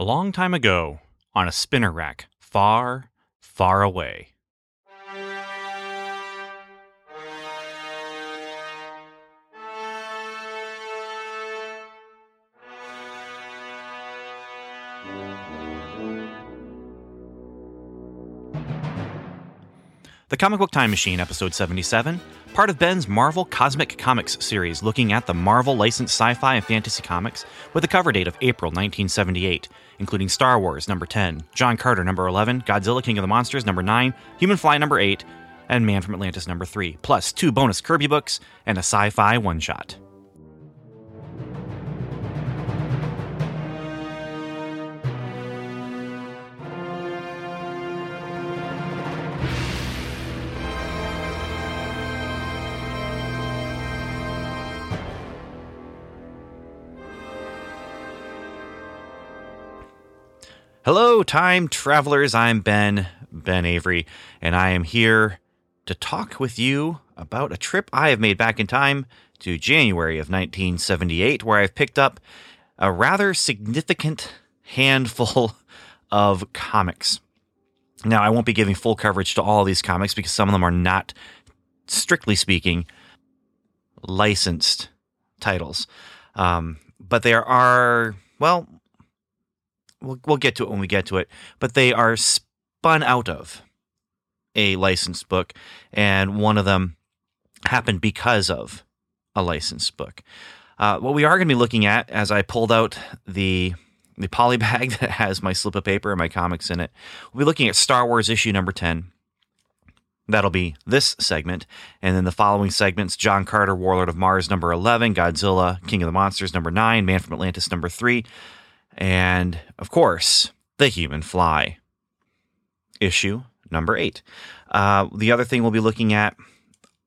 A long time ago, on a spinner rack, far, far away. Comic Book Time Machine, episode 77, part of Ben's Marvel Cosmic Comics series, looking at the Marvel licensed sci fi and fantasy comics with a cover date of April 1978, including Star Wars number 10, John Carter number 11, Godzilla King of the Monsters number 9, Human Fly number 8, and Man from Atlantis number 3, plus two bonus Kirby books and a sci fi one shot. Hello, time travelers. I'm Ben, Ben Avery, and I am here to talk with you about a trip I have made back in time to January of 1978, where I've picked up a rather significant handful of comics. Now, I won't be giving full coverage to all these comics because some of them are not, strictly speaking, licensed titles. Um, but there are, well, we'll, we'll get to it when we get to it, but they are spun out of a licensed book, and one of them happened because of a licensed book. Uh, what we are going to be looking at, as I pulled out the the poly bag that has my slip of paper and my comics in it, we'll be looking at Star Wars issue number ten. That'll be this segment, and then the following segments: John Carter, Warlord of Mars, number eleven; Godzilla, King of the Monsters, number nine; Man from Atlantis, number three; and of course, The Human Fly. Issue number eight. Uh, the other thing we'll be looking at,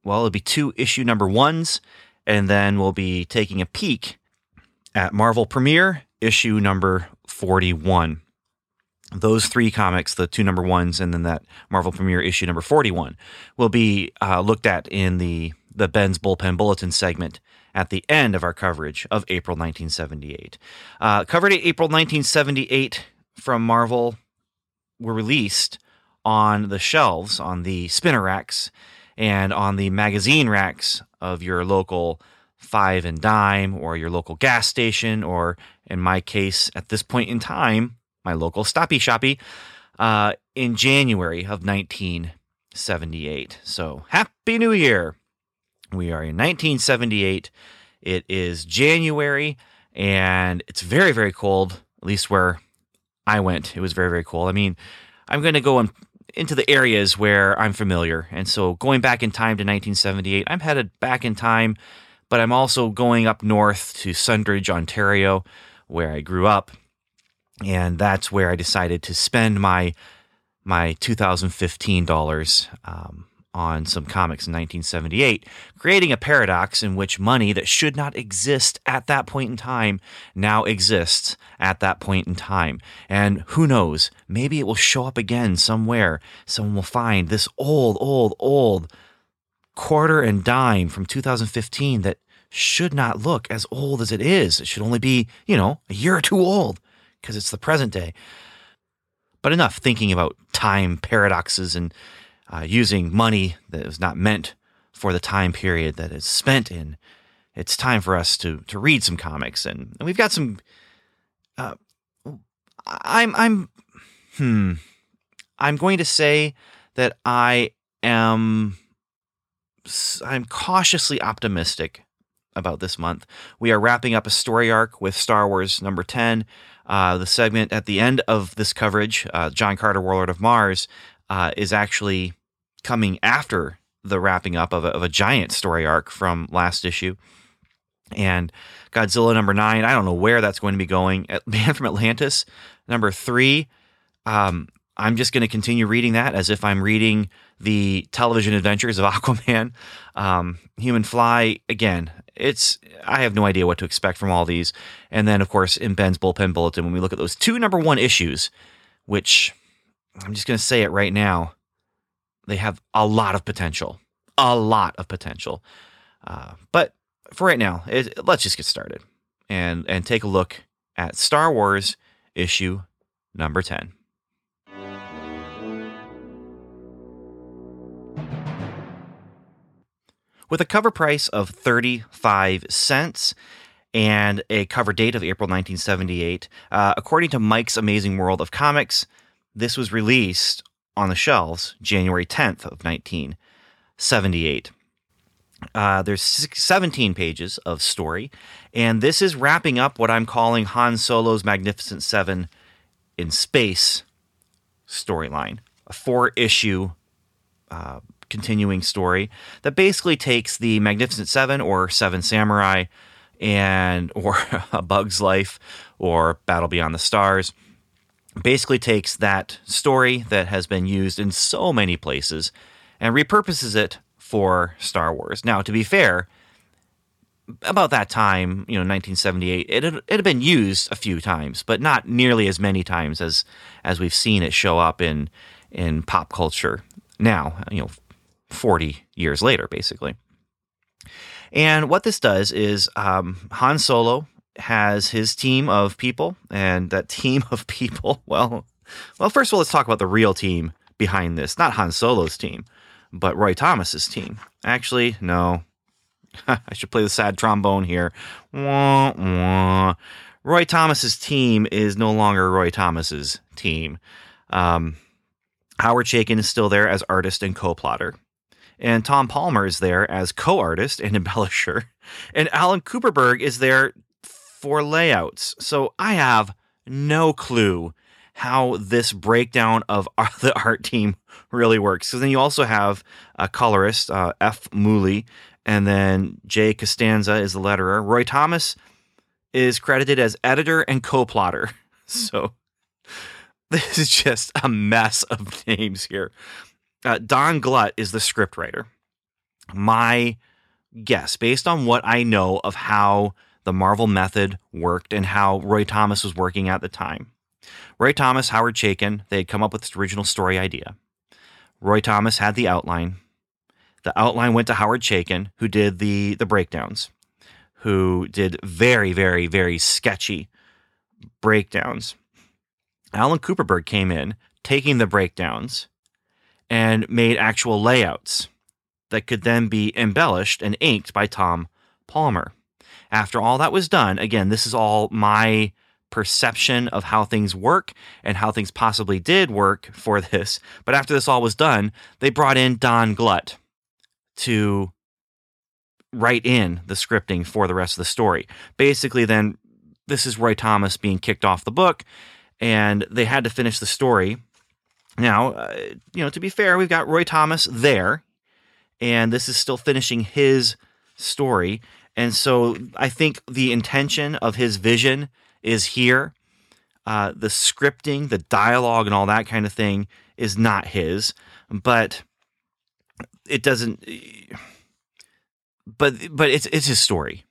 well, it'll be two issue number ones, and then we'll be taking a peek at Marvel Premiere issue number 41. Those three comics, the two number ones, and then that Marvel Premiere issue number 41, will be uh, looked at in the, the Ben's Bullpen Bulletin segment at the end of our coverage of April 1978. Uh, covered April 1978 from Marvel were released on the shelves, on the spinner racks, and on the magazine racks of your local five and dime or your local gas station, or in my case, at this point in time, my local stoppy shoppy, uh, in January of 1978. So, Happy New Year! We are in 1978. It is January and it's very, very cold, at least where I went. It was very, very cold. I mean, I'm going to go in, into the areas where I'm familiar. And so going back in time to 1978, I'm headed back in time, but I'm also going up north to Sundridge, Ontario, where I grew up. And that's where I decided to spend my my 2015 dollars. Um, on some comics in 1978, creating a paradox in which money that should not exist at that point in time now exists at that point in time. And who knows, maybe it will show up again somewhere. Someone will find this old, old, old quarter and dime from 2015 that should not look as old as it is. It should only be, you know, a year or two old because it's the present day. But enough thinking about time paradoxes and uh, using money that was not meant for the time period that is spent in. It's time for us to to read some comics, and, and we've got some. Uh, I'm I'm hmm. I'm going to say that I am. I'm cautiously optimistic about this month. We are wrapping up a story arc with Star Wars number 10. Uh, the segment at the end of this coverage, uh, John Carter, Warlord of Mars, uh, is actually coming after the wrapping up of a, of a giant story arc from last issue. And Godzilla number nine, I don't know where that's going to be going. Man from Atlantis number three, um, I'm just going to continue reading that as if I'm reading the television adventures of Aquaman. Um, Human Fly, again, it's I have no idea what to expect from all these. And then, of course, in Ben's bullpen bulletin, when we look at those two number one issues, which I'm just going to say it right now, they have a lot of potential, a lot of potential. Uh, but for right now, it, let's just get started and and take a look at Star Wars issue number 10. With a cover price of 35 cents and a cover date of April 1978, uh, according to Mike's Amazing World of Comics, this was released on the shelves January 10th of 1978. Uh, there's 17 pages of story, and this is wrapping up what I'm calling Han Solo's Magnificent Seven in Space storyline, a four issue uh, continuing story that basically takes the Magnificent Seven or Seven Samurai and or A Bug's Life or Battle Beyond the Stars. Basically takes that story that has been used in so many places and repurposes it for Star Wars. Now, to be fair, about that time, you know, 1978, it had, it had been used a few times, but not nearly as many times as as we've seen it show up in in pop culture now. You know, 40 years later, basically. And what this does is um, Han Solo has his team of people, and that team of people, well, well, first of all, let's talk about the real team behind this, not Han Solo's team but Roy Thomas's team. Actually, no. I should play the sad trombone here. Wah, wah. Roy Thomas's team is no longer Roy Thomas's team. Um, Howard Chaykin is still there as artist and co-plotter. And Tom Palmer is there as co-artist and embellisher. And Alan Kupperberg is there for layouts. So I have no clue how this breakdown of the art team really works. Because then you also have a colorist, uh, F. Mouly, and then Jay Costanza is the letterer. Roy Thomas is credited as editor and co-plotter. So this is just a mess of names here. Uh, Don Glut is the scriptwriter. My guess, based on what I know of how the Marvel method worked and how Roy Thomas was working at the time, Roy Thomas, Howard Chaykin, they had come up with this original story idea. Roy Thomas had the outline. The outline went to Howard Chaykin, who did the the breakdowns, who did very, very, very sketchy breakdowns. Alan Kupperberg came in, taking the breakdowns and made actual layouts that could then be embellished and inked by Tom Palmer. After all that was done, again, this is all my perception of how things work and how things possibly did work for this. But after this all was done, they brought in Don Glut to write in the scripting for the rest of the story. Basically, then this is Roy Thomas being kicked off the book, and they had to finish the story. Now, uh, you know, to be fair, we've got Roy Thomas there, and this is still finishing his story. And so I think the intention of his vision is here. Uh, the scripting, the dialogue, and all that kind of thing is not his, but it doesn't. But but it's it's his story,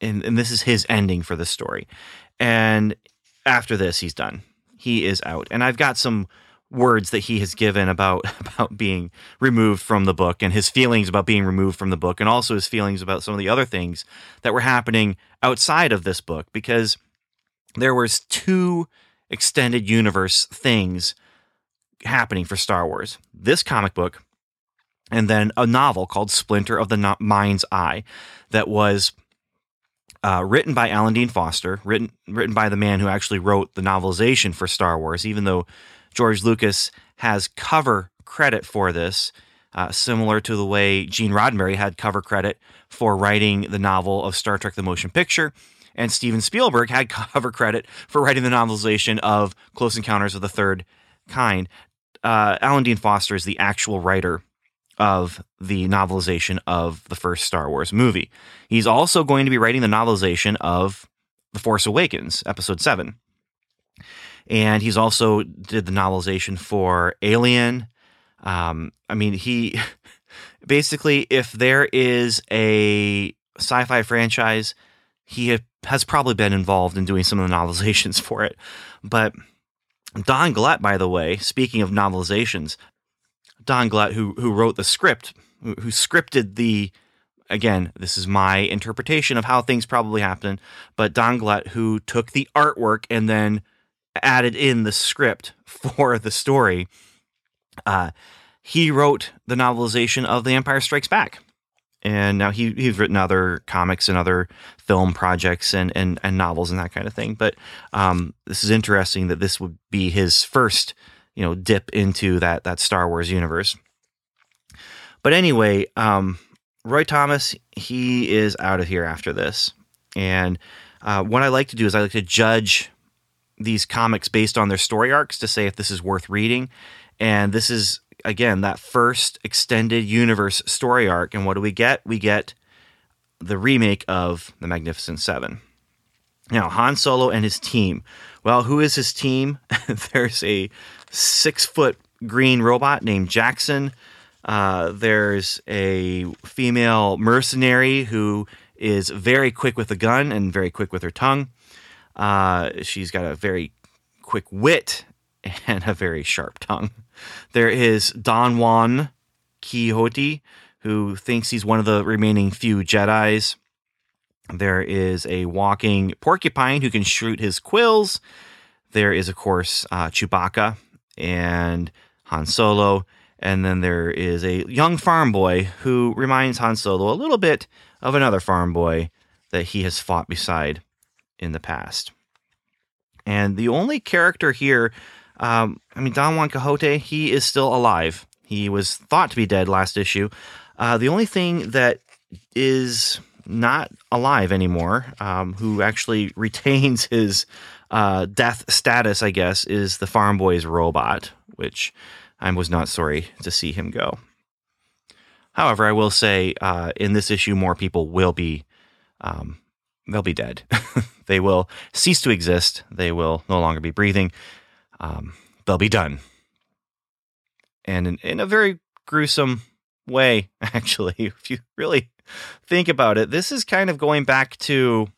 and and this is his ending for the story, and after this he's done. He is out, and I've got some words that he has given about about being removed from the book and his feelings about being removed from the book and also his feelings about some of the other things that were happening outside of this book because there was two extended universe things happening for Star Wars. This comic book and then a novel called Splinter of the Mind's Eye that was uh, written by Alan Dean Foster, written written by the man who actually wrote the novelization for Star Wars, even though George Lucas has cover credit for this, uh, similar to the way Gene Roddenberry had cover credit for writing the novel of Star Trek the Motion Picture and Steven Spielberg had cover credit for writing the novelization of Close Encounters of the Third Kind. Uh, Alan Dean Foster is the actual writer of the novelization of the first Star Wars movie. He's also going to be writing the novelization of The Force Awakens, Episode 7. And he's also did the novelization for Alien. Um, I mean, he basically, if there is a sci fi franchise, he has probably been involved in doing some of the novelizations for it. But Don Glut, by the way, speaking of novelizations, Don Glut, who who wrote the script, who, who scripted the again, this is my interpretation of how things probably happened, but Don Glut, who took the artwork and then added in the script for the story. Uh, he wrote the novelization of The Empire Strikes Back. And now he, he's written other comics and other film projects and, and, and novels and that kind of thing. But um, this is interesting that this would be his first, you know, dip into that that Star Wars universe. But anyway, um, Roy Thomas, he is out of here after this. And uh, what I like to do is I like to judge these comics based on their story arcs to say if this is worth reading. And this is, again, that first extended universe story arc. And what do we get? We get the remake of The Magnificent Seven. Now, Han Solo and his team. Well, who is his team? There's a six foot green robot named Jaxxon. Uh, there's a female mercenary who is very quick with a gun and very quick with her tongue. Uh, she's got a very quick wit and a very sharp tongue. There is Don Juan Quixote, who thinks he's one of the remaining few Jedi's. There is a walking porcupine who can shoot his quills. There is, of course, uh, Chewbacca and Han Solo. And then there is a young farm boy who reminds Han Solo a little bit of another farm boy that he has fought beside in the past. And the only character here, um, I mean, Don Juan Quixote, he is still alive. He was thought to be dead last issue. Uh, the only thing that is not alive anymore, um, who actually retains his uh, death status, I guess, is the farm boy's robot, which I was not sorry to see him go. However, I will say uh, in this issue, more people will be um, they'll be dead. they will cease to exist. They will no longer be breathing. Um, they'll be done. And in, in a very gruesome way, actually, if you really think about it, this is kind of going back to,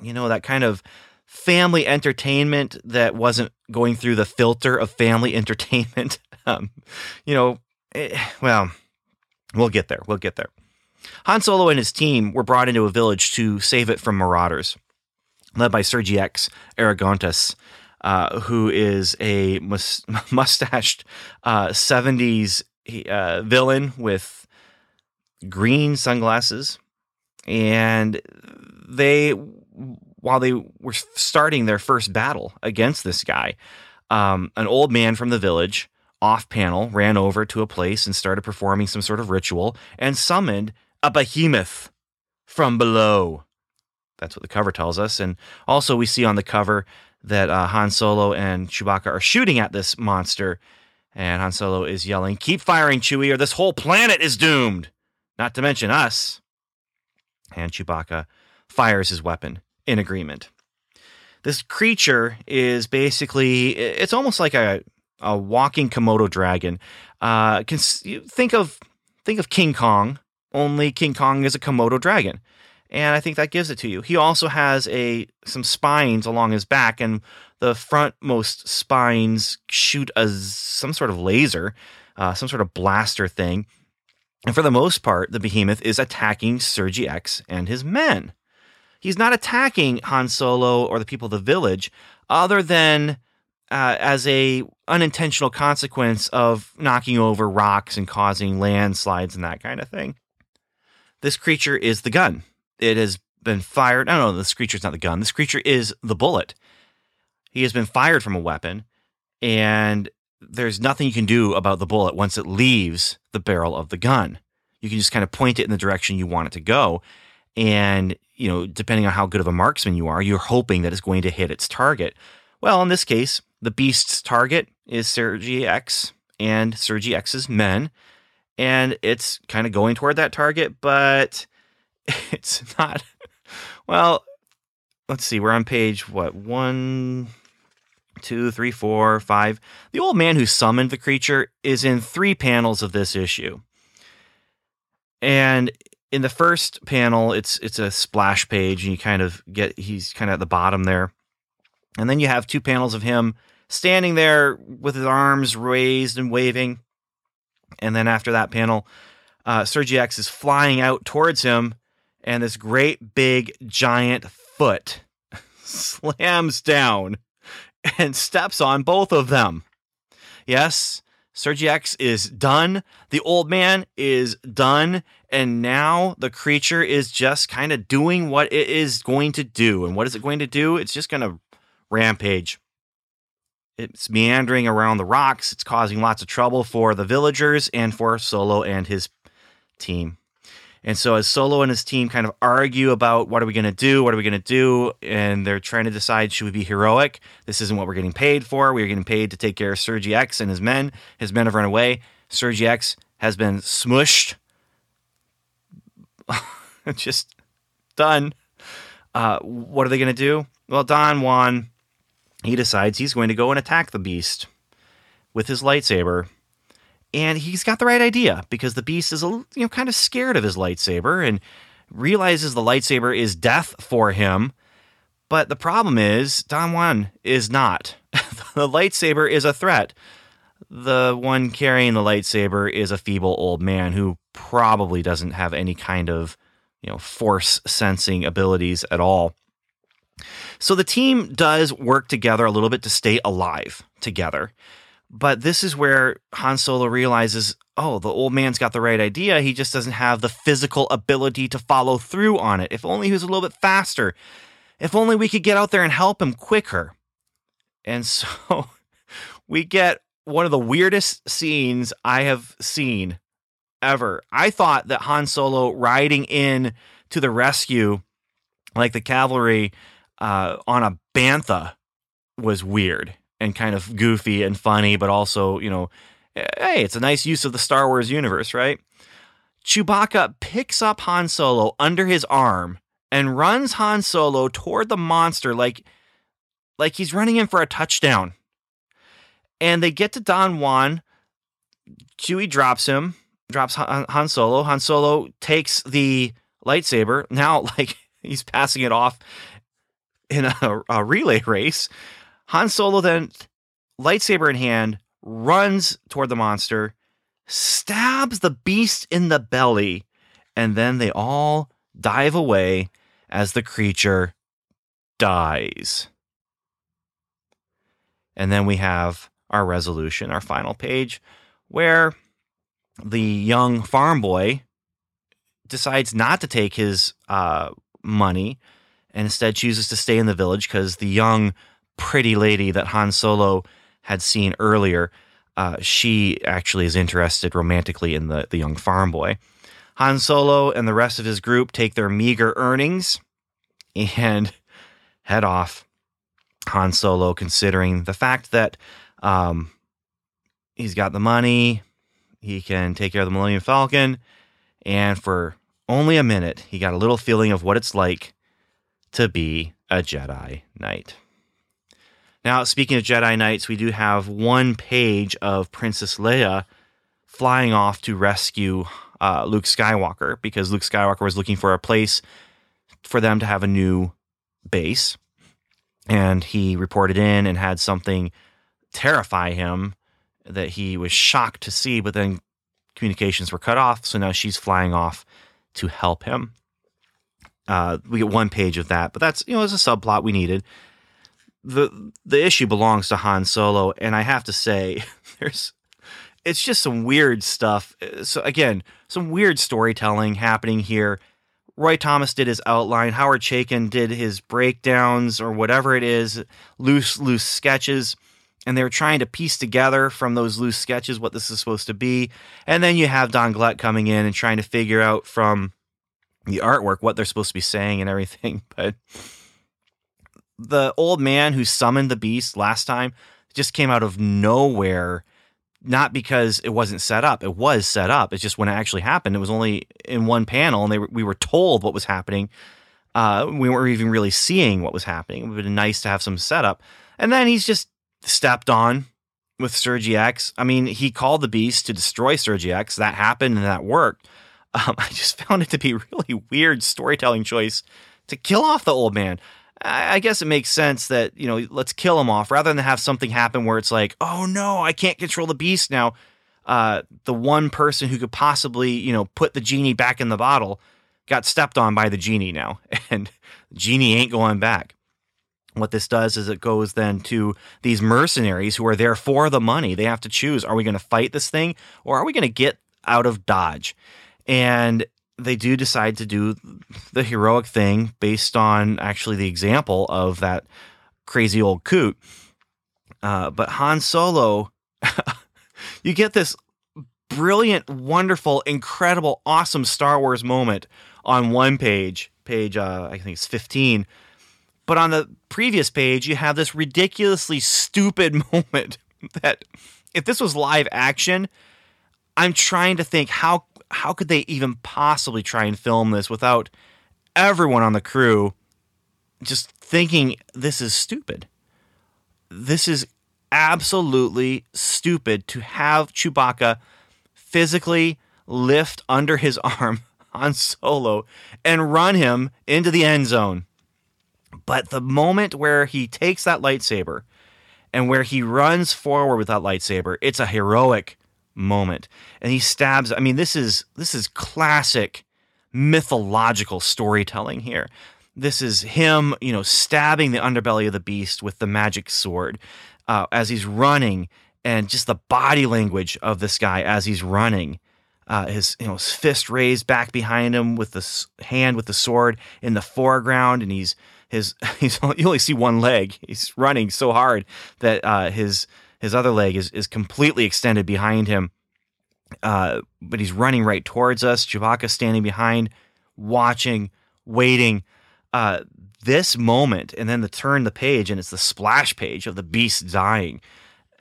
you know, that kind of family entertainment that wasn't going through the filter of family entertainment. Um, you know, it, well, we'll get there. We'll get there. Han Solo and his team were brought into a village to save it from marauders, led by Sergi X Arrogantus, uh, who is a mus- mustached uh, 70s uh, villain with green sunglasses. And they, while they were starting their first battle against this guy, um, an old man from the village off panel ran over to a place and started performing some sort of ritual and summoned a behemoth from below. That's what the cover tells us. And also, we see on the cover that uh, Han Solo and Chewbacca are shooting at this monster. And Han Solo is yelling, Keep firing, Chewie, or this whole planet is doomed. Not to mention us. And Chewbacca fires his weapon in agreement. This creature is basically, it's almost like a, a walking Komodo dragon. Uh, think of think of King Kong only King Kong is a Komodo dragon. And I think that gives it to you. He also has a some spines along his back, and the frontmost spines shoot a some sort of laser, uh, some sort of blaster thing. And for the most part, the behemoth is attacking Sergi X and his men. He's not attacking Han Solo or the people of the village, other than uh, as a unintentional consequence of knocking over rocks and causing landslides and that kind of thing. This creature is the gun. It has been fired. No, no, this creature is not the gun. This creature is the bullet. He has been fired from a weapon, and there's nothing you can do about the bullet once it leaves the barrel of the gun. You can just kind of point it in the direction you want it to go. And, you know, depending on how good of a marksman you are, you're hoping that it's going to hit its target. Well, in this case, the beast's target is Sergei X and Sergei X's men and it's kind of going toward that target, but it's not. Well, let's see. We're on page what one, two, three, four, five. The old man who summoned the creature is in three panels of this issue, and in the first panel, it's it's a splash page, and you kind of get he's kind of at the bottom there, and then you have two panels of him standing there with his arms raised and waving and then after that panel, uh, Sergi X is flying out towards him, and this great big giant foot slams down and steps on both of them. Yes, Sergi X is done. The old man is done. And now the creature is just kind of doing what it is going to do. And what is it going to do? It's just going to rampage. It's meandering around the rocks. It's causing lots of trouble for the villagers and for Solo and his team. And so as Solo and his team kind of argue about what are we going to do, what are we going to do, and they're trying to decide should we be heroic? This isn't what we're getting paid for. We're getting paid to take care of Sergi X and his men. His men have run away. Sergi X has been smushed. Just done. Uh, what are they going to do? Well, Don Juan, he decides he's going to go and attack the beast with his lightsaber and he's got the right idea because the beast is a, you know kind of scared of his lightsaber and realizes the lightsaber is death for him. But the problem is Don Juan is not. the lightsaber is a threat. The one carrying the lightsaber is a feeble old man who probably doesn't have any kind of, you know, force sensing abilities at all. So the team does work together a little bit to stay alive together. But this is where Han Solo realizes, oh, the old man's got the right idea. He just doesn't have the physical ability to follow through on it. If only he was a little bit faster. If only we could get out there and help him quicker. And so we get one of the weirdest scenes I have seen ever. I thought that Han Solo riding in to the rescue, like the cavalry, uh, on a bantha was weird and kind of goofy and funny, but also, you know, hey, it's a nice use of the Star Wars universe, right? Chewbacca picks up Han Solo under his arm and runs Han Solo toward the monster like like he's running in for a touchdown. And they get to Don Juan. Chewie drops him, drops Han Solo. Han Solo takes the lightsaber. Now, like he's passing it off in a, a relay race Han Solo then, lightsaber in hand, runs toward the monster, stabs the beast in the belly, and then they all dive away as the creature dies. And then we have our resolution, our final page, where the young farm boy decides not to take his uh, money and instead chooses to stay in the village because the young pretty lady that Han Solo had seen earlier, uh, she actually is interested romantically in the, the young farm boy. Han Solo and the rest of his group take their meager earnings and head off. Han Solo, considering the fact that um, he's got the money, he can take care of the Millennium Falcon, and for only a minute, he got a little feeling of what it's like to be a Jedi Knight. Now, speaking of Jedi Knights, we do have one page of Princess Leia flying off to rescue uh, Luke Skywalker because Luke Skywalker was looking for a place for them to have a new base. And he reported in and had something terrify him that he was shocked to see, but then communications were cut off. So now she's flying off to help him. Uh, we get one page of that, but that's, you know, it's a subplot we needed the the issue belongs to Han Solo, and I have to say, there's it's just some weird stuff. So again, some weird storytelling happening here. Roy Thomas did his outline. Howard Chaykin did his breakdowns or whatever it is, loose loose sketches, and they were trying to piece together from those loose sketches what this is supposed to be. And then you have Don Glut coming in and trying to figure out from the artwork what they're supposed to be saying and everything. But the old man who summoned the beast last time just came out of nowhere not because it wasn't set up it was set up it's just when it actually happened it was only in one panel and they were, we were told what was happening uh, we weren't even really seeing what was happening it would have been nice to have some setup and then he's just stepped on with Sergi. I mean, he called the beast to destroy Sergi. That happened and that worked. Um, I just found it to be really weird storytelling choice to kill off the old man. I guess it makes sense that, you know, let's kill him off rather than have something happen where it's like, oh no, I can't control the beast now. Uh, the one person who could possibly, you know, put the genie back in the bottle got stepped on by the genie now, and genie ain't going back. what this does is it goes then to these mercenaries who are there for the money. They have to choose are we going to fight this thing or are we going to get out of Dodge? And they do decide to do the heroic thing based on actually the example of that crazy old coot. Uh, but Han Solo, you get this brilliant, wonderful, incredible, awesome Star Wars moment on one page, page uh, I think it's 15. But on the previous page, you have this ridiculously stupid moment that if this was live action, I'm trying to think how how could they even possibly try and film this without everyone on the crew just thinking this is stupid. This is absolutely stupid to have Chewbacca physically lift under his arm on Solo and run him into the end zone. But the moment where he takes that lightsaber and where he runs forward with that lightsaber, it's a heroic moment. And he stabs, I mean, this is this is classic mythological storytelling here. This is him, you know, stabbing the underbelly of the beast with the magic sword uh, as he's running, and just the body language of this guy as he's running. Uh, his you know his fist raised back behind him with the hand with the sword in the foreground, and he's his he's you only see one leg. He's running so hard that uh, his his other leg is is completely extended behind him. Uh, but he's running right towards us. Chewbacca standing behind, watching, waiting. Uh, this moment, and then the turn the page, and it's the splash page of the beast dying.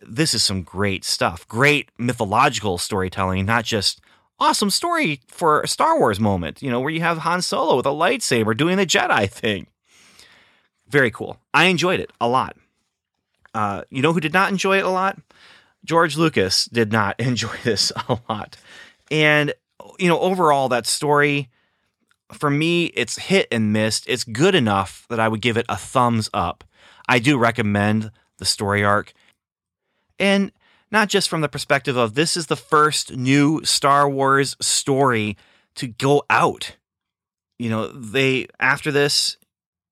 This is some great stuff. Great mythological storytelling, not just awesome story for a Star Wars moment, you know, where you have Han Solo with a lightsaber doing the Jedi thing very cool. I enjoyed it a lot. Uh, you know who did not enjoy it a lot? George Lucas did not enjoy this a lot. And, you know, overall, that story, for me, it's hit and missed. It's good enough that I would give it a thumbs up. I do recommend the story arc. And not just from the perspective of this is the first new Star Wars story to go out. You know, they, after this,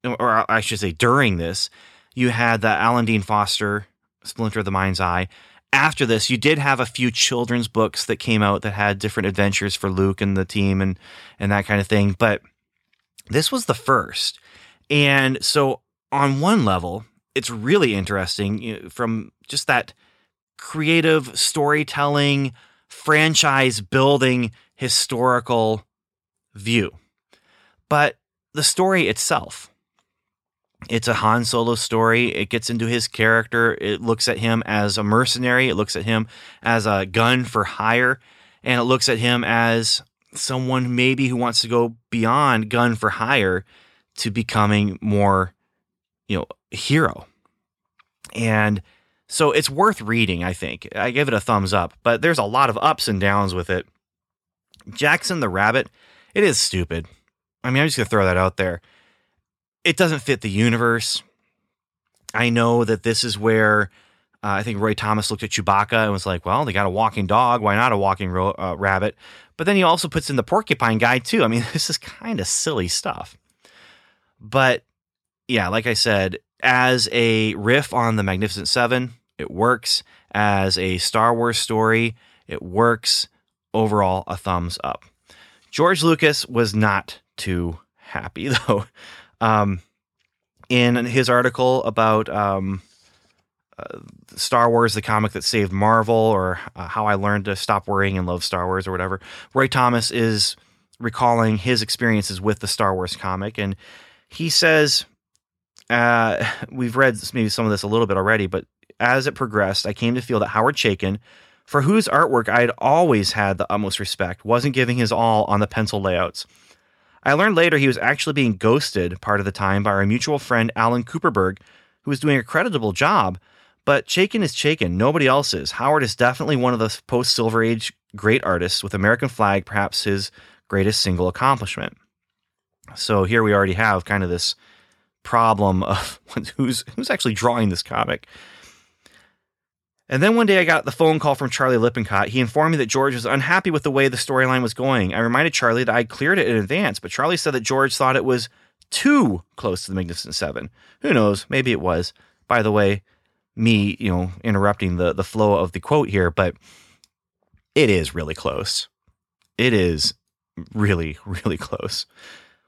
or I should say during this, you had the Alan Dean Foster Splinter of the Mind's Eye. After this, you did have a few children's books that came out that had different adventures for Luke and the team and and that kind of thing. But this was the first, and so on one level, it's really interesting you know, from just that creative storytelling, franchise building, historical view. But the story itself, it's a Han Solo story. It gets into his character. It looks at him as a mercenary. It looks at him as a gun for hire. And it looks at him as someone maybe who wants to go beyond gun for hire to becoming more, you know, hero. And so it's worth reading, I think. I give it a thumbs up, but there's a lot of ups and downs with it. Jaxxon the Rabbit, it is stupid. I mean, I'm just going to throw that out there it doesn't fit the universe. I know that this is where uh, I think Roy Thomas looked at Chewbacca and was like, well, they got a walking dog. Why not a walking ro- uh, rabbit? But then he also puts in the porcupine guy, too. I mean, this is kind of silly stuff. But yeah, like I said, as a riff on the Magnificent Seven, it works. As a Star Wars story, it works. Overall, a thumbs up. George Lucas was not too happy, though. Um, in his article about um, uh, Star Wars, the comic that saved Marvel, or uh, how I learned to stop worrying and love Star Wars, or whatever, Roy Thomas is recalling his experiences with the Star Wars comic. And he says, uh, we've read maybe some of this a little bit already, but as it progressed, I came to feel that Howard Chaykin, for whose artwork I had always had the utmost respect, wasn't giving his all on the pencil layouts. I learned later he was actually being ghosted part of the time by our mutual friend Alan Kupperberg, who was doing a creditable job. But Chaykin is Chaykin. Nobody else is. Howard is definitely one of the post Silver Age great artists, with American Flag perhaps his greatest single accomplishment. So here we already have kind of this problem of who's who's actually drawing this comic. And then one day I got the phone call from Charlie Lippincott. He informed me that George was unhappy with the way the storyline was going. I reminded Charlie that I'd cleared it in advance, but Charlie said that George thought it was too close to the Magnificent Seven. Who knows? Maybe it was. By the way, me, you know, interrupting the the flow of the quote here, but it is really close. It is really, really close.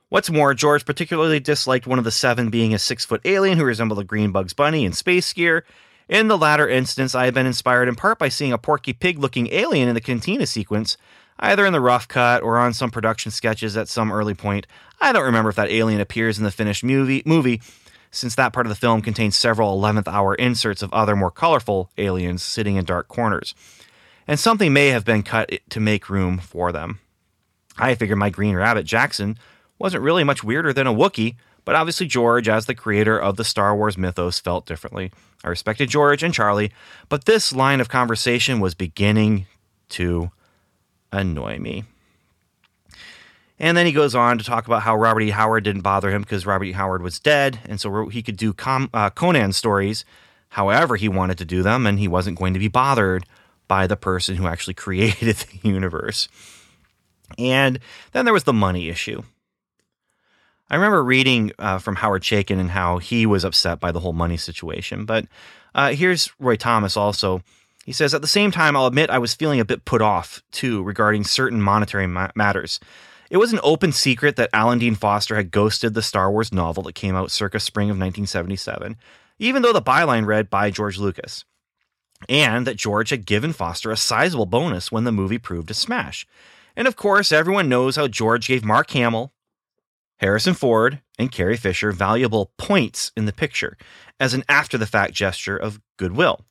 What's more, George particularly disliked one of the seven being a six foot alien who resembled a green Bugs Bunny in space gear. In the latter instance, I have been inspired in part by seeing a Porky Pig looking alien in the cantina sequence, either in the rough cut or on some production sketches at some early point. I don't remember if that alien appears in the finished movie, movie since that part of the film contains several 11th hour inserts of other more colorful aliens sitting in dark corners. And something may have been cut to make room for them. I figured my Green Rabbit Jaxxon wasn't really much weirder than a Wookiee, but obviously George, as the creator of the Star Wars mythos, felt differently. I respected George and Charlie, but this line of conversation was beginning to annoy me. And then he goes on to talk about how Robert E. Howard didn't bother him because Robert E. Howard was dead, and so he could do Com- uh, Conan stories however he wanted to do them, and he wasn't going to be bothered by the person who actually created the universe. And then there was the money issue. I remember reading uh, from Howard Chaykin and how he was upset by the whole money situation. But uh, here's Roy Thomas also. He says, At the same time, I'll admit I was feeling a bit put off, too, regarding certain monetary ma- matters. It was an open secret that Alan Dean Foster had ghosted the Star Wars novel that came out circa spring of 1977, even though the byline read by George Lucas, and that George had given Foster a sizable bonus when the movie proved a smash. And of course, everyone knows how George gave Mark Hamill, Harrison Ford, and Carrie Fisher valuable points in the picture as an after the fact gesture of goodwill.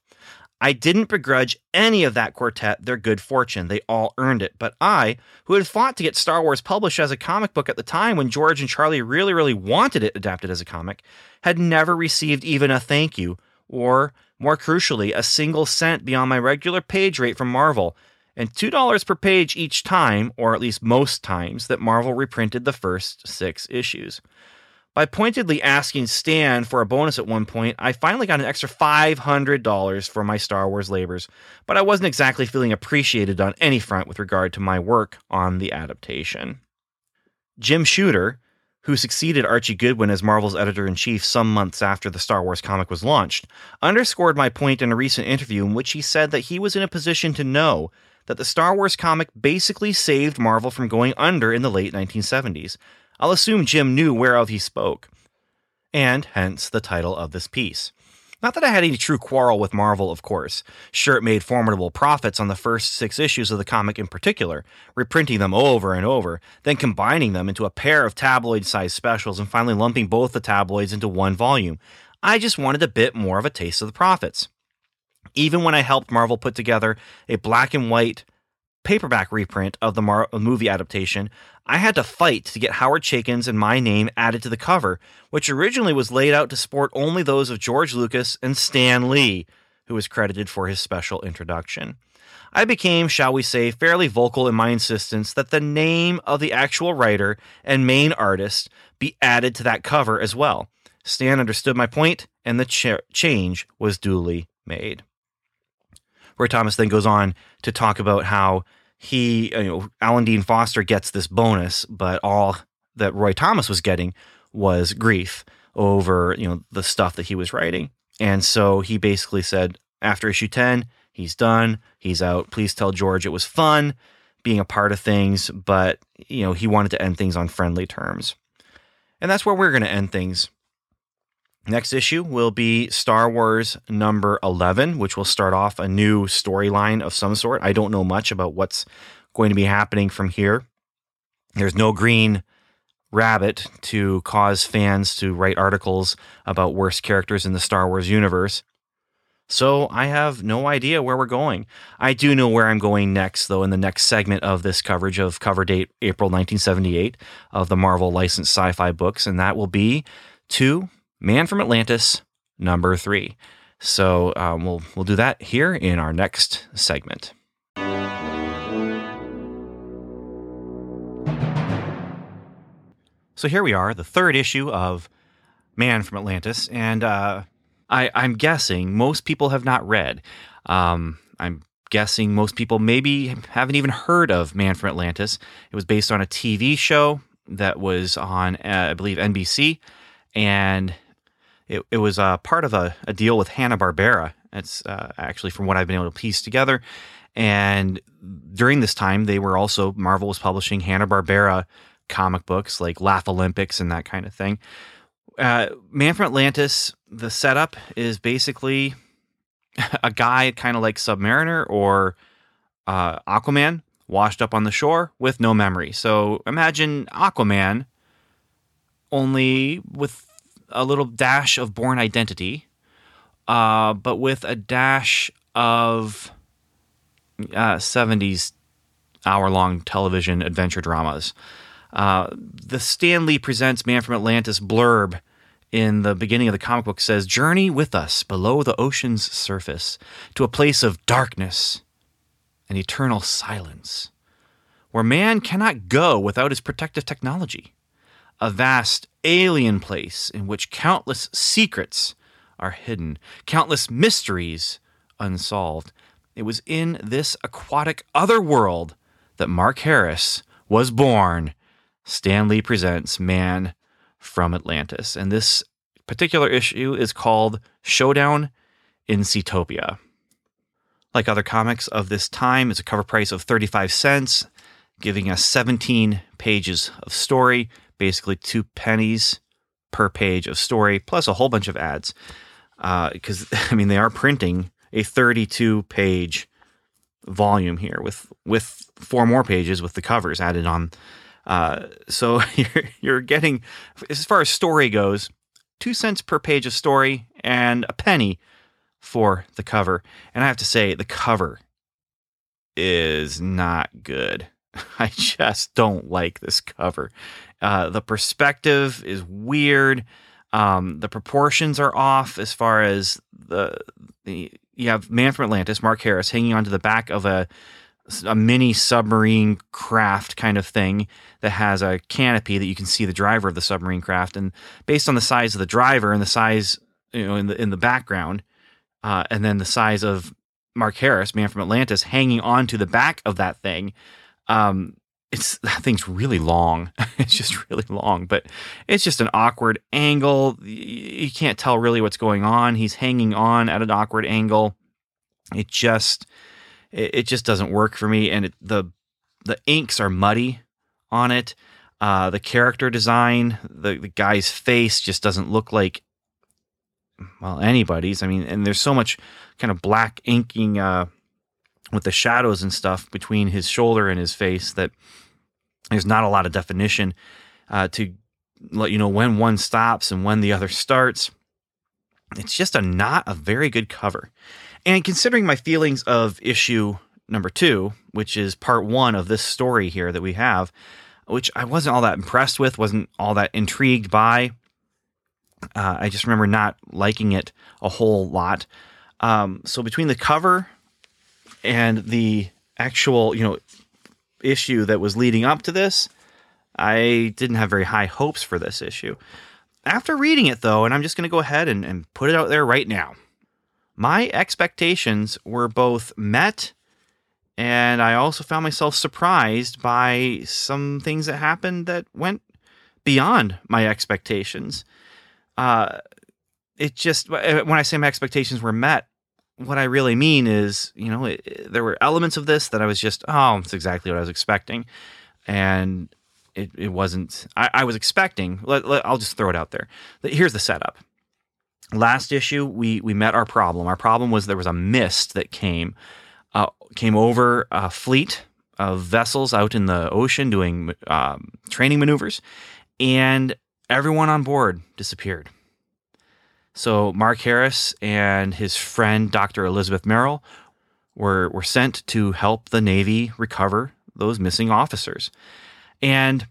I didn't begrudge any of that quartet their good fortune. They all earned it. But I, who had fought to get Star Wars published as a comic book at the time when George and Charlie really, really wanted it adapted as a comic, had never received even a thank you, or, more crucially, a single cent beyond my regular page rate from Marvel, and $2 per page each time, or at least most times, that Marvel reprinted the first six issues. By pointedly asking Stan for a bonus at one point, I finally got an extra $500 for my Star Wars labors, but I wasn't exactly feeling appreciated on any front with regard to my work on the adaptation. Jim Shooter, who succeeded Archie Goodwin as Marvel's editor in chief some months after the Star Wars comic was launched, underscored my point in a recent interview in which he said that he was in a position to know that the Star Wars comic basically saved Marvel from going under in the late 1970s. I'll assume Jim knew whereof he spoke, and hence the title of this piece. Not that I had any true quarrel with Marvel, of course. Sure, it made formidable profits on the first six issues of the comic in particular, reprinting them over and over, then combining them into a pair of tabloid sized specials and finally lumping both the tabloids into one volume. I just wanted a bit more of a taste of the profits. Even when I helped Marvel put together a black and white paperback reprint of the Mar- uh, movie adaptation, I had to fight to get Howard Chaykin's and my name added to the cover, which originally was laid out to sport only those of George Lucas and Stan Lee, who was credited for his special introduction. I became, shall we say, fairly vocal in my insistence that the name of the actual writer and main artist be added to that cover as well. Stan understood my point, and the ch- change was duly made. Roy Thomas then goes on to talk about how he, you know, Alan Dean Foster gets this bonus, but all that Roy Thomas was getting was grief over, you know, the stuff that he was writing. And so he basically said, after issue 10, he's done, he's out. Please tell George it was fun being a part of things, but, you know, he wanted to end things on friendly terms. And that's where we're going to end things Next issue will be Star Wars number 11, which will start off a new storyline of some sort. I don't know much about what's going to be happening from here. There's no green rabbit to cause fans to write articles about worst characters in the Star Wars universe. So I have no idea where we're going. I do know where I'm going next, though, in the next segment of this coverage of cover date April 1978 of the Marvel licensed sci fi books, and that will be to Man from Atlantis, number three. So um, we'll we'll do that here in our next segment. So here we are, the third issue of Man from Atlantis, and uh, I, I'm guessing most people have not read. Um, I'm guessing most people maybe haven't even heard of Man from Atlantis. It was based on a TV show that was on, uh, I believe, NBC, and it, it was uh, part of a, a deal with Hanna Barbera. It's uh, actually from what I've been able to piece together. And during this time, they were also Marvel was publishing Hanna Barbera comic books like Laff-A-Lympics and that kind of thing. Uh, Man from Atlantis, the setup is basically a guy kind of like Submariner or uh, Aquaman washed up on the shore with no memory. So imagine Aquaman only with a little dash of Bourne Identity, uh, but with a dash of uh, 70s hour long television adventure dramas. Uh, the Stan Lee Presents Man from Atlantis blurb in the beginning of the comic book says Journey with us below the ocean's surface to a place of darkness and eternal silence, where man cannot go without his protective technology. A vast alien place in which countless secrets are hidden, countless mysteries unsolved. It was in this aquatic other world that Mark Harris was born. Stan Lee presents Man from Atlantis. And this particular issue is called Showdown in Seatopia. Like other comics of this time, it's a cover price of 35 cents, giving us 17 pages of story, basically two pennies per page of story, plus a whole bunch of ads. Because, uh, I mean, they are printing a 32 page volume here with with four more pages with the covers added on. Uh, so you're, you're getting, as far as story goes, two cents per page of story and a penny for the cover. And I have to say, the cover is not good. I just don't like this cover. Uh, the perspective is weird. Um, the proportions are off as far as the the you have Man from Atlantis, Mark Harris, hanging onto the back of a a mini submarine craft kind of thing that has a canopy that you can see the driver of the submarine craft, and based on the size of the driver and the size you know in the in the background, uh, and then the size of Mark Harris, Man from Atlantis, hanging onto the back of that thing. Um, it's that thing's really long. it's just really long, but it's just an awkward angle. You can't tell really what's going on. He's hanging on at an awkward angle. It just it, just doesn't work for me, and it, the the inks are muddy on it. Uh, the character design, the, the guy's face just doesn't look like well anybody's. I mean, and there's so much kind of black inking uh, with the shadows and stuff between his shoulder and his face that there's not a lot of definition uh, to let you know when one stops and when the other starts. It's just a not a very good cover. And considering my feelings of issue number two, which is part one of this story here that we have, which I wasn't all that impressed with, wasn't all that intrigued by. Uh, I just remember not liking it a whole lot. Um, so between the cover and the actual, you know, issue that was leading up to this, I didn't have very high hopes for this issue. After reading it, though, and I'm just going to go ahead and, and put it out there right now, my expectations were both met and I also found myself surprised by some things that happened that went beyond my expectations. Uh, it just, when I say my expectations were met, what I really mean is, you know, it, there were elements of this that I was just, oh, it's exactly what I was expecting. And it, it wasn't, I, I was expecting, let, let, I'll just throw it out there. Here's the setup. Last issue, we, we met our problem. Our problem was there was a mist that came, uh, came over a fleet of vessels out in the ocean doing um, training maneuvers, and everyone on board disappeared. So Mark Harris and his friend Dr. Elizabeth Merrill were were sent to help the Navy recover those missing officers. And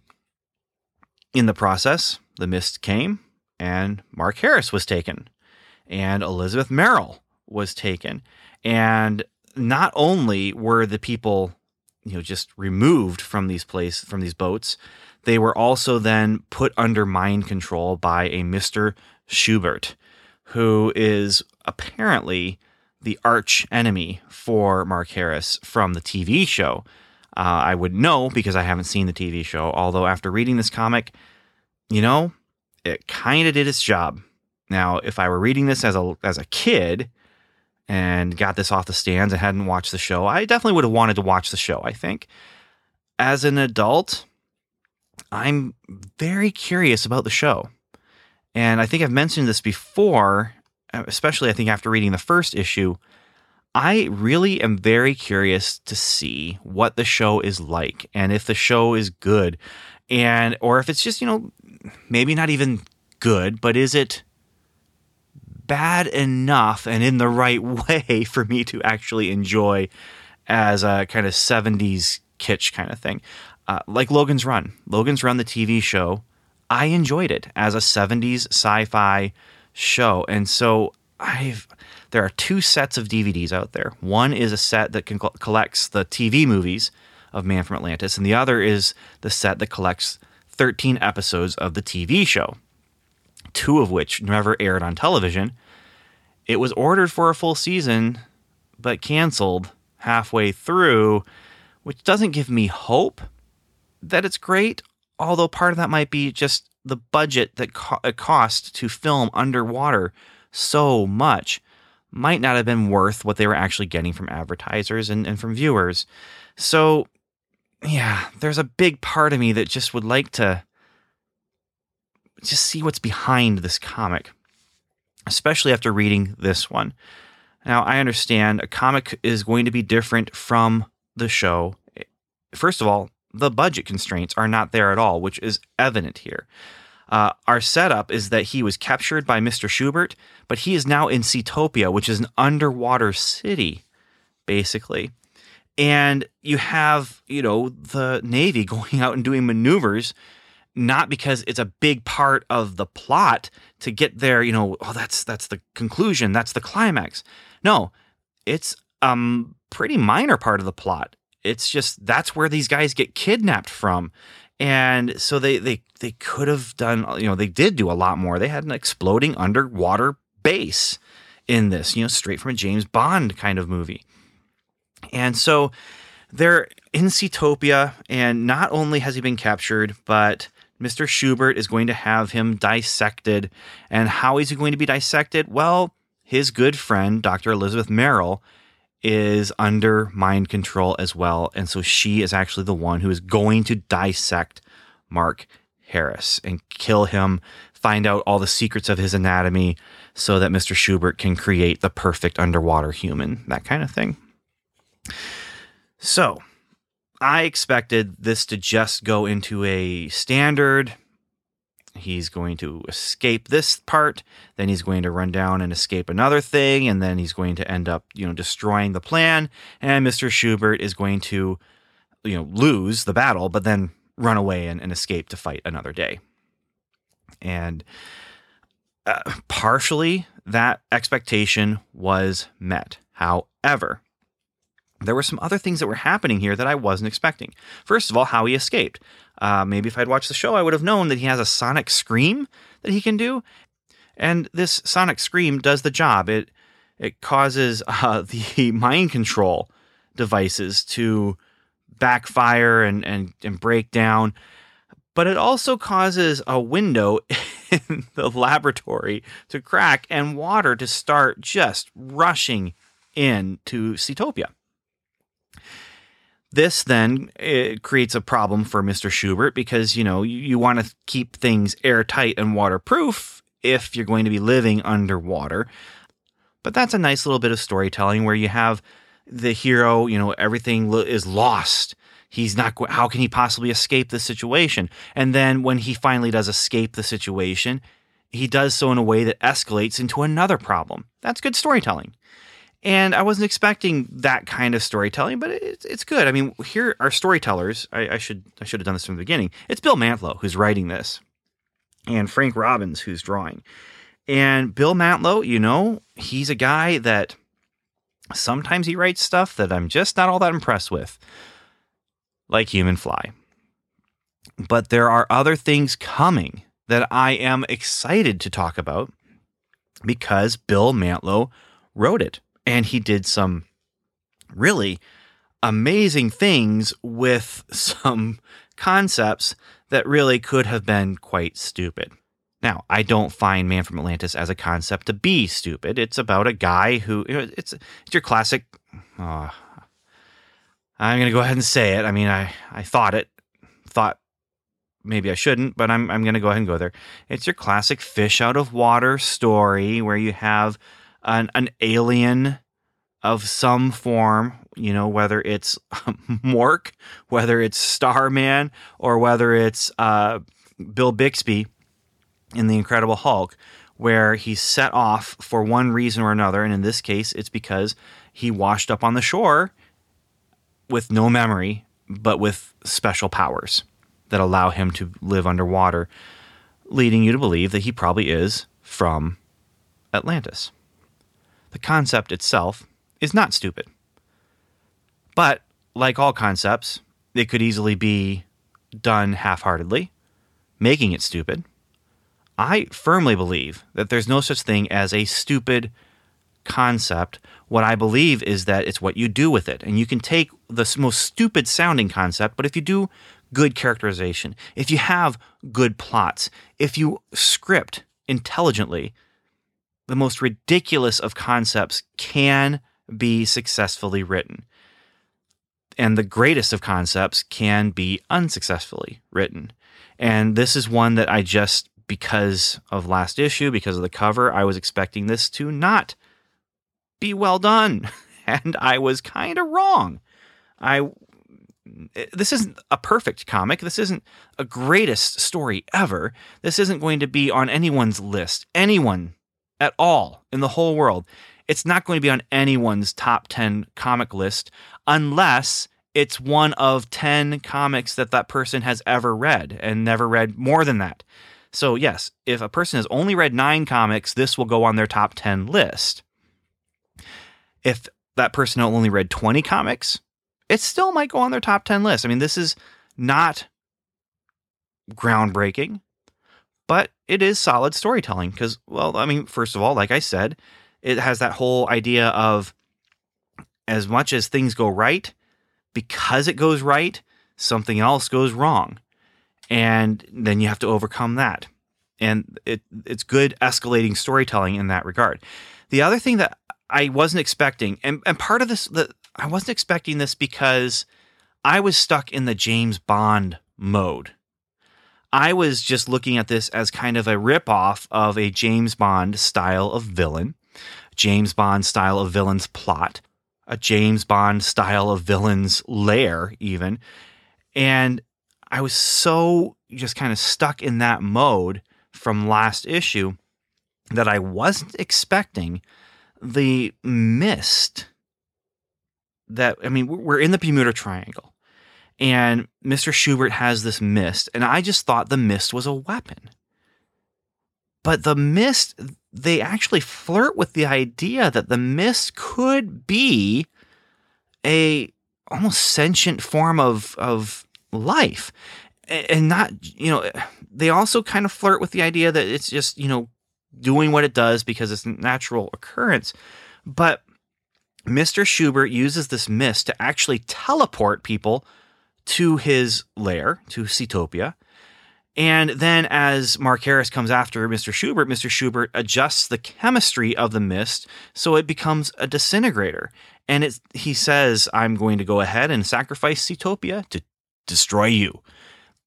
in the process, the mist came and Mark Harris was taken and Elizabeth Merrill was taken. And not only were the people, you know, just removed from these place from these boats, they were also then put under mind control by a Mr. Schubert who is apparently the arch enemy for Mark Harris from the TV show. Uh, I would know because I haven't seen the TV show. Although after reading this comic, you know, it kind of did its job. Now, if I were reading this as a as a kid and got this off the stands and hadn't watched the show, I definitely would have wanted to watch the show. I think. As an adult, I'm very curious about the show. And I think I've mentioned this before, especially I think after reading the first issue. I really am very curious to see what the show is like and if the show is good and or if it's just, you know, maybe not even good, but is it bad enough and in the right way for me to actually enjoy as a kind of 70s kitsch kind of thing? Uh, like Logan's Run. Logan's Run, the TV show, I enjoyed it as a 70s sci fi show. And so I've there are two sets of DVDs out there. One is a set that can collects the TV movies of Man from Atlantis, and the other is the set that collects 13 episodes of the TV show, two of which never aired on television. It was ordered for a full season, but canceled halfway through, which doesn't give me hope that it's great, although part of that might be just the budget that co- it cost to film underwater so much might not have been worth what they were actually getting from advertisers and, and from viewers. So, yeah, there's a big part of me that just would like to just see what's behind this comic, especially after reading this one. Now, I understand a comic is going to be different from the show. First of all, the budget constraints are not there at all, which is evident here. Uh, our setup is that he was captured by Mr. Schubert, but he is now in Seatopia, which is an underwater city, basically. And you have, you know, the Navy going out and doing maneuvers, not because it's a big part of the plot to get there, you know, oh, that's that's the conclusion, that's the climax. No, it's um pretty minor part of the plot. It's just that's where these guys get kidnapped from and so they they they could have done you know they did do a lot more they had an exploding underwater base in this you know straight from a james bond kind of movie and so they're in Seatopia, and not only has he been captured, but Mr. Schubert is going to have him dissected. And how is he going to be dissected? Well, his good friend, Dr. Elizabeth Merrill, is under mind control as well. And so she is actually the one who is going to dissect Mark Harris and kill him, find out all the secrets of his anatomy so that Mr. Schubert can create the perfect underwater human, that kind of thing. So I expected this to just go into a standard he's going to escape this part then he's going to run down and escape another thing and then he's going to end up you know destroying the plan and mr schubert is going to you know lose the battle but then run away and, and escape to fight another day. And uh, partially that expectation was met. However there were some other things that were happening here that I wasn't expecting. First of all, how he escaped. Uh, maybe if I'd watched the show, I would have known that he has a sonic scream that he can do, and this sonic scream does the job. It it causes uh, the mind control devices to backfire and, and and break down, but it also causes a window in the laboratory to crack and water to start just rushing into Seatopia. This then eh, creates a problem for Mr. Schubert because, you know, you, you want to keep things airtight and waterproof if you're going to be living underwater. But that's a nice little bit of storytelling where you have the hero, you know, everything is lost. He's not, how can he possibly escape the situation? And then when he finally does escape the situation, he does so in a way that escalates into another problem. That's good storytelling. And I wasn't expecting that kind of storytelling, but it's, it's good. I mean, here are storytellers. I, I should I should have done this from the beginning. It's Bill Mantlo who's writing this, and Frank Robbins who's drawing. And Bill Mantlo, you know, he's a guy that sometimes he writes stuff that I'm just not all that impressed with, like Human Fly. But there are other things coming that I am excited to talk about because Bill Mantlo wrote it and he did some really amazing things with some concepts that really could have been quite stupid. Now, I don't find Man from Atlantis as a concept to be stupid. It's about a guy who you know, it's it's your classic. Uh, I'm going to go ahead and say it. I mean, I I thought it, thought maybe I shouldn't, but I'm I'm going to go ahead and go there. It's your classic fish out of water story where you have an an alien of some form, you know, whether it's Mork, whether it's Starman, or whether it's uh, Bill Bixby in The Incredible Hulk, where he's set off for one reason or another. And in this case, it's because he washed up on the shore with no memory, but with special powers that allow him to live underwater, leading you to believe that he probably is from Atlantis. The concept itself is not stupid. But, like all concepts, it could easily be done half heartedly, making it stupid. I firmly believe that there's no such thing as a stupid concept. What I believe is that it's what you do with it. And you can take the most stupid sounding concept, but if you do good characterization, if you have good plots, if you script intelligently, the most ridiculous of concepts can be successfully written. And the greatest of concepts can be unsuccessfully written. And this is one that I just, because of last issue, because of the cover, I was expecting this to not be well done. And I was kind of wrong. I this isn't a perfect comic. This isn't a greatest story ever. This isn't going to be on anyone's list. Anyone at all in the whole world it's not going to be on anyone's top 10 comic list unless it's one of 10 comics that that person has ever read and never read more than that. So, yes, if a person has only read nine comics, this will go on their top 10 list. If that person only read 20 comics, it still might go on their top 10 list. I mean, this is not groundbreaking, but it is solid storytelling because, well, I mean, first of all, like I said, it has that whole idea of as much as things go right, because it goes right, something else goes wrong. And then you have to overcome that. And it, it's good escalating storytelling in that regard. The other thing that I wasn't expecting, and, and part of this, the, I wasn't expecting this because I was stuck in the James Bond mode. I was just looking at this as kind of a ripoff of a James Bond style of villain. James Bond style of villain's plot, a James Bond style of villain's lair, even. And I was so just kind of stuck in that mode from last issue that I wasn't expecting the mist that, I mean, we're in the Bermuda Triangle and Mr. Schubert has this mist, and I just thought the mist was a weapon. But the mist, they actually flirt with the idea that the mist could be a almost sentient form of of life and not you know they also kind of flirt with the idea that it's just you know doing what it does because it's a natural occurrence but mr schubert uses this mist to actually teleport people to his lair to Seatopia and then as Mark Harris comes after Mr. Schubert, Mr. Schubert adjusts the chemistry of the mist so it becomes a disintegrator. And it, he says, I'm going to go ahead and sacrifice Seatopia to destroy you.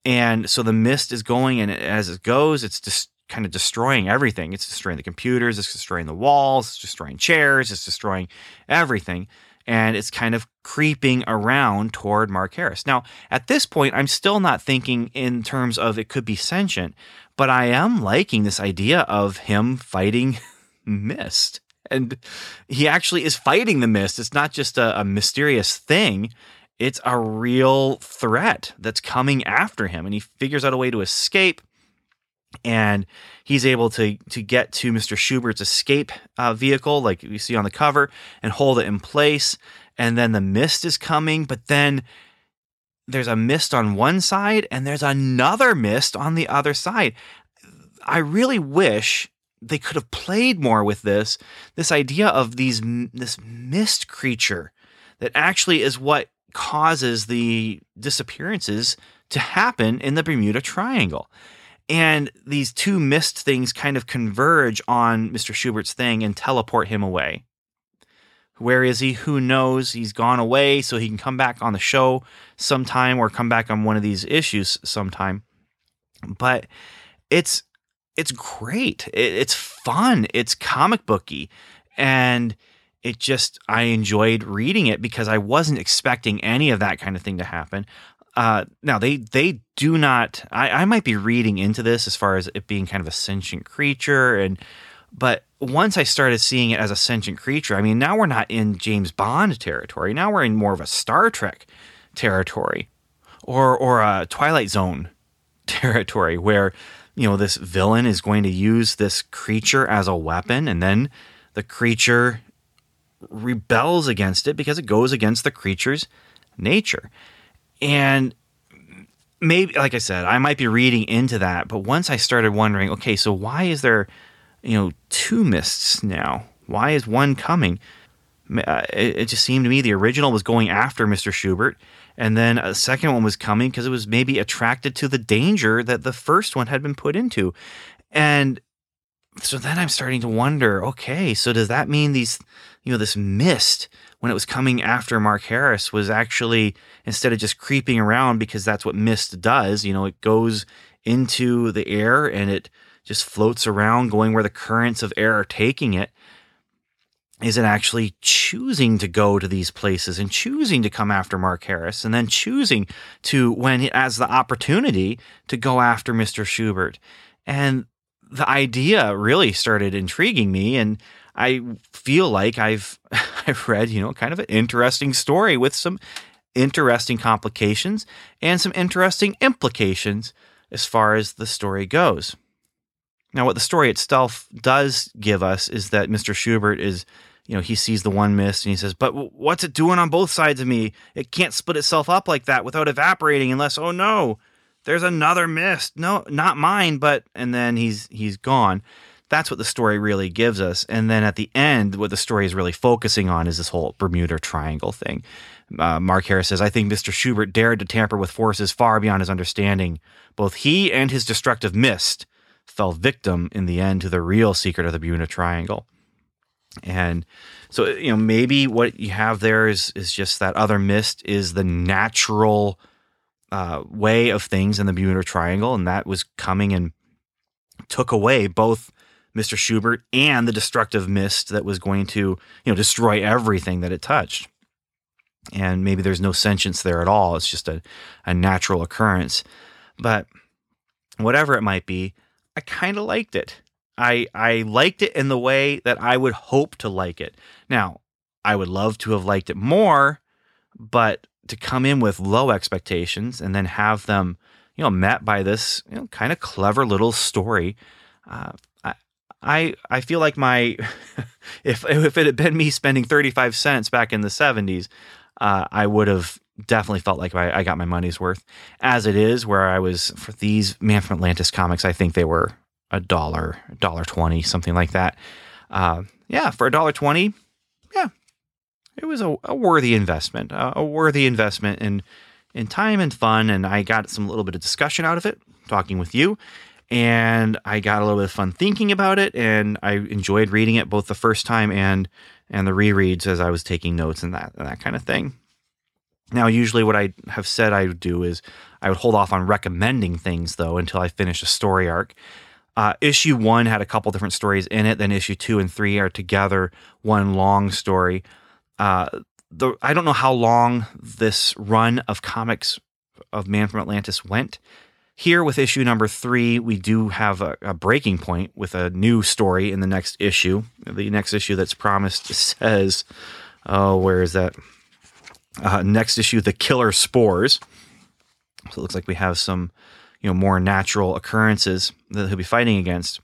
And so the mist is going, and as it goes, it's just kind of destroying everything. It's destroying the computers, it's destroying the walls, it's destroying chairs, it's destroying everything and it's kind of creeping around toward Mark Harris. Now, at this point, I'm still not thinking in terms of it could be sentient, but I am liking this idea of him fighting Mist. And he actually is fighting the Mist. It's not just a, a mysterious thing, it's a real threat that's coming after him. And he figures out a way to escape and he's able to to get to Mr. Schubert's escape uh, vehicle, like you see on the cover, and hold it in place. And then the mist is coming, but then there's a mist on one side and there's another mist on the other side. I really wish they could have played more with this this idea of these this mist creature that actually is what causes the disappearances to happen in the Bermuda Triangle. And these two mist things kind of converge on Mr. Schubert's thing and teleport him away. Where is he? Who knows? He's gone away, so he can come back on the show sometime or come back on one of these issues sometime. But it's it's great. It's fun. It's comic booky, and it just I enjoyed reading it because I wasn't expecting any of that kind of thing to happen. Uh, now they they do not. I, I might be reading into this as far as it being kind of a sentient creature, and but once I started seeing it as a sentient creature, I mean, now we're not in James Bond territory. Now we're in more of a Star Trek territory, or or a Twilight Zone territory, where you know this villain is going to use this creature as a weapon, and then the creature rebels against it because it goes against the creature's nature. And maybe, like I said, I might be reading into that, but once I started wondering, okay, so why is there you know, two mists now. Why is one coming? Uh, it, just seemed to me the original was going after Mr. Schubert, and then a second one was coming because it was maybe attracted to the danger that the first one had been put into. And so then I'm starting to wonder okay, so does that mean these, you know, this mist when it was coming after Mark Harris was actually, instead of just creeping around because that's what mist does, you know, it goes into the air and it just floats around going where the currents of air are taking it is it actually choosing to go to these places and choosing to come after Mark Harris and then choosing to when it has the opportunity to go after Mr. Schubert and the idea really started intriguing me and I feel like I've I've read, you know, kind of an interesting story with some interesting complications and some interesting implications as far as the story goes. Now, what the story itself does give us is that Mr. Schubert is, you know, he sees the one mist and he says, But what's it doing on both sides of me? It can't split itself up like that without evaporating unless, oh no, there's another mist. No, not mine, but, and then he's, he's gone. That's what the story really gives us. And then at the end, what the story is really focusing on is this whole Bermuda Triangle thing. Uh, Mark Harris says, I think Mr. Schubert dared to tamper with forces far beyond his understanding. Both he and his destructive mist fell victim in the end to the real secret of the Bermuda Triangle. And so, you know, maybe what you have there is is just that other mist is the natural uh, way of things in the Bermuda Triangle, and that was coming and took away both Mr. Schubert and the destructive mist that was going to, you know, destroy everything that it touched. And maybe there's no sentience there at all. It's just a, a natural occurrence. But whatever it might be, I kind of liked it. I I liked it in the way that I would hope to like it. Now, I would love to have liked it more, but to come in with low expectations and then have them, you know, met by this you know, kind of clever little story, uh, I, I I feel like my if if it had been me spending thirty five cents back in the seventies, uh, I would have definitely felt like I, I, got my money's worth. As it is, where I was for these Man from Atlantis comics, I think they were a dollar, dollar twenty, something like that. Uh, yeah, for a dollar twenty, it was a, a worthy investment, a, a worthy investment in in time and fun. And I got some little bit of discussion out of it, talking with you. And I got a little bit of fun thinking about it, and I enjoyed reading it both the first time and and the rereads as I was taking notes and that and that kind of thing. Now, usually, what I have said I would do is I would hold off on recommending things though until I finish a story arc. Uh, issue one had a couple different stories in it. Then issue two and three are together one long story. Uh, the I don't know how long this run of comics of Man from Atlantis went. Here with issue number three, we do have a, a breaking point with a new story in the next issue. The next issue that's promised says, "Oh, where is that?" Uh, next issue, the killer spores. So it looks like we have some, you know, more natural occurrences that he'll be fighting against.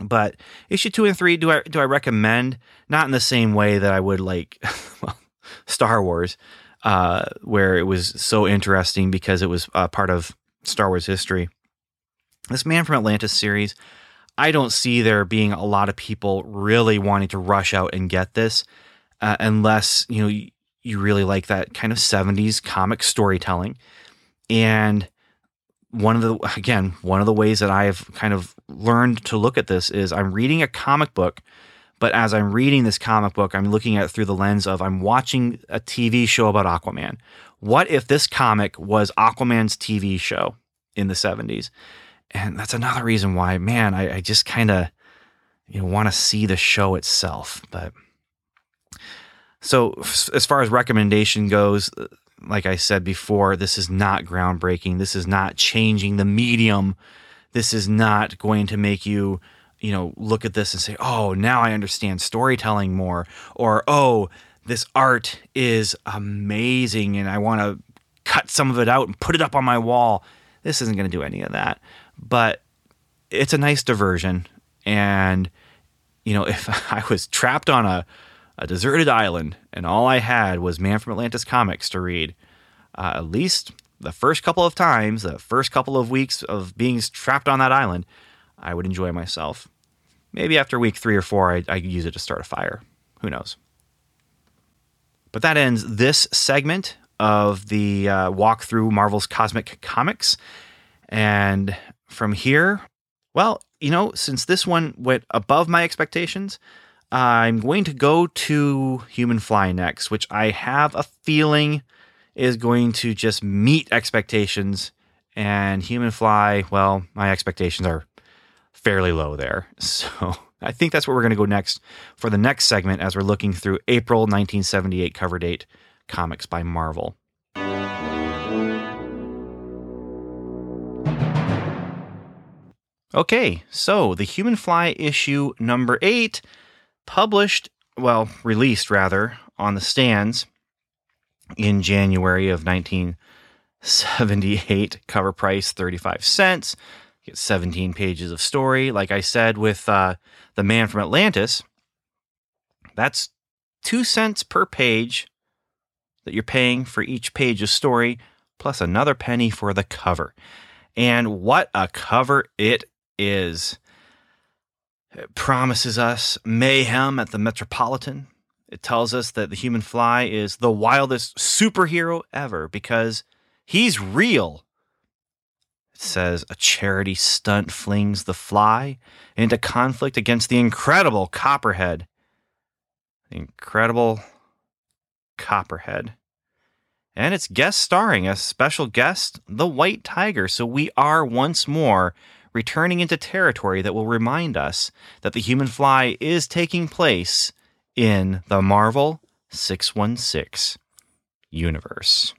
But issue two and three, do I do I recommend? Not in the same way that I would like Star Wars, uh, where it was so interesting because it was uh, part of Star Wars history. This Man from Atlantis series, I don't see there being a lot of people really wanting to rush out and get this, uh, unless you know you really like that kind of 70s comic storytelling. And one of the, again, one of the ways that I've kind of learned to look at this is I'm reading a comic book, but as I'm reading this comic book, I'm looking at it through the lens of I'm watching a TV show about Aquaman. What if this comic was Aquaman's TV show in the 70s? And that's another reason why, man, I, I just kind of you know, want to see the show itself. But so, as far as recommendation goes, like I said before, this is not groundbreaking. This is not changing the medium. This is not going to make you, you know, look at this and say, oh, now I understand storytelling more. Or, oh, this art is amazing and I want to cut some of it out and put it up on my wall. This isn't going to do any of that. But it's a nice diversion. And, you know, if I was trapped on a a deserted island, and all I had was Man from Atlantis comics to read. Uh, at least the first couple of times, the first couple of weeks of being trapped on that island, I would enjoy myself. Maybe after week three or four, I, I use it to start a fire. Who knows? But that ends this segment of the uh, walk through Marvel's Cosmic Comics. And from here, well, you know, since this one went above my expectations, I'm going to go to Human Fly next, which I have a feeling is going to just meet expectations. And Human Fly, well, my expectations are fairly low there. So I think that's where we're going to go next for the next segment as we're looking through April 1978 cover date comics by Marvel. Okay, so the Human Fly issue number eight published, well, released rather, on the stands in January of 1978. Cover price 35 cents. Get 17 pages of story. Like I said with uh, The Man from Atlantis, that's two cents per page that you're paying for each page of story, plus another penny for the cover. And what a cover it is! It promises us mayhem at the Metropolitan. It tells us that the human fly is the wildest superhero ever because he's real. It says a charity stunt flings the fly into conflict against the incredible Copperhead. Incredible Copperhead. And it's guest starring a special guest, the White Tiger. So we are once more returning into territory that will remind us that the human fly is taking place in the Marvel 616 universe.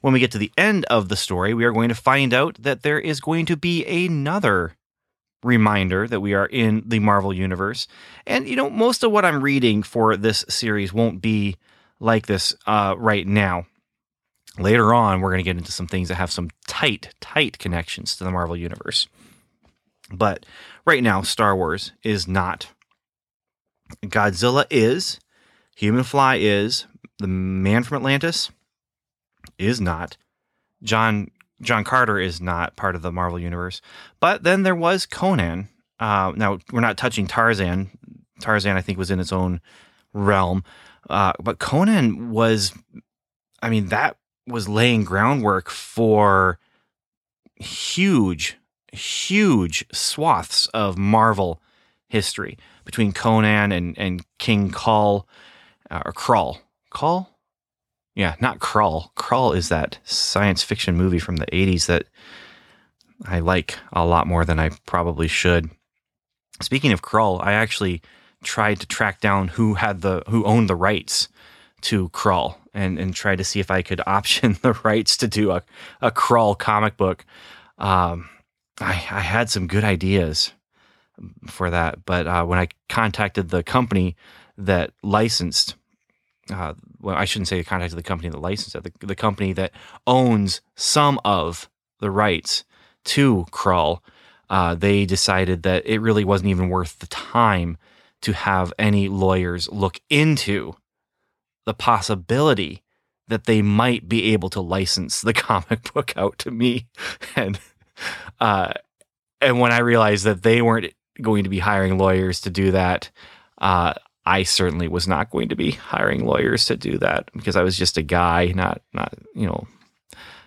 When we get to the end of the story, we are going to find out that there is going to be another reminder that we are in the Marvel universe. And, you know, most of what I'm reading for this series won't be like this uh, right now later on, we're going to get into some things that have some tight, tight connections to the Marvel Universe. But right now, Star Wars is not. Godzilla is. Human Fly is. The Man from Atlantis is not. John John Carter is not part of the Marvel Universe. But then there was Conan. Uh, now, we're not touching Tarzan. Tarzan, I think, was in its own realm. Uh, but Conan was, I mean, that was laying groundwork for huge, huge swaths of Marvel history between Conan and, and King Kull uh, or Krull. Kull? Yeah, not Krull. Krull is that science fiction movie from the 80s that I like a lot more than I probably should. Speaking of Krull, I actually tried to track down who had the who owned the rights to Krull and and try to see if I could option the rights to do a a Krull comic book. Um, I I had some good ideas for that, but uh, when I contacted the company that licensed, uh, well, I shouldn't say contacted the company that licensed it, the, the company that owns some of the rights to Krull. uh, they decided that it really wasn't even worth the time to have any lawyers look into the possibility that they might be able to license the comic book out to me and uh, and when I realized that they weren't going to be hiring lawyers to do that, uh, I certainly was not going to be hiring lawyers to do that because I was just a guy, not not you know,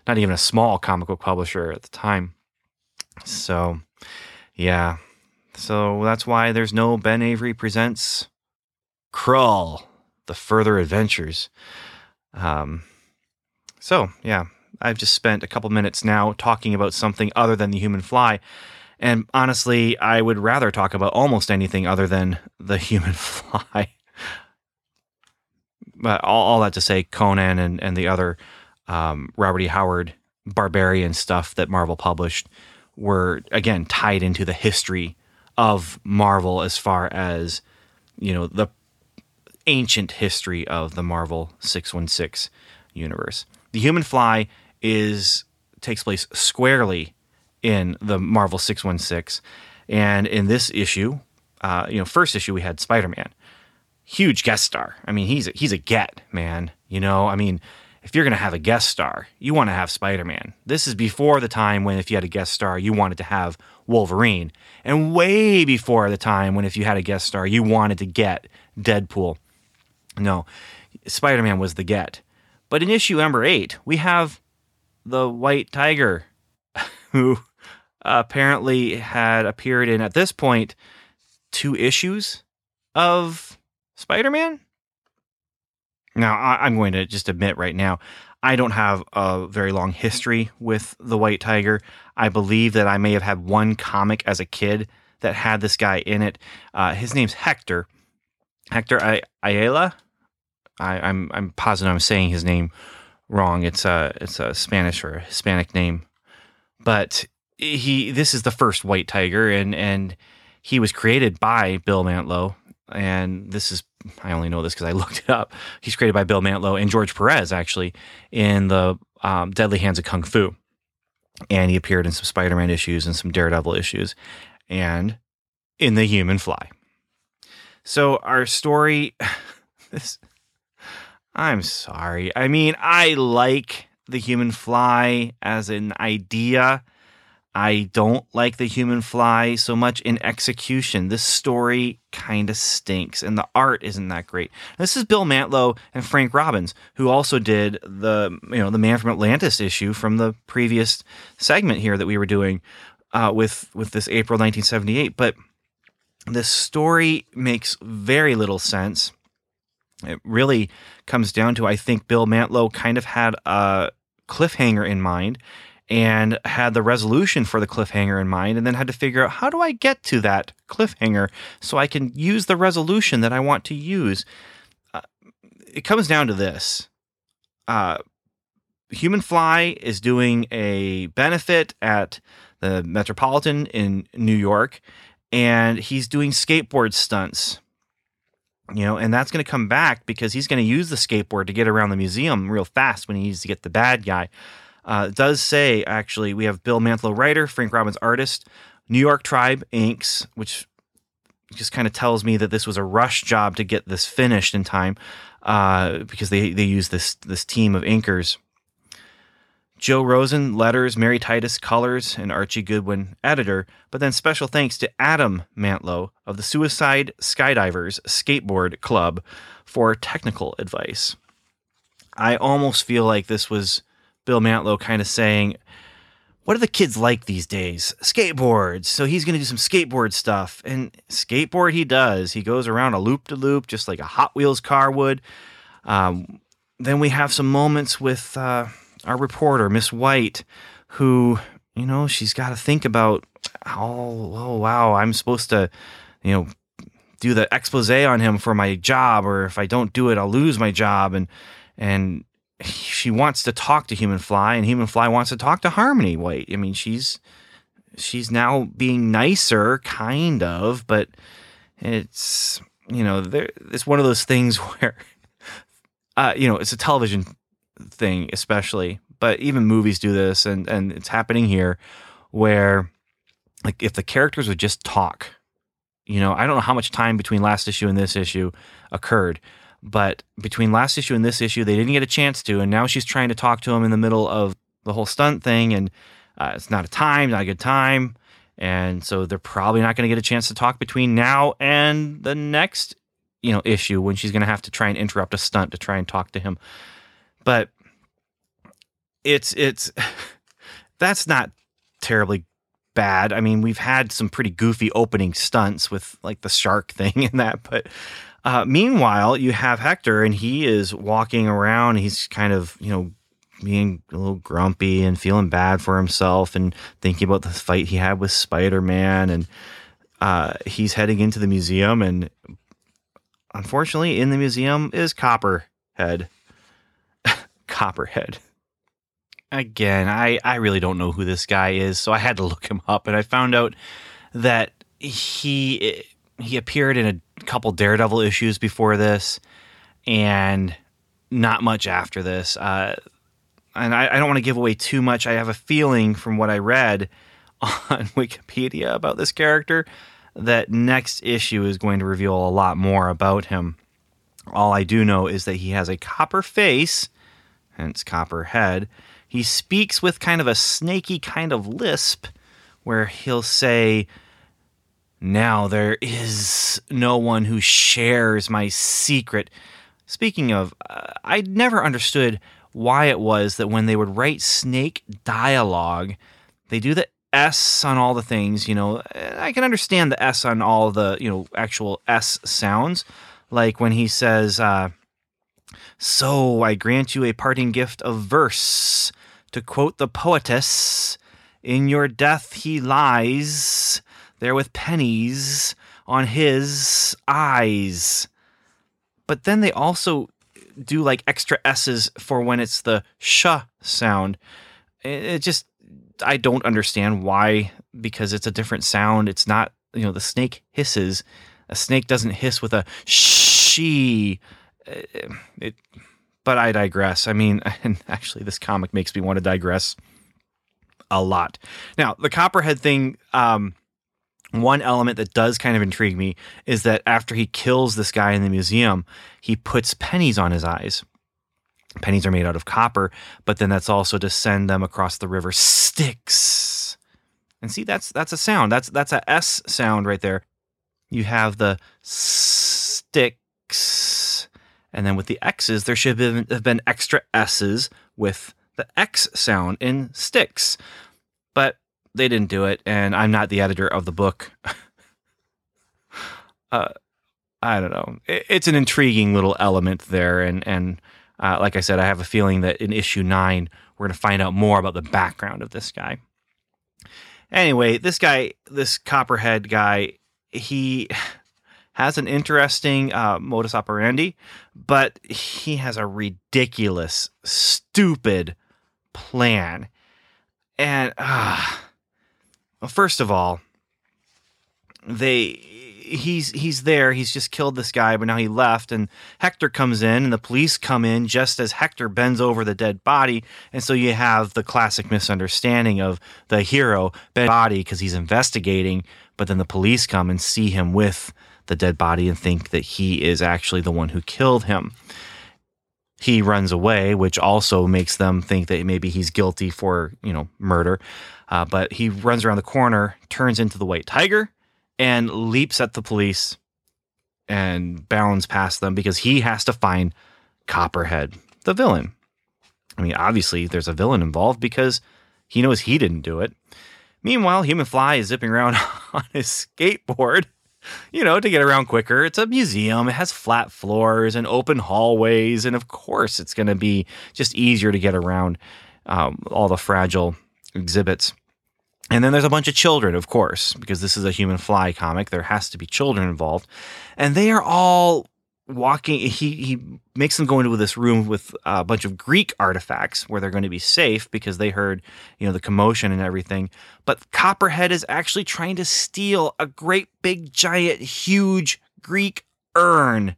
not even a small comic book publisher at the time. So, yeah. So that's why there's no Ben Avery presents Krull, The Further Adventures. Um, so, yeah, I've just spent a couple minutes now talking about something other than the human fly. And honestly, I would rather talk about almost anything other than the human fly. but all, all, that to say, Conan and, and the other um, Robert E. Howard barbarian stuff that Marvel published were, again, tied into the history of Marvel as far as, you know, the ancient history of the Marvel 616 universe. The Human Fly is takes place squarely in the Marvel 616. And in this issue, uh, you know, first issue we had Spider-Man. Huge guest star. I mean, he's a, he's a get, man. You know, I mean, if you're going to have a guest star, you want to have Spider-Man. This is before the time when if you had a guest star, you wanted to have Wolverine. And way before the time when if you had a guest star, you wanted to get Deadpool. No, Spider-Man was the get. But in issue number 8, we have the White Tiger who apparently had appeared in, at this point, two issues of Spider Man. Now, I, am going to just admit right now, I don't have a very long history with the White Tiger. I believe that I may have had one comic as a kid that had this guy in it. Uh, his name's Hector. Hector I- Ayala. I, am I'm, I'm positive I'm saying his name wrong. It's a it's a Spanish or Hispanic name but he this is the first white tiger and and he was created by Bill Mantlo and this is I only know this because I looked it up. He's created by Bill Mantlo and George Perez actually in the um, Deadly Hands of Kung Fu, and he appeared in some Spider-Man issues and some Daredevil issues, and in the Human Fly. So our story, this, I'm sorry. I mean, I like the human fly as an idea. I don't like the human fly so much in execution. This story kind of stinks, and the art isn't that great. This is Bill Mantlo and Frank Robbins, who also did the you know the Man from Atlantis issue from the previous segment here that we were doing uh, with with this April 1978. But this story makes very little sense. It really comes down to I think Bill Mantlo kind of had a cliffhanger in mind and had the resolution for the cliffhanger in mind and then had to figure out how do I get to that cliffhanger so I can use the resolution that I want to use. Uh, it comes down to this. Uh, Human Fly is doing a benefit at the Metropolitan in New York, and he's doing skateboard stunts you know, and that's going to come back because he's going to use the skateboard to get around the museum real fast when he needs to get the bad guy. Uh, does say actually we have Bill Mantlo writer, Frank Robbins artist, New York Tribe inks, which just kind of tells me that this was a rush job to get this finished in time uh, because they they use this this team of inkers. Joe Rosen, letters, Mary Titus, colors, and Archie Goodwin, editor. But then special thanks to Adam Mantlo of the Suicide Skydivers Skateboard Club for technical advice. I almost feel like this was Bill Mantlo kind of saying, What are the kids like these days? Skateboards. So he's going to do some skateboard stuff. And skateboard he does. He goes around a loop to loop, just like a Hot Wheels car would. Um, then we have some moments with. Uh, our reporter, Miss White, who, you know, she's got to think about, oh, oh, wow, I'm supposed to, you know, do the expose on him for my job, or if I don't do it, I'll lose my job. And, and she wants to talk to Human Fly, and Human Fly wants to talk to Harmony White. I mean, she's, she's now being nicer, kind of, but it's, you know, there, it's one of those things where, uh, you know, it's a television thing, especially, but even movies do this, and and it's happening here, where like if the characters would just talk, you know, I don't know how much time between last issue and this issue occurred, but between last issue and this issue, they didn't get a chance to, and now she's trying to talk to him in the middle of the whole stunt thing, and uh, it's not a time, not a good time. And so they're probably not going to get a chance to talk between now and the next you know issue when she's going to have to try and interrupt a stunt to try and talk to him. But it's it's that's not terribly bad. I mean, we've had some pretty goofy opening stunts with like the shark thing and that, but uh, meanwhile, you have Hector and he is walking around. He's kind of, you know, being a little grumpy and feeling bad for himself and thinking about the fight he had with Spider Man. And uh, he's heading into the museum. And unfortunately, in the museum is Copperhead. Copperhead. Again, I, I really don't know who this guy is, so I had to look him up. And I found out that he he appeared in a couple Daredevil issues before this, and not much after this. Uh, and I, I don't want to give away too much. I have a feeling from what I read on Wikipedia about this character that next issue is going to reveal a lot more about him. All I do know is that he has a copper face, hence Copperhead. He speaks with kind of a snaky kind of lisp where he'll say, Now there is no one who shares my secret. Speaking of, uh, I never understood why it was that when they would write snake dialogue, they do the S on all the things, you know. I can understand the S on all the, you know, actual S sounds. Like when he says, uh, So I grant you a parting gift of verse. To quote the poetess, In your death he lies, there with pennies on his eyes. But then they also do like extra S's for when it's the sh sound. It just, I don't understand why, because it's a different sound. It's not, you know, the snake hisses. A snake doesn't hiss with a she. It, but I digress. I mean, and actually, this comic makes me want to digress a lot. Now, the Copperhead thing, um, one element that does kind of intrigue me is that after he kills this guy in the museum, he puts pennies on his eyes. Pennies are made out of copper, but then that's also to send them across the river Styx. And see, that's that's a sound. That's that's a S sound right there. You have the sticks, and then with the X's, there should have been extra S's with the X sound in sticks. But they didn't do it, and I'm not the editor of the book. uh, I don't know. It's an intriguing little element there, and and uh, like I said, I have a feeling that in issue nine we're going to find out more about the background of this guy. Anyway, this guy, this Copperhead guy, he has an interesting uh, modus operandi, but he has a ridiculous, stupid plan, and. Uh, well, first of all, they he's he's there. He's just killed this guy, but now he left, and Hector comes in, and the police come in just as Hector bends over the dead body, and so you have the classic misunderstanding of the hero dead body because he's investigating, but then the police come and see him with the dead body and think that he is actually the one who killed him. He runs away, which also makes them think that maybe he's guilty for you know murder. Uh, but he runs around the corner, turns into the white tiger, and leaps at the police and bounds past them because he has to find Copperhead, the villain. I mean, obviously, there's a villain involved because he knows he didn't do it. Meanwhile, Human Fly is zipping around on his skateboard, you know, to get around quicker. It's a museum, it has flat floors and open hallways, and of course, it's going to be just easier to get around um, all the fragile exhibits. And then there's a bunch of children, of course, because this is a human fly comic. There has to be children involved. And they are all walking. He, he makes them go into this room with a bunch of Greek artifacts where they're going to be safe because they heard, you know, the commotion and everything. But Copperhead is actually trying to steal a great big, giant, huge Greek urn.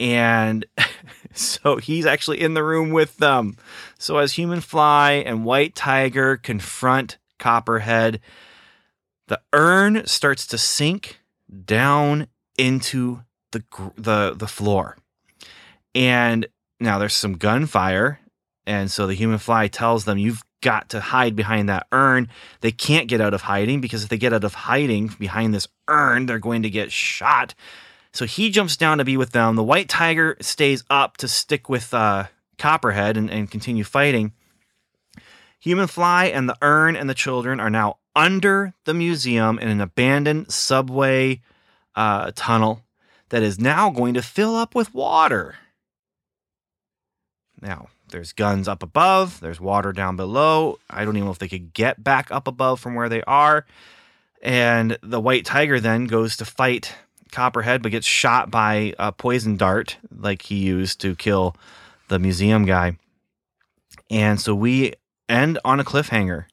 And so he's actually in the room with them. So as Human Fly and White Tiger confront Copperhead. The urn starts to sink down into the the the floor, and now there's some gunfire, and so the human fly tells them, "You've got to hide behind that urn." They can't get out of hiding because if they get out of hiding behind this urn, they're going to get shot. So he jumps down to be with them. The White Tiger stays up to stick with uh, Copperhead and, and continue fighting. Human Fly and the urn and the children are now under the museum in an abandoned subway uh, tunnel that is now going to fill up with water. Now, there's guns up above, there's water down below. I don't even know if they could get back up above from where they are. And the white tiger then goes to fight Copperhead, but gets shot by a poison dart like he used to kill the museum guy. And so we end on a cliffhanger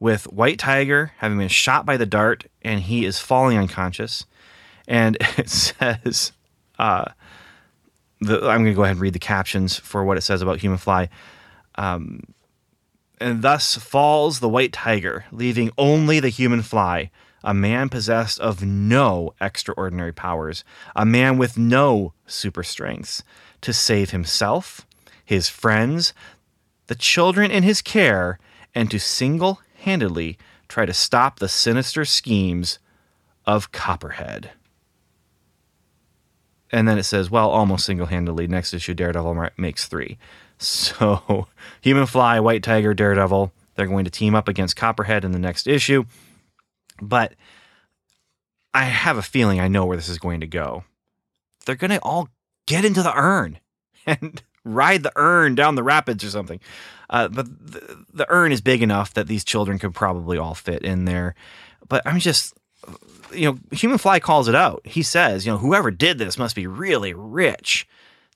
with White Tiger having been shot by the dart and he is falling unconscious. And it says, uh, the, I'm going to go ahead and read the captions for what it says about Human Fly. Um, and thus falls the white tiger, leaving only the human fly, a man possessed of no extraordinary powers, a man with no super strengths, to save himself, his friends, the children in his care, and to single handedly try to stop the sinister schemes of Copperhead. And then it says, well, almost single handedly. Next issue, Daredevil makes three. So, Human Fly, White Tiger, Daredevil, they're going to team up against Copperhead in the next issue. But I have a feeling I know where this is going to go. They're going to all get into the urn and ride the urn down the rapids or something. Uh, but the, the urn is big enough that these children could probably all fit in there. But I'm just you know, Human Fly calls it out. He says, you know, whoever did this must be really rich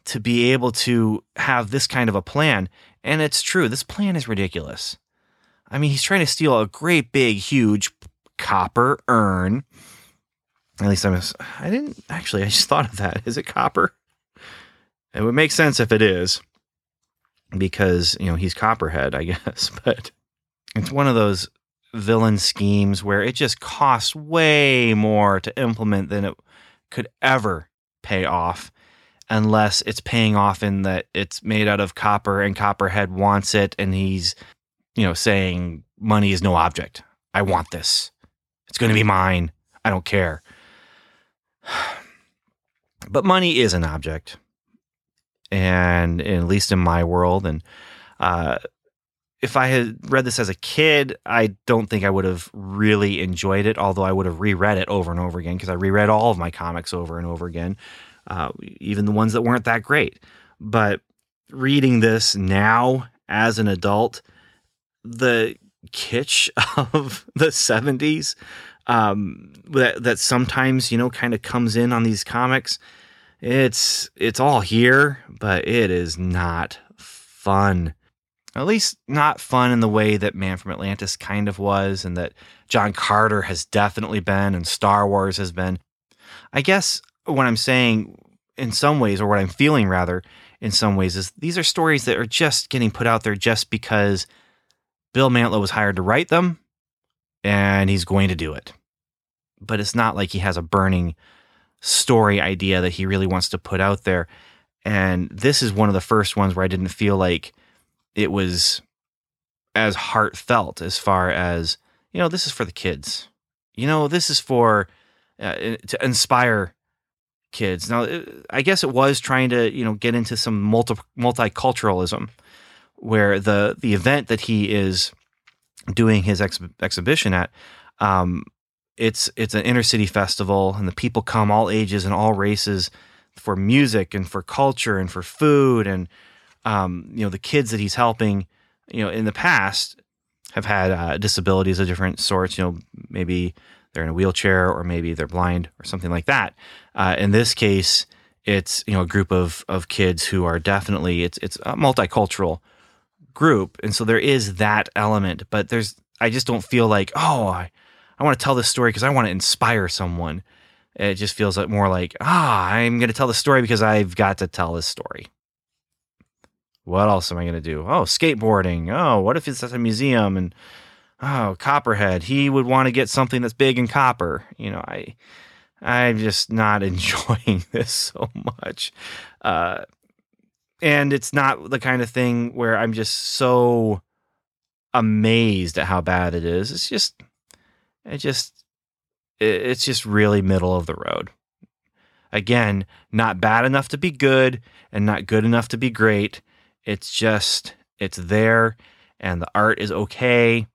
to be able to have this kind of a plan. And it's true. This plan is ridiculous. I mean, he's trying to steal a great big, huge copper urn. At least I'm. I didn't actually. I just thought of that. Is it copper? It would make sense if it is, because you know he's Copperhead, I guess. But it's one of those villain schemes where it just costs way more to implement than it could ever pay off unless it's paying off in that it's made out of copper and copperhead wants it and he's you know saying money is no object. I want this. It's going to be mine. I don't care. But money is an object. And at least in my world and uh, if I had read this as a kid, I don't think I would have really enjoyed it, although I would have reread it over and over again because I reread all of my comics over and over again, uh, even the ones that weren't that great. But reading this now as an adult, the kitsch of the 70s um, that, that sometimes, you know, kind of comes in on these comics, it's, it's all here, but it is not fun at least not fun in the way that Man from Atlantis kind of was, and that John Carter has definitely been, and Star Wars has been. I guess what I'm saying in some ways, or what I'm feeling rather, in some ways, is these are stories that are just getting put out there just because Bill Mantlo was hired to write them and he's going to do it. But it's not like he has a burning story idea that he really wants to put out there. And this is one of the first ones where I didn't feel like it was as heartfelt as far as you know this is for the kids. You know this is for uh, to inspire kids. Now uh, i guess it was trying to you know get into some multi multiculturalism where the the event that he is doing his ex- exhibition at um it's it's an inner city festival and the people come all ages and all races for music and for culture and for food and um, you know, the kids that he's helping, you know, in the past have had uh, disabilities of different sorts. You know, maybe they're in a wheelchair or maybe they're blind or something like that. Uh, in this case, it's you know a group of of kids who are definitely it's it's a multicultural group, and so there is that element. But there's I just don't feel like oh I I want to tell this story because I want to inspire someone. It just feels like more like ah I'm going to tell the story because I've got to tell this story what else am I going to do? Oh, skateboarding. Oh, what if it's at a museum and oh, Copperhead. He would want to get something that's big in copper. You know, I I'm just not enjoying this so much. Uh, and it's not the kind of thing where I'm just so amazed at how bad it is. It's just it just it's just really middle of the road. Again, not bad enough to be good and not good enough to be great. It's just, it's there and the art is okay.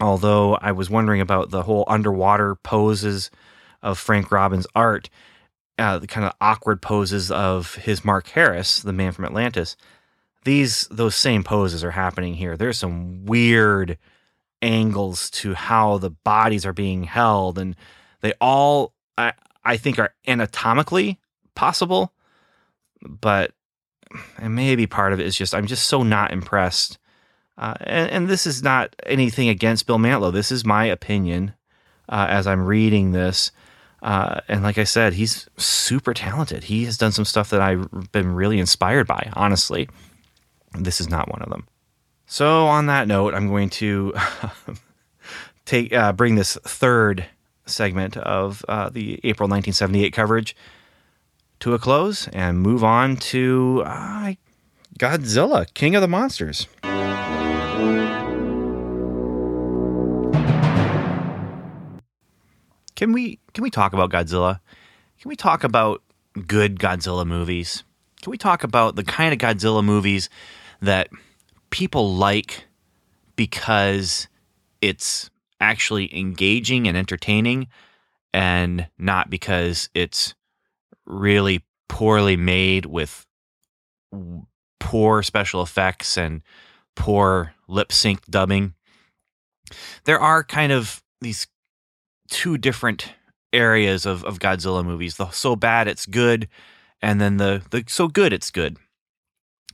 Although I was wondering about the whole underwater poses of Frank Robbins' art, uh, the kind of awkward poses of his Mark Harris, the man from Atlantis. These, those same poses are happening here. There's some weird angles to how the bodies are being held, and they all, I, I think, are anatomically possible, but and maybe part of it is just I'm just so not impressed. Uh, and, and, this is not anything against Bill Mantlo. This is my opinion uh, as I'm reading this. Uh, and like I said, he's super talented. He has done some stuff that I've been really inspired by, honestly. This is not one of them. So, on that note, I'm going to take uh, bring this third segment of uh, the April 1978 coverage to a close and move on to uh, Godzilla, King of the Monsters. Can we can we talk about Godzilla? Can we talk about good Godzilla movies? Can we talk about the kind of Godzilla movies that people like because it's actually engaging and entertaining and not because it's really poorly made with poor special effects and poor lip sync dubbing. There are kind of these two different areas of, of Godzilla movies the so bad it's good, and then the, the so good it's good.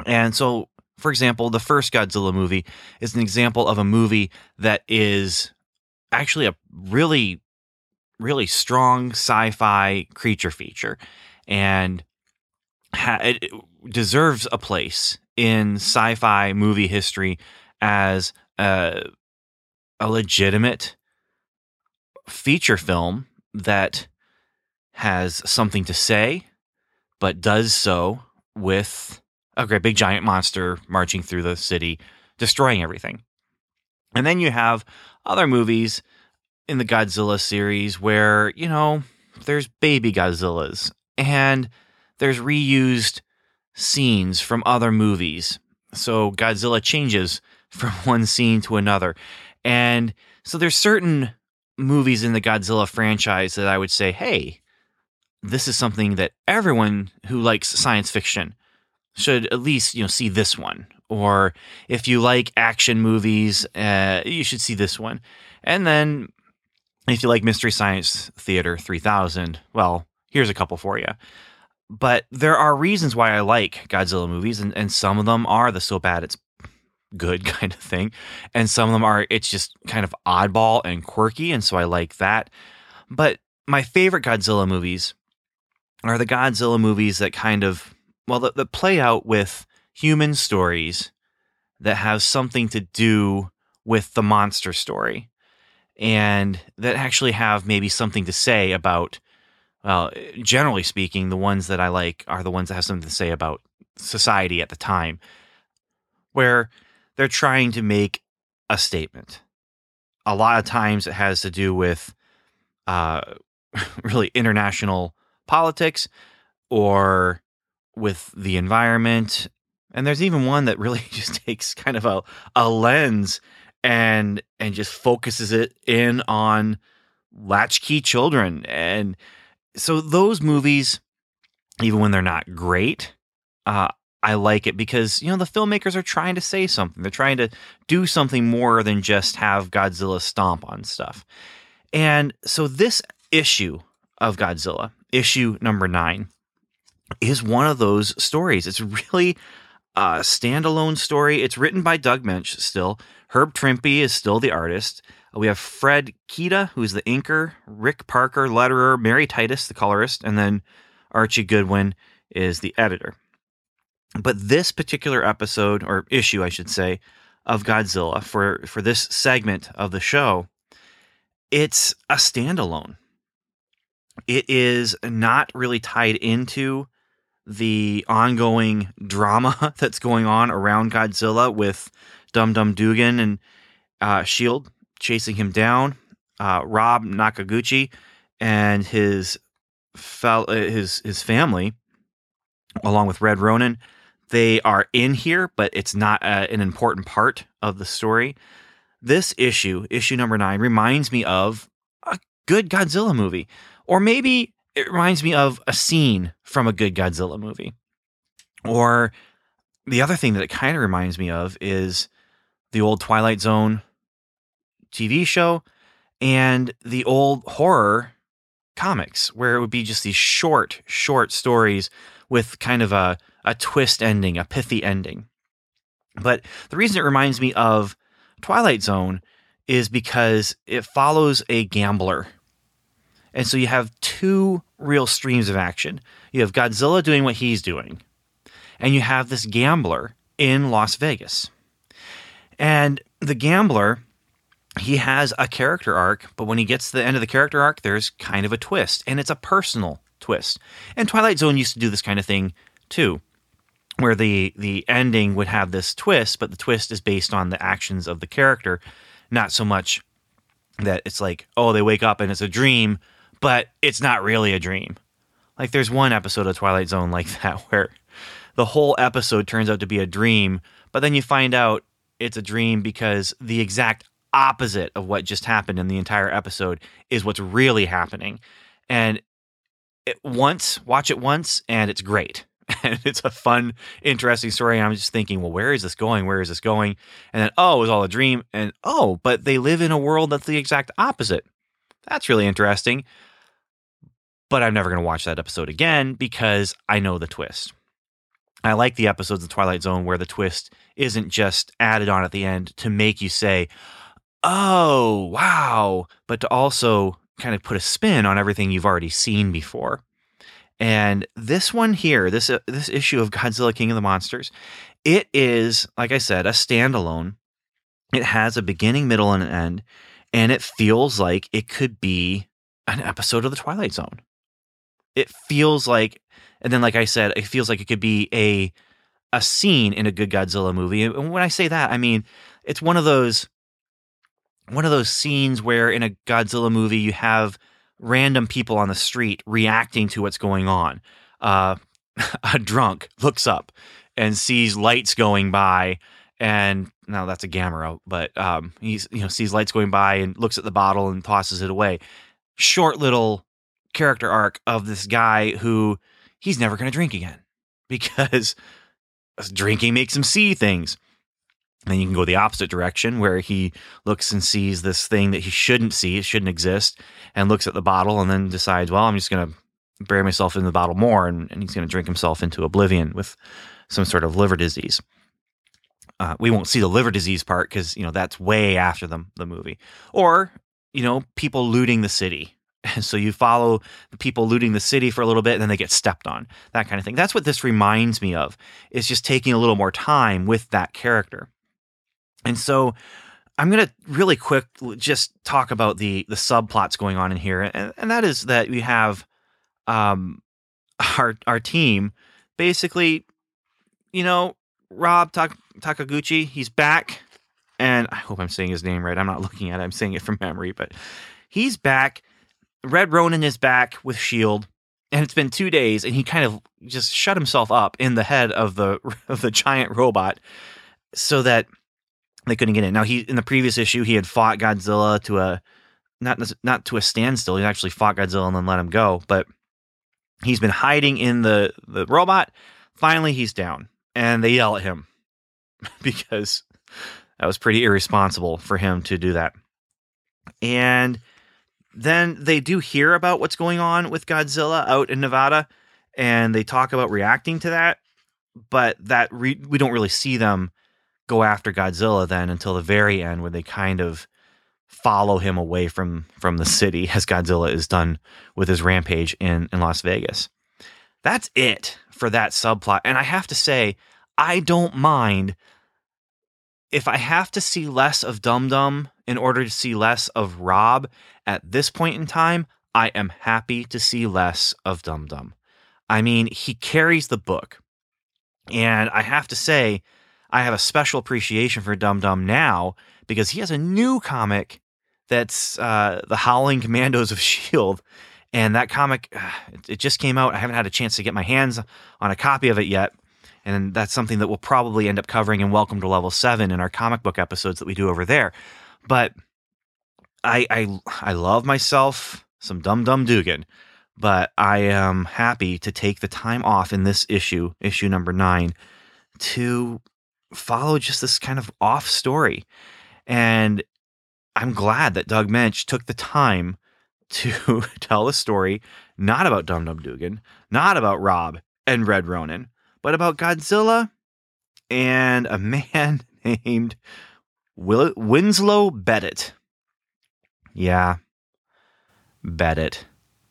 And so, for example, the first Godzilla movie is an example of a movie that is actually a really, really strong sci fi creature feature. And ha- it deserves a place in sci fi movie history as a, a legitimate feature film that has something to say, but does so with a great big giant monster marching through the city, destroying everything. And then you have other movies in the Godzilla series where, you know, there's baby Godzillas and there's reused scenes from other movies. So Godzilla changes from one scene to another. And so there's certain movies in the Godzilla franchise that I would say, hey, this is something that everyone who likes science fiction should at least, you know, see this one or if you like action movies, uh, you should see this one. And then if you like Mystery Science Theater 3000, well, here's a couple for you. But there are reasons why I like Godzilla movies, and, and some of them are the so bad it's good kind of thing. And some of them are, it's just kind of oddball and quirky. And so I like that. But my favorite Godzilla movies are the Godzilla movies that kind of, well, that, that play out with human stories that have something to do with the monster story and that actually have maybe something to say about well generally speaking the ones that i like are the ones that have something to say about society at the time where they're trying to make a statement. A lot of times it has to do with uh, really international politics or with the environment and there's even one that really just takes kind of a, a lens and and just focuses it in on latchkey children. And so those movies, even when they're not great, uh, I like it because you know the filmmakers are trying to say something. They're trying to do something more than just have Godzilla stomp on stuff. And so this issue of Godzilla, issue number nine, is one of those stories. It's really a standalone story. It's written by Doug Moench still. Herb Trimpe is still the artist. We have Fred Kida, who's the inker, Rick Parker, letterer, Mary Titus, the colorist, and then Archie Goodwin is the editor. But this particular episode, or issue, I should say, of Godzilla for, for this segment of the show, it's a standalone. It is not really tied into the ongoing drama that's going on around Godzilla with Dum Dum Dugan and uh, Shield chasing him down, uh, Rob Nakaguchi and his fel- uh, his his family, along with Red Ronin, they are in here, but it's not uh, an important part of the story. This issue, issue number nine, reminds me of a good Godzilla movie, or maybe it reminds me of a scene from a good Godzilla movie. Or the other thing that it kind of reminds me of is the old Twilight Zone TV show and the old horror comics, where it would be just these short, short stories with kind of a, a twist ending, a pithy ending. But the reason it reminds me of Twilight Zone is because it follows a gambler. And so you have two real streams of action. You have Godzilla doing what he's doing, and you have this gambler in Las Vegas. And the gambler, he has a character arc, but when he gets to the end of the character arc, there's kind of a twist, and it's a personal twist. And Twilight Zone used to do this kind of thing too, where the the ending would have this twist, but the twist is based on the actions of the character, not so much that it's like, oh, they wake up and it's a dream, but it's not really a dream. Like there's one episode of Twilight Zone like that where the whole episode turns out to be a dream, but then you find out it's a dream because the exact opposite of what just happened in the entire episode is what's really happening. And it once, watch it once, and it's great. And it's a fun, interesting story. And I'm just thinking, well, where is this going? Where is this going? And then, oh, it was all a dream. And oh, but they live in a world that's the exact opposite. That's really interesting. But I'm never going to watch that episode again because I know the twist. I like the episodes of Twilight Zone where the twist isn't just added on at the end to make you say, oh, wow, but to also kind of put a spin on everything you've already seen before. And this one here, this uh, this issue of Godzilla King of the Monsters, it is like I said, a standalone. It has a beginning, middle, and an end, and it feels like it could be an episode of the Twilight Zone. It feels like, and then like I said, it feels like it could be a a scene in a good Godzilla movie. And when I say that, I mean it's one of those one of those scenes where in a Godzilla movie you have random people on the street reacting to what's going on. Uh, a drunk looks up and sees lights going by, and now that's a Gamera, but um, he's you know sees lights going by and looks at the bottle and tosses it away. Short little character arc of this guy who he's never going to drink again because drinking makes him see things. And then you can go the opposite direction where he looks and sees this thing that he shouldn't see, it shouldn't exist, and looks at the bottle and then decides, well, I'm just going to bury myself in the bottle more. And, and he's going to drink himself into oblivion with some sort of liver disease. Uh, we won't see the liver disease part because, you know, that's way after the, the movie. Or, you know, people looting the city. And so you follow the people looting the city for a little bit and then they get stepped on, that kind of thing. That's what this reminds me of. is just taking a little more time with that character. And so I'm going to really quick just talk about the the subplots going on in here, and, and that is that we have um, our our team basically, you know, Rob Tak- Takaguchi, he's back, and I hope I'm saying his name right. I'm not looking at it; I'm saying it from memory, but he's back. Red Ronin is back with Shield, and it's been two days, and he kind of just shut himself up in the head of the of the giant robot, so that they couldn't get in. Now he in the previous issue he had fought Godzilla to a not not to a standstill. He actually fought Godzilla and then let him go. But he's been hiding in the the robot. Finally, he's down, and they yell at him because that was pretty irresponsible for him to do that. And then they do hear about what's going on with Godzilla out in Nevada, and they talk about reacting to that. But that re- we don't really see them go after Godzilla then until the very end where they kind of follow him away from from the city as Godzilla is done with his rampage in in Las Vegas. That's it for that subplot. And I have to say, I don't mind if I have to see less of Dum Dum in order to see less of Rob at this point in time, I am happy to see less of Dum Dum. I mean, he carries the book. And I have to say, I have a special appreciation for Dum Dum now because he has a new comic that's uh, the Howling Commandos of Shield, And that comic, it, it just came out. I haven't had a chance to get my hands on a copy of it yet. And that's something that we'll probably end up covering in Welcome to Level 7 in our comic book episodes that we do over there. But I I I love myself some Dum Dum Dugan, but I am happy to take the time off in this issue, issue number nine, to follow just this kind of off story. And I'm glad that Doug Moench took the time to tell a story not about Dum Dum Dugan, not about Rob and Red Ronin, but about Godzilla and a man named Will- Winslow Bedott. Yeah, Bet it.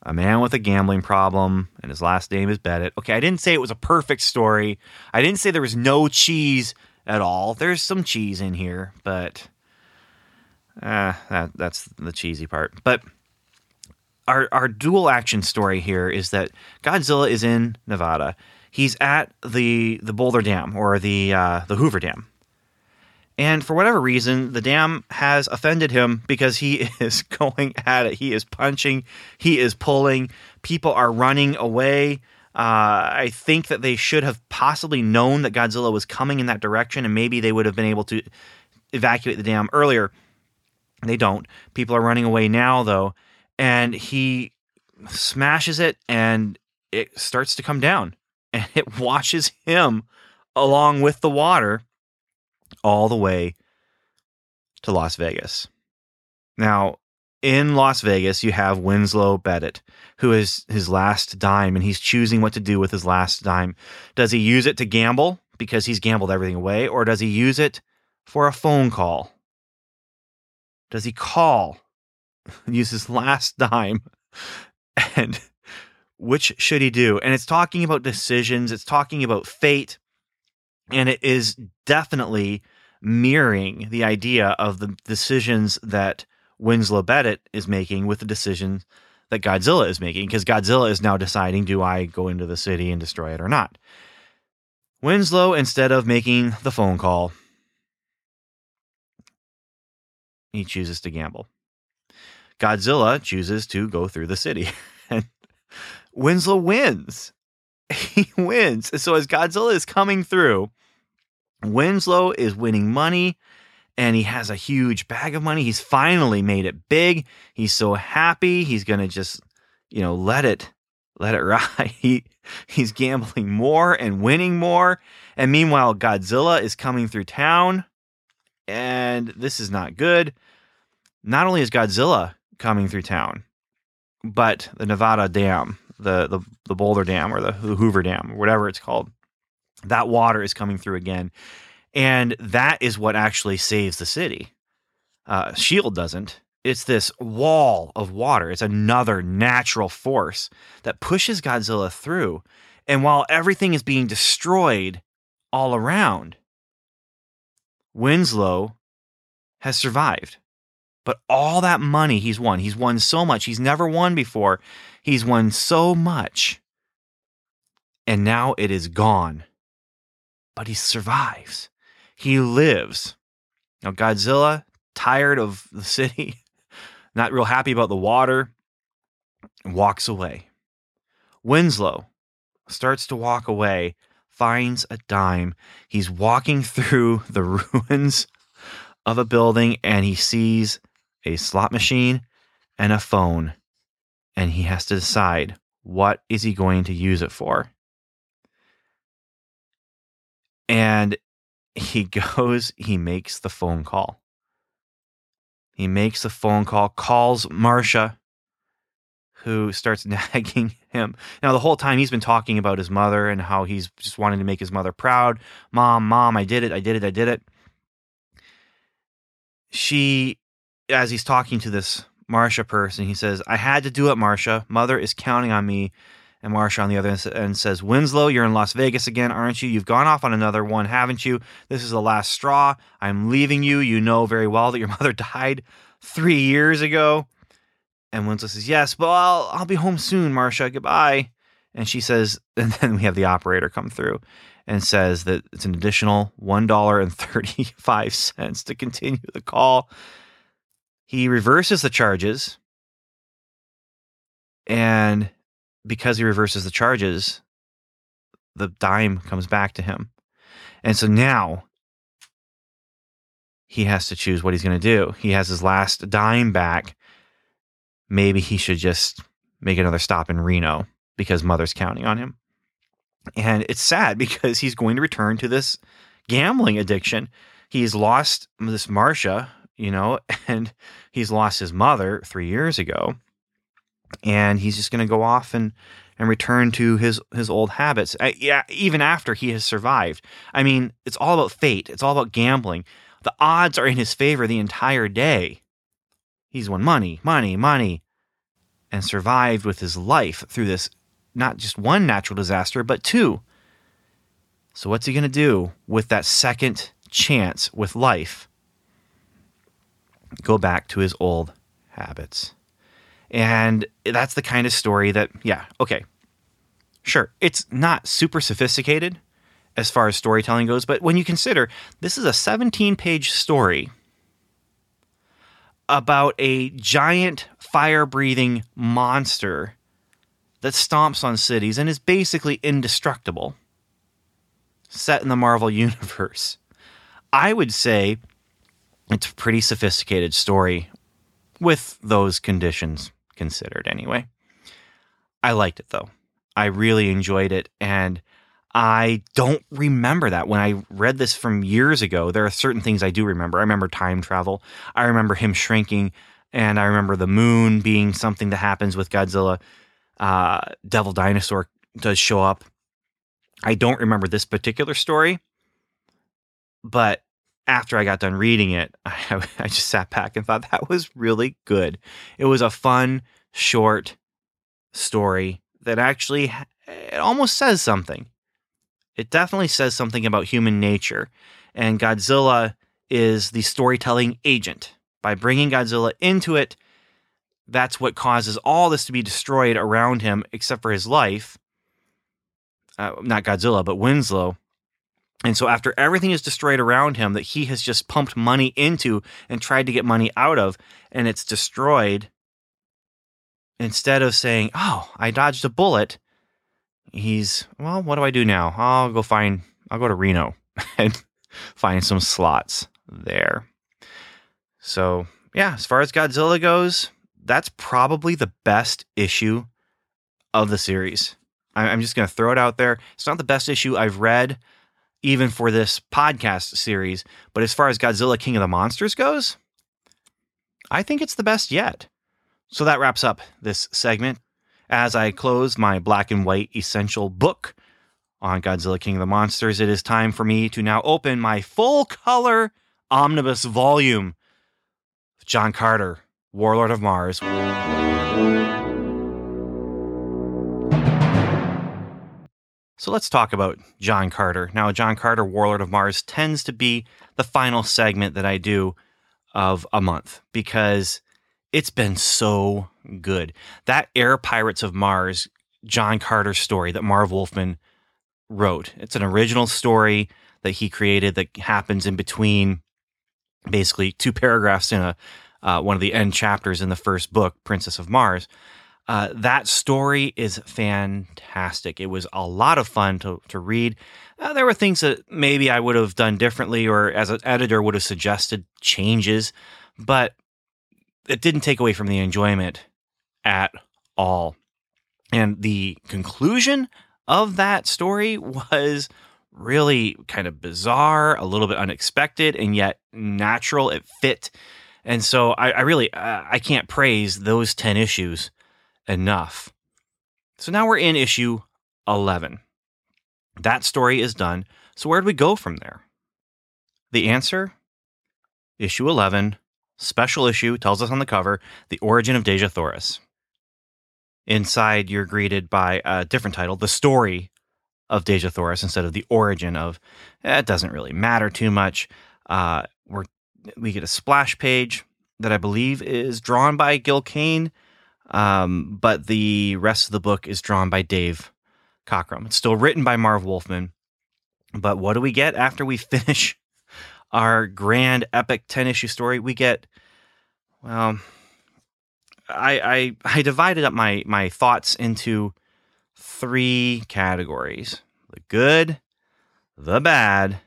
A man with a gambling problem, and his last name is Bedott. Okay, I didn't say it was a perfect story. I didn't say there was no cheese at all. There's some cheese in here, but uh, that, that's the cheesy part. But our our dual action story here is that Godzilla is in Nevada. He's at the the Boulder Dam or the uh, the Hoover Dam, and for whatever reason, the dam has offended him because he is going at it. He is punching, he is pulling. People are running away. Uh, I think that they should have possibly known that Godzilla was coming in that direction, and maybe they would have been able to evacuate the dam earlier. They don't. People are running away now, though, and he smashes it, and it starts to come down, and it washes him along with the water all the way to Las Vegas. Now, in Las Vegas, you have Winslow Bedott, who is his last dime, and he's choosing what to do with his last dime. Does he use it to gamble because he's gambled everything away, or does he use it for a phone call? Does he call, use his last dime, and which should he do? And it's talking about decisions, it's talking about fate, and it is definitely mirroring the idea of the decisions that Winslow Bedott is making with the decisions that Godzilla is making, because Godzilla is now deciding do I go into the city and destroy it or not? Winslow, instead of making the phone call, he chooses to gamble. Godzilla chooses to go through the city. and Winslow wins. He wins. So as Godzilla is coming through, Winslow is winning money and he has a huge bag of money. He's finally made it big. He's so happy. He's going to just, you know, let it let it ride. He he's gambling more and winning more. And meanwhile, Godzilla is coming through town and this is not good. Not only is Godzilla coming through town, but the Nevada Dam, the the, the Boulder Dam or the, Hoover Dam, or whatever it's called, that water is coming through again. And that is what actually saves the city. Uh, Shield doesn't. It's this wall of water. It's another natural force that pushes Godzilla through. And while everything is being destroyed all around, Winslow has survived. But all that money he's won, he's won so much. He's never won before. He's won so much. And now it is gone but he survives. He lives. Now, Godzilla, tired of the city, not real happy about the water, walks away. Winslow starts to walk away, finds a dime. He's walking through the ruins of a building and he sees a slot machine and a phone. And he has to decide what is he going to use it for? And he goes, he makes the phone call. He makes the phone call, calls Marcia, who starts nagging him. Now, the whole time he's been talking about his mother and how he's just wanting to make his mother proud. Mom, mom, I did it, I did it, I did it. She, as he's talking to this Marcia person, he says, I had to do it, Marcia. Mother is counting on me and Marsha on the other end says, Winslow, you're in Las Vegas again, aren't you? You've gone off on another one, haven't you? This is the last straw. I'm leaving you. You know very well that your mother died three years ago. And Winslow says, Yes, but I'll, I'll be home soon, Marsha. Goodbye. And she says, and then we have the operator come through and says that it's an additional $1.35 to continue the call. He reverses the charges And because he reverses the charges, the dime comes back to him. And so now he has to choose what he's going to do. He has his last dime back. Maybe he should just make another stop in Reno because mother's counting on him. And it's sad because he's going to return to this gambling addiction. He's lost this Marcia, you know, and he's lost his mother three years ago. And he's just going to go off and, and return to his, his old habits. I, yeah, even after he has survived. I mean, it's all about fate. It's all about gambling. The odds are in his favor the entire day. He's won money, money, money, and survived with his life through this not just one natural disaster, but two. So, what's he going to do with that second chance with life? Go back to his old habits. And that's the kind of story that, yeah, okay. Sure, it's not super sophisticated as far as storytelling goes, but when you consider this is a 17 page story about a giant fire breathing monster that stomps on cities and is basically indestructible, set in the Marvel Universe. I would say it's a pretty sophisticated story with those conditions considered, anyway. I liked it though. I really enjoyed it. And I don't remember that. When I read this from years ago, there are certain things I do remember. I remember time travel, I remember him shrinking, and I remember the moon being something that happens with Godzilla uh, Devil Dinosaur does show up. I don't remember this particular story, but after I got done reading it, I, I just sat back and thought that was really good. It was a fun, short story that actually it almost says something. It definitely says something about human nature, and Godzilla is the storytelling agent. By bringing Godzilla into it, that's what causes all this to be destroyed around him, except for his life. Uh, not Godzilla, but Winslow. And so, after everything is destroyed around him that he has just pumped money into and tried to get money out of, and it's destroyed, instead of saying, Oh, I dodged a bullet, he's, Well, what do I do now? I'll go find, I'll go to Reno and find some slots there. So, yeah, as far as Godzilla goes, that's probably the best issue of the series. I'm just going to throw it out there. It's not the best issue I've read, even for this podcast series. But as far as Godzilla King of the Monsters goes, I think it's the best yet. So that wraps up this segment. As I close my black and white essential book on Godzilla King of the Monsters, it is time for me to now open my full color omnibus volume. John Carter, Warlord of Mars. So let's talk about John Carter. Now, John Carter, Warlord of Mars, tends to be the final segment that I do of a month because it's been so good. That Air Pirates of Mars, John Carter story that Marv Wolfman wrote, it's an original story that he created that happens in between basically two paragraphs in a uh, one of the end chapters in the first book, Princess of Mars. Uh, that story is fantastic. It was a lot of fun to, to read. Uh, there were things that maybe I would have done differently, or as an editor would have suggested changes, but it didn't take away from the enjoyment at all. And the conclusion of that story was really kind of bizarre, a little bit unexpected, and yet natural. It fit and so I, I really uh, I can't praise those 10 issues enough. So now we're in issue 11. That story is done. So where do we go from there? The answer issue 11, special issue, tells us on the cover the origin of Dejah Thoris. Inside, you're greeted by a different title, The Story of Dejah Thoris, instead of The Origin of. It doesn't really matter too much. Uh, we're we get a splash page that I believe is drawn by Gil Kane, um, but the rest of the book is drawn by Dave Cockrum. It's still written by Marv Wolfman, but what do we get after we finish our grand epic 10 issue story? We get, well, I, I I divided up my my thoughts into three categories: the good, the bad,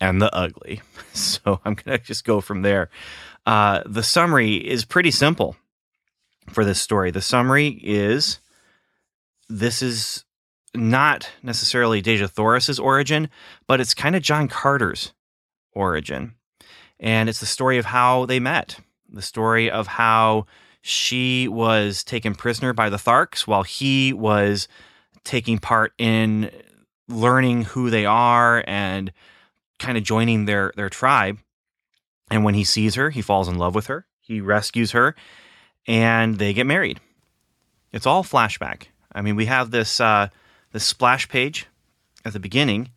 and the ugly. So I'm gonna just go from there. Uh, the summary is pretty simple for this story. The summary is this is not necessarily Dejah Thoris's origin, but it's kind of John Carter's origin. And it's the story of how they met, the story of how she was taken prisoner by the Tharks while he was taking part in learning who they are and kind of joining their their tribe. And when he sees her, he falls in love with her. He rescues her, and they get married. It's all flashback. I mean, we have this uh, this splash page at the beginning.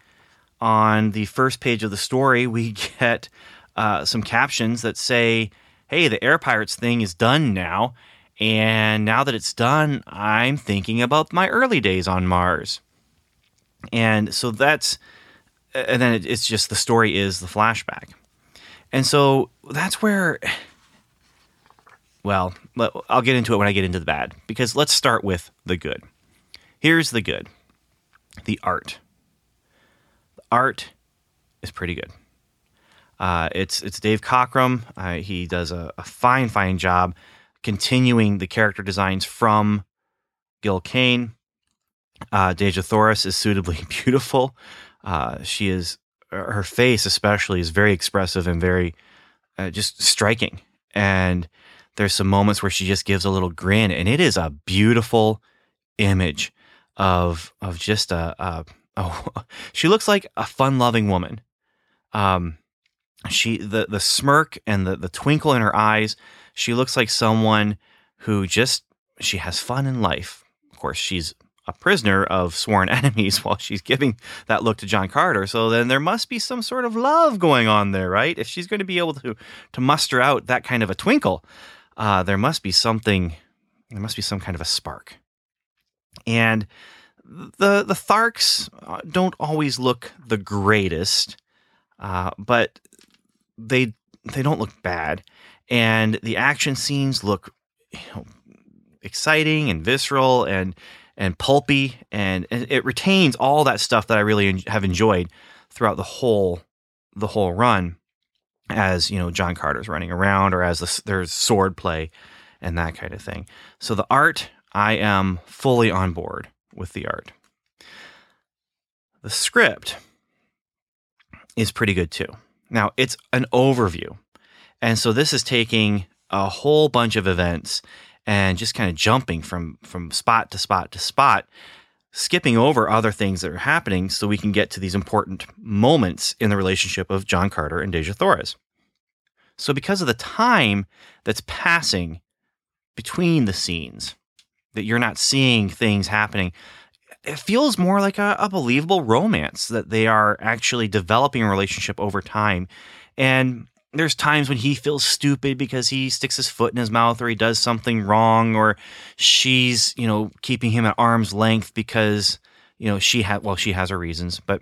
On the first page of the story, we get uh, some captions that say, "Hey, the air pirates thing is done now." And now that it's done, I'm thinking about my early days on Mars. And so that's, and then it's just the story is the flashback. And so that's where, well, I'll get into it when I get into the bad, because let's start with the good. Here's the good the art. The art is pretty good. Uh, it's it's Dave Cockrum. Uh, he does a, a, fine, fine job continuing the character designs from Gil Kane. Uh, Dejah Thoris is suitably beautiful. Uh, she is her face, especially, is very expressive and very uh, just striking. And there's some moments where she just gives a little grin, and it is a beautiful image of of just a, a oh, she looks like a fun loving woman. Um, she the the smirk and the the twinkle in her eyes she looks like someone who just she has fun in life. Of course, she's a prisoner of sworn enemies while she's giving that look to John Carter. So then there must be some sort of love going on there, right? If she's going to be able to to muster out that kind of a twinkle, uh, there must be something. There must be some kind of a spark. And the the Tharks uh, don't always look the greatest, uh, but they they don't look bad and the action scenes look you know, exciting and visceral and and pulpy and, it retains all that stuff that I really have enjoyed throughout the whole the whole run as you know John Carter's running around or as the, there's sword play and that kind of thing. So the art I am fully on board with the art. The script is pretty good too. Now, it's an overview. And so this is taking a whole bunch of events and just kind of jumping from from spot to spot to spot, skipping over other things that are happening so we can get to these important moments in the relationship of John Carter and Dejah Thoris. So because of the time that's passing between the scenes, that you're not seeing things happening, it feels more like a, a believable romance that they are actually developing a relationship over time. And there's times when he feels stupid because he sticks his foot in his mouth or he does something wrong or she's you know keeping him at arm's length because you know she had well she has her reasons but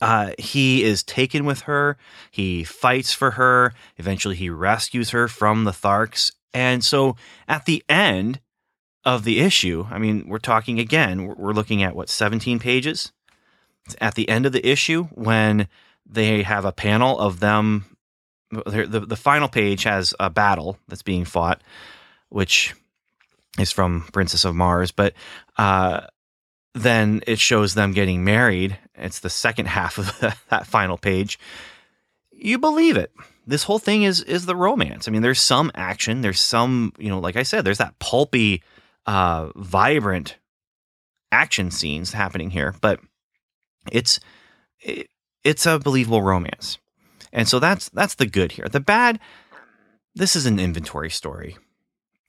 uh, he is taken with her he fights for her eventually he rescues her from the tharks and so at the end of the issue i mean we're talking again we're looking at what 17 pages? At the end of the issue when they have a panel of them the the final page has a battle that's being fought, which is from Princess of Mars, but uh, then it shows them getting married. It's the second half of that final page. You believe it. This whole thing is is the romance. I mean, there's some action. There's some, you know, like I said, there's that pulpy, uh, vibrant action scenes happening here, but it's it, it's a believable romance. And so that's that's the good here. The bad, this is an inventory story.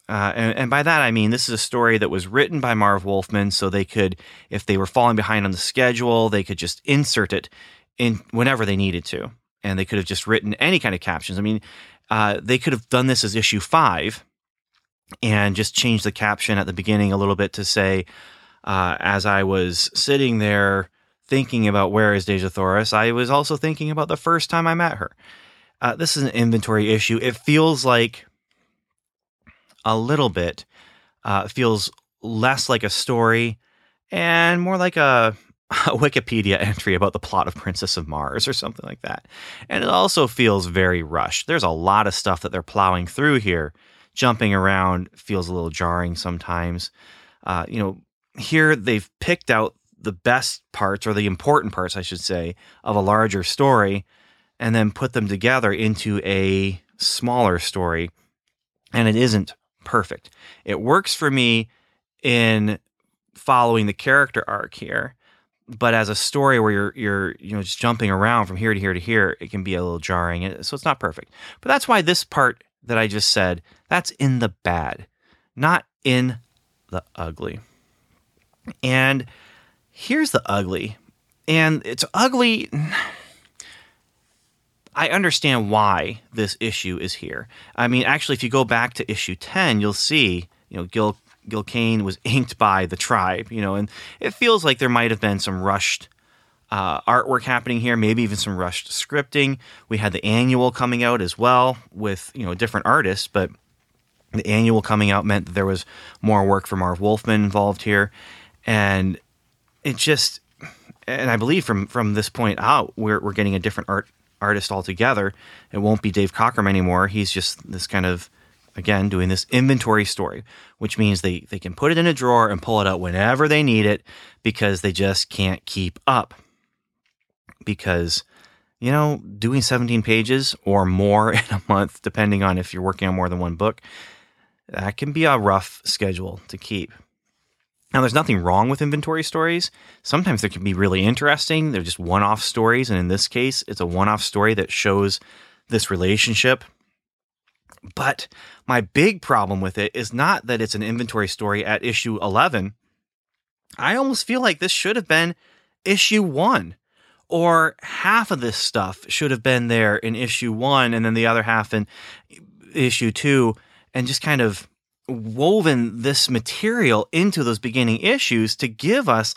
Uh, and, and, by that I mean this is a story that was written by Marv Wolfman, so they could, if they were falling behind on the schedule, they could just insert it in whenever they needed to, and they could have just written any kind of captions. I mean, uh, they could have done this as issue five, and just changed the caption at the beginning a little bit to say, uh, "As I was sitting there thinking about where is Dejah Thoris, I was also thinking about the first time I met her. Uh, this is an inventory issue. It feels like a little bit. Uh, feels less like a story and more like a, a Wikipedia entry about the plot of Princess of Mars or something like that. And it also feels very rushed. There's a lot of stuff that they're plowing through here. Jumping around feels a little jarring sometimes. Uh, you know, here they've picked out the best parts or the important parts, I should say, of a larger story and then put them together into a smaller story. And it isn't perfect. It works for me in following the character arc here. But as a story where you're you're you know just jumping around from here to here to here, it can be a little jarring. So it's not perfect. But that's why this part that I just said, that's in the bad, not in the ugly. And here's the ugly. And it's ugly I understand why this issue is here. I mean, actually, if you go back to issue 10, you'll see, you know, Gil, Gil Kane was inked by the tribe, you know, and it feels like there might have been some rushed uh, artwork happening here, maybe even some rushed scripting. We had the annual coming out as well with, you know, different artists, but the annual coming out meant that there was more work for Marv Wolfman involved here. And it just, and I believe from from this point out, we're, we're getting a different art artist altogether. It won't be Dave Cockrum anymore. He's just this kind of again doing this inventory story, which means they they can put it in a drawer and pull it out whenever they need it because they just can't keep up. Because you know, doing 17 pages or more in a month, depending on if you're working on more than one book, that can be a rough schedule to keep. Now, there's nothing wrong with inventory stories. Sometimes they can be really interesting. They're just one off stories. And in this case, it's a one off story that shows this relationship. But my big problem with it is not that it's an inventory story at issue 11. I almost feel like this should have been issue one, or half of this stuff should have been there in issue one, and then the other half in issue two, and just kind of woven this material into those beginning issues to give us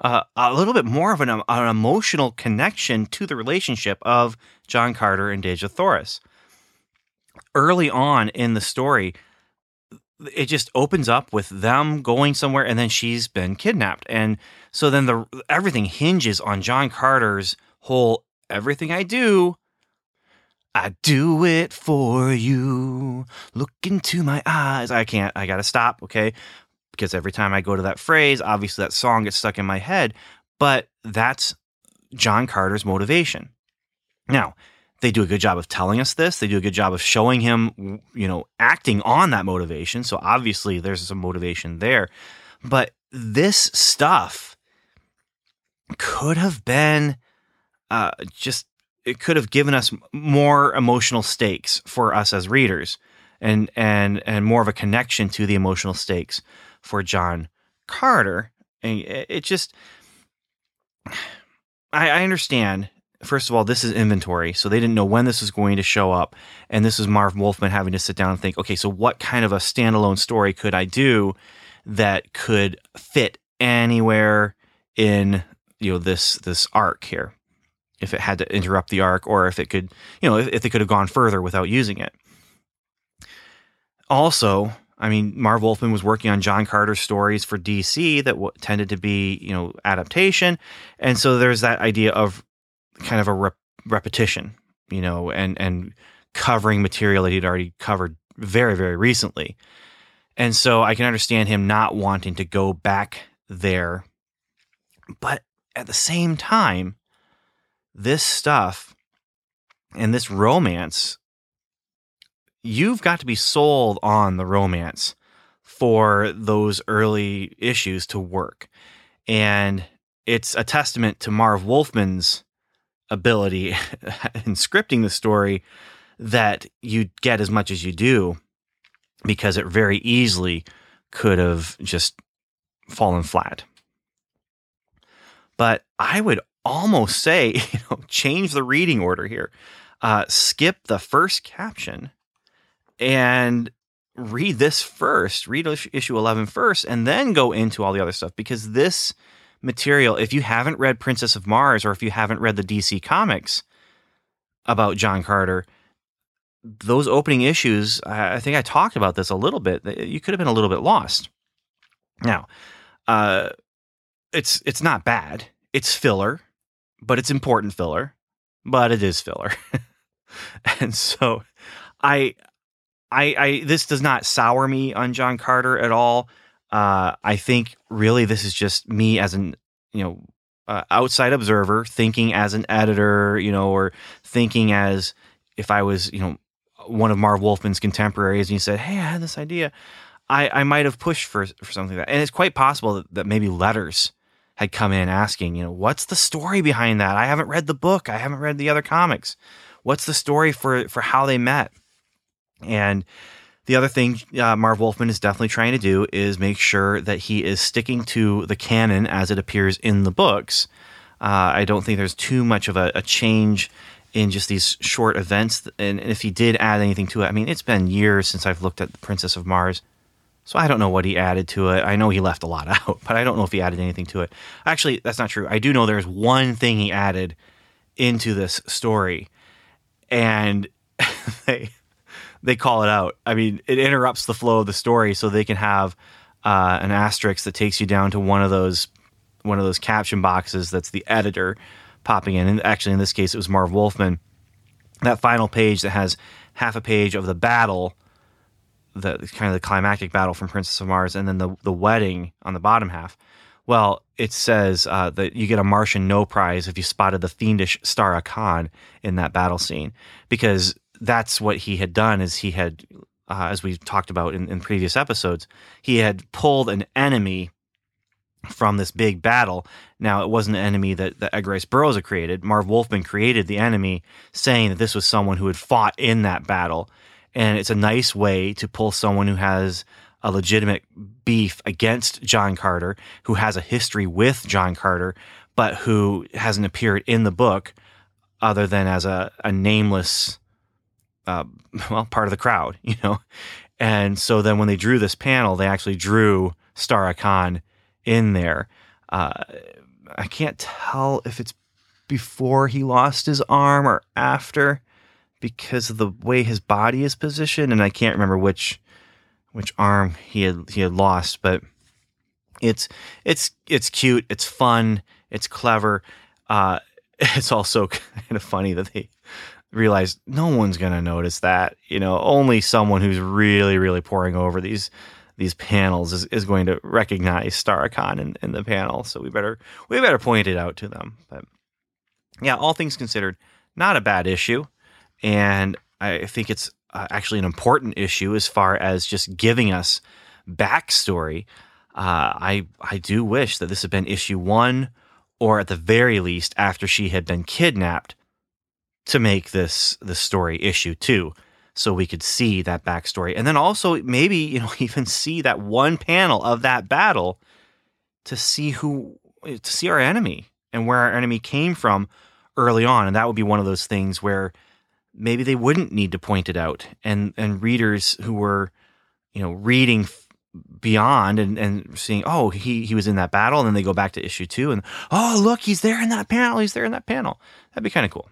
uh, a little bit more of an, an, emotional connection to the relationship of John Carter and Dejah Thoris. Early on in the story, it just opens up with them going somewhere and then she's been kidnapped. And so then the everything hinges on John Carter's whole everything I do I do it for you. Look into my eyes. I can't, I gotta stop, okay? Because every time I go to that phrase, obviously that song gets stuck in my head. But that's John Carter's motivation. Now, they do a good job of telling us this. They do a good job of showing him, you know, acting on that motivation. So obviously there's some motivation there. But this stuff could have been uh, just it could have given us more emotional stakes for us as readers and and and more of a connection to the emotional stakes for John Carter. And it just I, I understand first of all, this is inventory, so they didn't know when this was going to show up, and this is Marv Wolfman having to sit down and think, okay, so what kind of a standalone story could I do that could fit anywhere in you know this this arc here? If it had to interrupt the arc or if it could, you know, if, if they could have gone further without using it. Also, I mean, Marv Wolfman was working on John Carter stories for DC that w- tended to be, you know, adaptation, and so there's that idea of kind of a rep- repetition, you know, and and covering material that he'd already covered very very recently, and so I can understand him not wanting to go back there, but at the same time, this stuff and this romance, you've got to be sold on the romance for those early issues to work. And it's a testament to Marv Wolfman's ability in scripting the story that you get as much as you do because it very easily could have just fallen flat. But I would almost say, you know, change the reading order here. Uh, skip the first caption and read this first, read issue 11 first, and then go into all the other stuff because this material, if you haven't read Princess of Mars or if you haven't read the DC comics about John Carter, those opening issues, I, think I talked about this a little bit. You could have been a little bit lost. Now, uh, it's it's not bad. It's filler, but it's important filler. But it is filler, and so I, I, I this does not sour me on John Carter at all. Uh, I think really this is just me as an you know uh, outside observer thinking as an editor, you know, or thinking as if I was you know one of Marv Wolfman's contemporaries and he said, "Hey, I had this idea," I, I might have pushed for for something like that. And it's quite possible that, that maybe letters had come in asking, you know, what's the story behind that? I haven't read the book. I haven't read the other comics. What's the story for for how they met? And the other thing uh, Marv Wolfman is definitely trying to do is make sure that he is sticking to the canon as it appears in the books. Uh, I don't think there's too much of a, a change in just these short events. And if he did add anything to it, I mean, it's been years since I've looked at the Princess of Mars. So I don't know what he added to it. I know he left a lot out, but I don't know if he added anything to it. Actually, that's not true. I do know there's one thing he added into this story, and they they call it out. I mean, it interrupts the flow of the story, so they can have uh, an asterisk that takes you down to one of those one of those caption boxes that's the editor popping in. And actually, in this case, it was Marv Wolfman. That final page that has half a page of the battle, the kind of the climactic battle from Princess of Mars, and then the the wedding on the bottom half. Well, it says uh, that you get a Martian no prize if you spotted the fiendish Starra Khan in that battle scene, because that's what he had done. Is he had, uh, as we talked about in, in previous episodes, he had pulled an enemy from this big battle. Now, it wasn't an enemy that, that Edgar Rice Burroughs had created. Marv Wolfman created the enemy, saying that this was someone who had fought in that battle. And it's a nice way to pull someone who has a legitimate beef against John Carter, who has a history with John Carter, but who hasn't appeared in the book other than as a, a nameless, uh, well, part of the crowd, you know? And so then when they drew this panel, they actually drew Starra Khan in there. Uh, I can't tell if it's before he lost his arm or after because of the way his body is positioned, and I can't remember which which arm he had he had lost, but it's it's it's cute, it's fun, it's clever. Uh, it's also kind of funny that they realize no one's gonna notice that. You know, only someone who's really really pouring over these these panels is, is going to recognize Starra Khan in, in the panel. So we better we better point it out to them. But yeah, all things considered, not a bad issue, and I think it's uh, actually an important issue as far as just giving us backstory. Uh, I I do wish that this had been issue one, or at the very least after she had been kidnapped, to make this the story issue two so we could see that backstory. And then also maybe, you know, even see that one panel of that battle to see who to see our enemy and where our enemy came from early on. And that would be one of those things where maybe they wouldn't need to point it out. And and readers who were, you know, reading beyond and, and seeing, oh, he he was in that battle, and then they go back to issue two and oh look, he's there in that panel, he's there in that panel. That'd be kind of cool.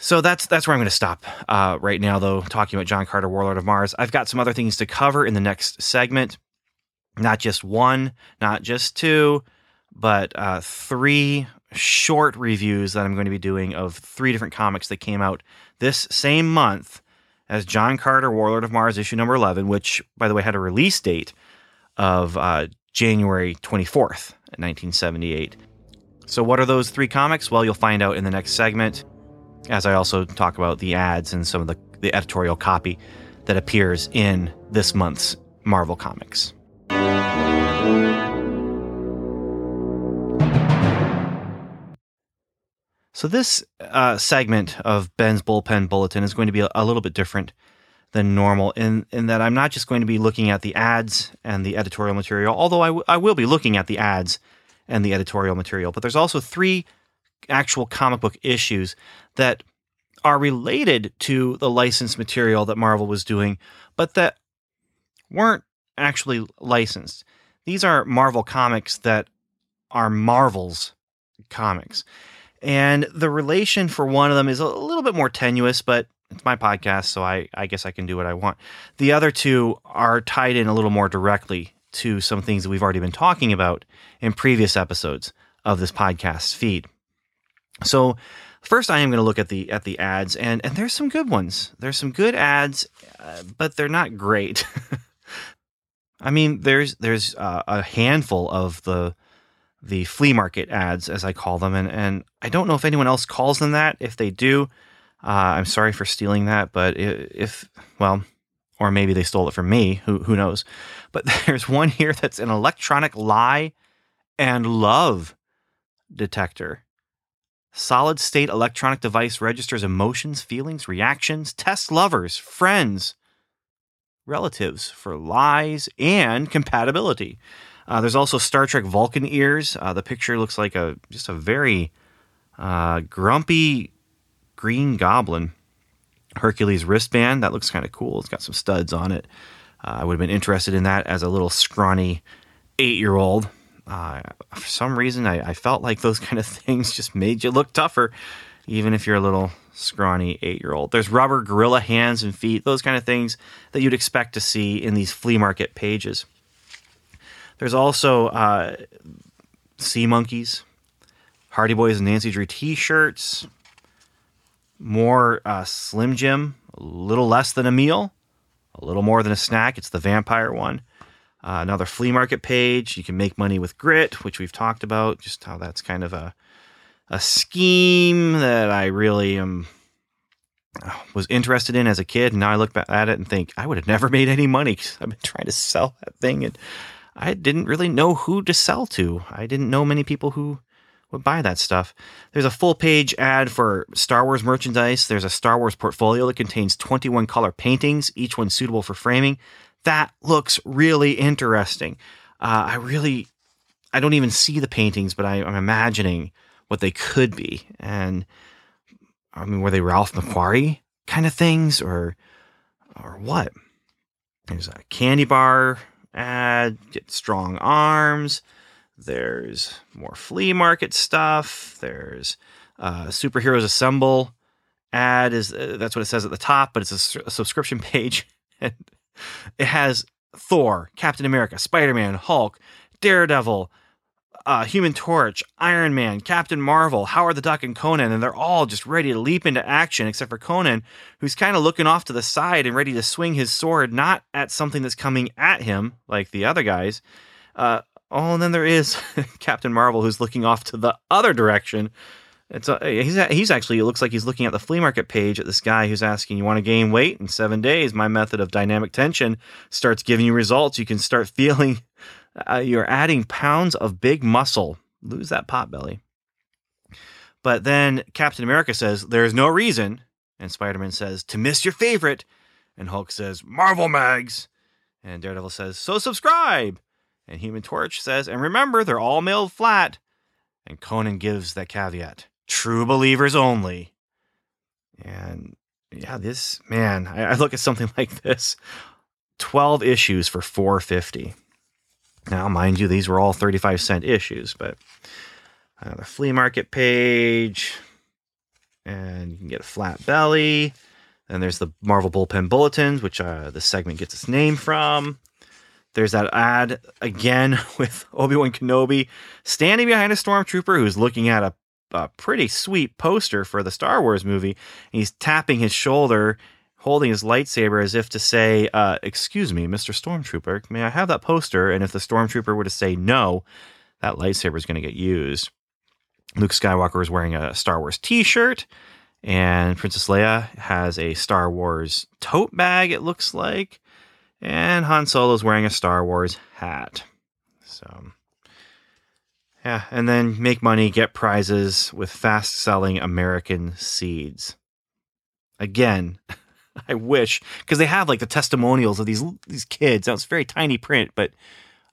So that's that's where I'm going to stop uh, right now, though. Talking about John Carter, Warlord of Mars, I've got some other things to cover in the next segment. Not just one, not just two, but uh, three short reviews that I'm going to be doing of three different comics that came out this same month as John Carter, Warlord of Mars, issue number 11, which, by the way, had a release date of uh, January 24th, 1978. So, what are those three comics? Well, you'll find out in the next segment as I also talk about the ads and some of the, the editorial copy that appears in this month's Marvel Comics. So, this uh, segment of Ben's Bullpen Bulletin is going to be a, little bit different than normal in, in that I'm not just going to be looking at the ads and the editorial material, although I, w- I will be looking at the ads and the editorial material, but there's also three actual comic book issues that are related to the licensed material that Marvel was doing, but that weren't actually licensed. These are Marvel comics that are Marvel's comics. And the relation for one of them is a little bit more tenuous, but it's my podcast, so I, I guess I can do what I want. The other two are tied in a little more directly to some things that we've already been talking about in previous episodes of this podcast feed. So first I am going to look at the at the ads and and there's some good ones. There's some good ads, uh, but they're not great. I mean, there's there's uh, a handful of the the flea market ads, as I call them, and and I don't know if anyone else calls them that. If they do, uh, I'm sorry for stealing that, but if well, or maybe they stole it from me. Who who knows? But there's one here that's an electronic lie and love detector. Solid state electronic device registers emotions, feelings, reactions, tests lovers, friends, relatives for lies and compatibility. Uh, there's also Star Trek Vulcan ears. Uh, the picture looks like a just a very uh, grumpy green goblin. Hercules wristband that looks kind of cool. It's got some studs on it. Uh, I would have been interested in that as a little scrawny eight year old. Uh, for some reason, I, I, felt like those kind of things just made you look tougher, even if you're a little scrawny eight year old. There's rubber gorilla hands and feet, those kind of things that you'd expect to see in these flea market pages. There's also uh, sea monkeys, Hardy Boys and Nancy Drew t shirts, more uh, Slim Jim, a little less than a meal, a little more than a snack. It's the vampire one. Uh, another flea market page. You can make money with grit, which we've talked about, just how that's kind of a a scheme that I really am uh, was interested in as a kid. And now I look back at it and think I would have never made any money because I've been trying to sell that thing and I didn't really know who to sell to. I didn't know many people who would buy that stuff. There's a full page ad for Star Wars merchandise. There's a Star Wars portfolio that contains 21 color paintings, each one suitable for framing that looks really interesting. Uh, I really, I don't even see the paintings, but I, am I'm imagining what they could be. And I mean, were they Ralph McQuarrie kind of things, or or what? There's a candy bar ad, get strong arms. There's more flea market stuff. There's uh, superheroes assemble ad is uh, that's what it says at the top, but it's a, a subscription page. it has Thor, Captain America, Spider Man, Hulk, Daredevil, uh, Human Torch, Iron Man, Captain Marvel, Howard the Duck, and Conan, and they're all just ready to leap into action, except for Conan, who's kind of looking off to the side and ready to swing his sword, not at something that's coming at him like the other guys. Uh, oh, and then there is Captain Marvel, who's looking off to the other direction, it's a, he's he's actually it looks like he's looking at the flea market page at this guy who's asking you want to gain weight in seven days. My method of dynamic tension starts giving you results. You can start feeling uh, you're adding pounds of big muscle. Lose that pot belly. But then Captain America says there's no reason, and Spider Man says to miss your favorite, and Hulk says Marvel mags, and Daredevil says so subscribe, and Human Torch says and remember they're all mailed flat, and Conan gives that caveat true believers only. And yeah, this man, I, I look at something like this 12 issues for 450 now mind you these were all 35 cent issues but uh, the flea market page and you can get a flat belly and there's the marvel bullpen bulletins which uh, the segment gets its name from there's that ad again with obi-wan kenobi standing behind a stormtrooper who's looking at a a pretty sweet poster for the Star Wars movie. He's tapping his shoulder, holding his lightsaber as if to say, uh, Excuse me, Mr. Stormtrooper, may I have that poster? And if the Stormtrooper were to say no, that lightsaber is going to get used. Luke Skywalker is wearing a Star Wars t shirt, and Princess Leia has a Star Wars tote bag, it looks like. And Han Solo is wearing a Star Wars hat. So yeah, and then make money, get prizes with fast selling American seeds. Again, I wish because they have like the testimonials of these these kids. Now it's very tiny print, but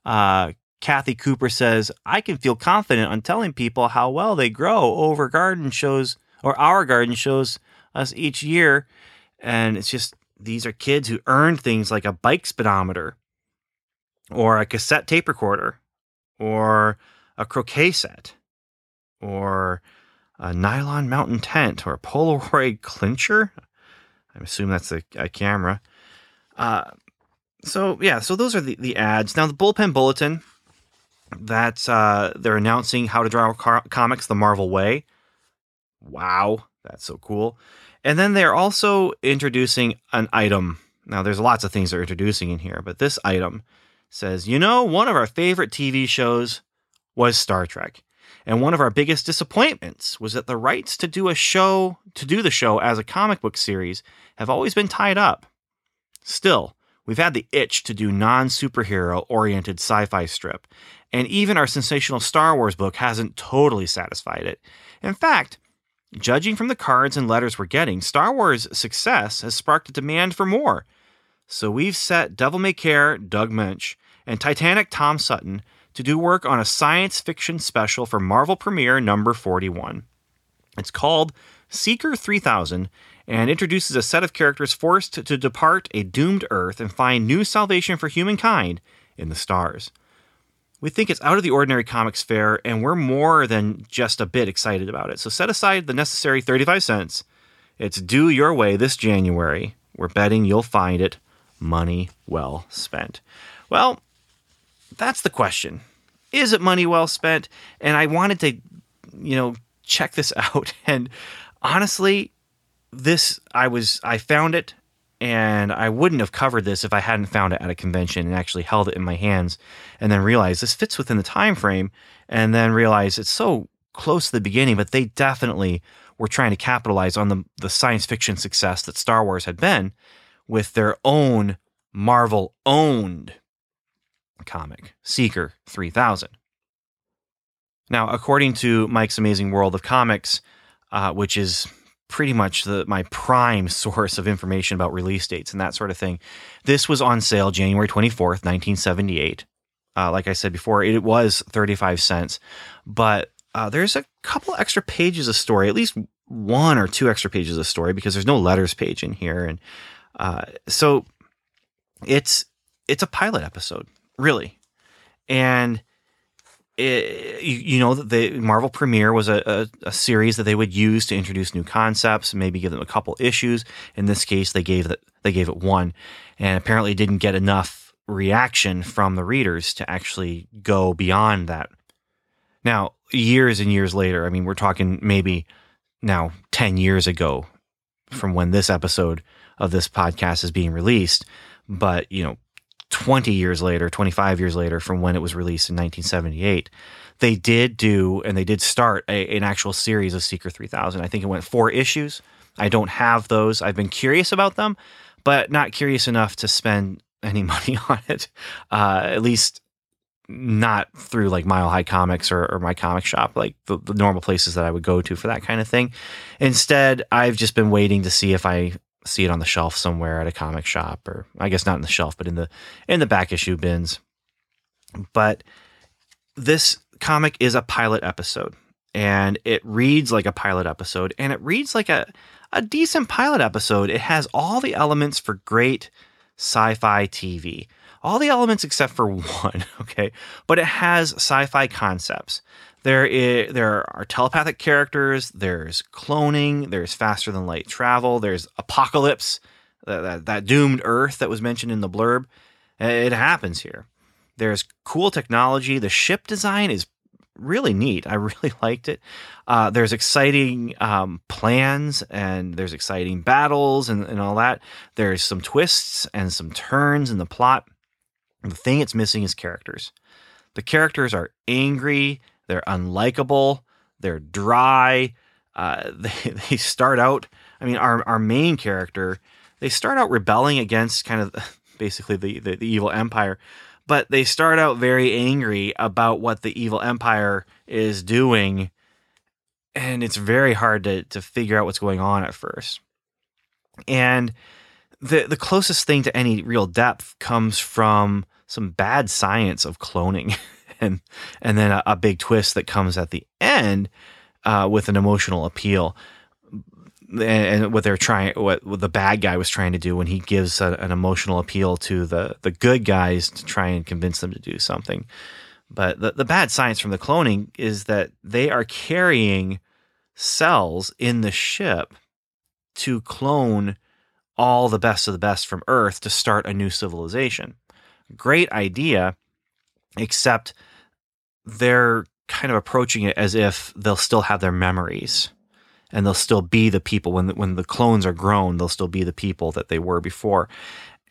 uh, Kathy Cooper says I can feel confident on telling people how well they grow over garden shows or our garden shows us each year, and it's just these are kids who earned things like a bike speedometer or a cassette tape recorder or a croquet set or a nylon mountain tent or a Polaroid clincher. I assume that's a, a camera. Uh, so yeah, so those are the, the ads. Now the bullpen bulletin. That's uh, they're announcing how to draw car- comics the Marvel way. Wow, that's so cool. And then they're also introducing an item. Now there's lots of things they're introducing in here, but this item says, you know, one of our favorite TV shows was Star Trek. And one of our biggest disappointments was that the rights to do a show, to do the show as a comic book series, have always been tied up. Still, we've had the itch to do non superhero oriented sci fi strip, and even our sensational Star Wars book hasn't totally satisfied it. In fact, judging from the cards and letters we're getting, Star Wars' success has sparked a demand for more. So we've set Devil May Care, Doug Moench, and Titanic Tom Sutton to do work on a science fiction special for Marvel Premiere number 41. It's called Seeker 3000 and introduces a set of characters forced to depart a doomed Earth and find new salvation for humankind in the stars. We think it's out of the ordinary comics fare, and we're more than just a bit excited about it. So set aside the necessary 35 cents. It's due your way this January. We're betting you'll find it money well spent. Well, that's the question. Is it money well spent? And I wanted to, you know, check this out. And honestly, this I was I found it and I wouldn't have covered this if I hadn't found it at a convention and actually held it in my hands and then realized this fits within the time frame and then realized it's so close to the beginning, but they definitely were trying to capitalize on the, the science fiction success that Star Wars had been with their own Marvel owned comic, Seeker 3000. Now, according to Mike's Amazing World of Comics, uh, which is pretty much the, my prime source of information about release dates and that sort of thing, this was on sale January 24th, 1978. Uh, like I said before, it was 35 cents, but uh, there's a couple extra pages of story, at least one or two extra pages of story because there's no letters page in here. And uh, so it's it's a pilot episode really. And it, you, know the Marvel Premiere was a, a, a, series that they would use to introduce new concepts, maybe give them a couple issues. In this case, they gave they gave it one, and apparently didn't get enough reaction from the readers to actually go beyond that. Now, years and years later, I mean, we're talking maybe now ten years ago from when this episode of this podcast is being released, but you know, 20 years later, 25 years later from when it was released in 1978, they did do and they did start a, an actual series of Seeker 3000. I think it went four issues. I don't have those. I've been curious about them, but not curious enough to spend any money on it. Uh, at least not through like Mile High Comics or, or my comic shop, like the, the, normal places that I would go to for that kind of thing. Instead, I've just been waiting to see if I see it on the shelf somewhere at a comic shop or I guess not in the shelf but in the in the back issue bins. But this comic is a pilot episode and it reads like a pilot episode and it reads like a a decent pilot episode. It has all the elements for great sci-fi TV. All the elements except for one, okay? But it has sci-fi concepts. There is, there are telepathic characters. There's cloning. There's faster than light travel. There's apocalypse. That, that, that doomed Earth that was mentioned in the blurb. It happens here. There's cool technology. The ship design is really neat. I really liked it. Uh, there's exciting um, plans and there's exciting battles and, and all that. There's some twists and some turns in the plot. The thing it's missing is characters. The characters are angry they're unlikable. They're dry. Uh, they, they start out, I mean, our, our main character, they start out rebelling against kind of basically the, the, the evil empire, but they start out very angry about what the evil empire is doing. And it's very hard to, to figure out what's going on at first. And the, the closest thing to any real depth comes from some bad science of cloning. and and then a, a big twist that comes at the end uh, with an emotional appeal. And, and what they're trying, what, what, the bad guy was trying to do when he gives a, an emotional appeal to the the good guys to try and convince them to do something. But the, the bad science from the cloning is that they are carrying cells in the ship to clone all the best of the best from Earth to start a new civilization. Great idea, except they're kind of approaching it as if they'll still have their memories and they'll still be the people. When the, when the clones are grown they'll still be the people that they were before.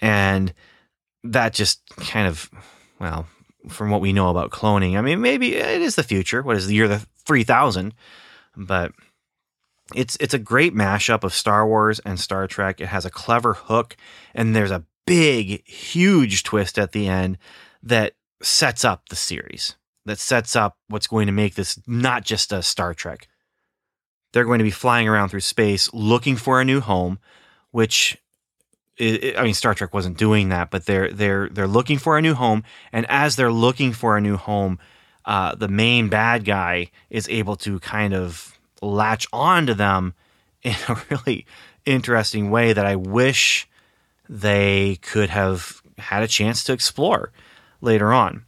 And that just kind of well from what we know about cloning i mean maybe it is the future. What is the year the 3000 but it's it's a great mashup of Star Wars and Star Trek. It has a clever hook and there's a big huge twist at the end that sets up the series that sets up what's going to make this not just a Star Trek. They're going to be flying around through space looking for a new home, which I mean Star Trek wasn't doing that, but they're they're they're looking for a new home, and as they're looking for a new home, uh, the main bad guy is able to kind of latch on to them in a really interesting way that I wish they could have had a chance to explore later on.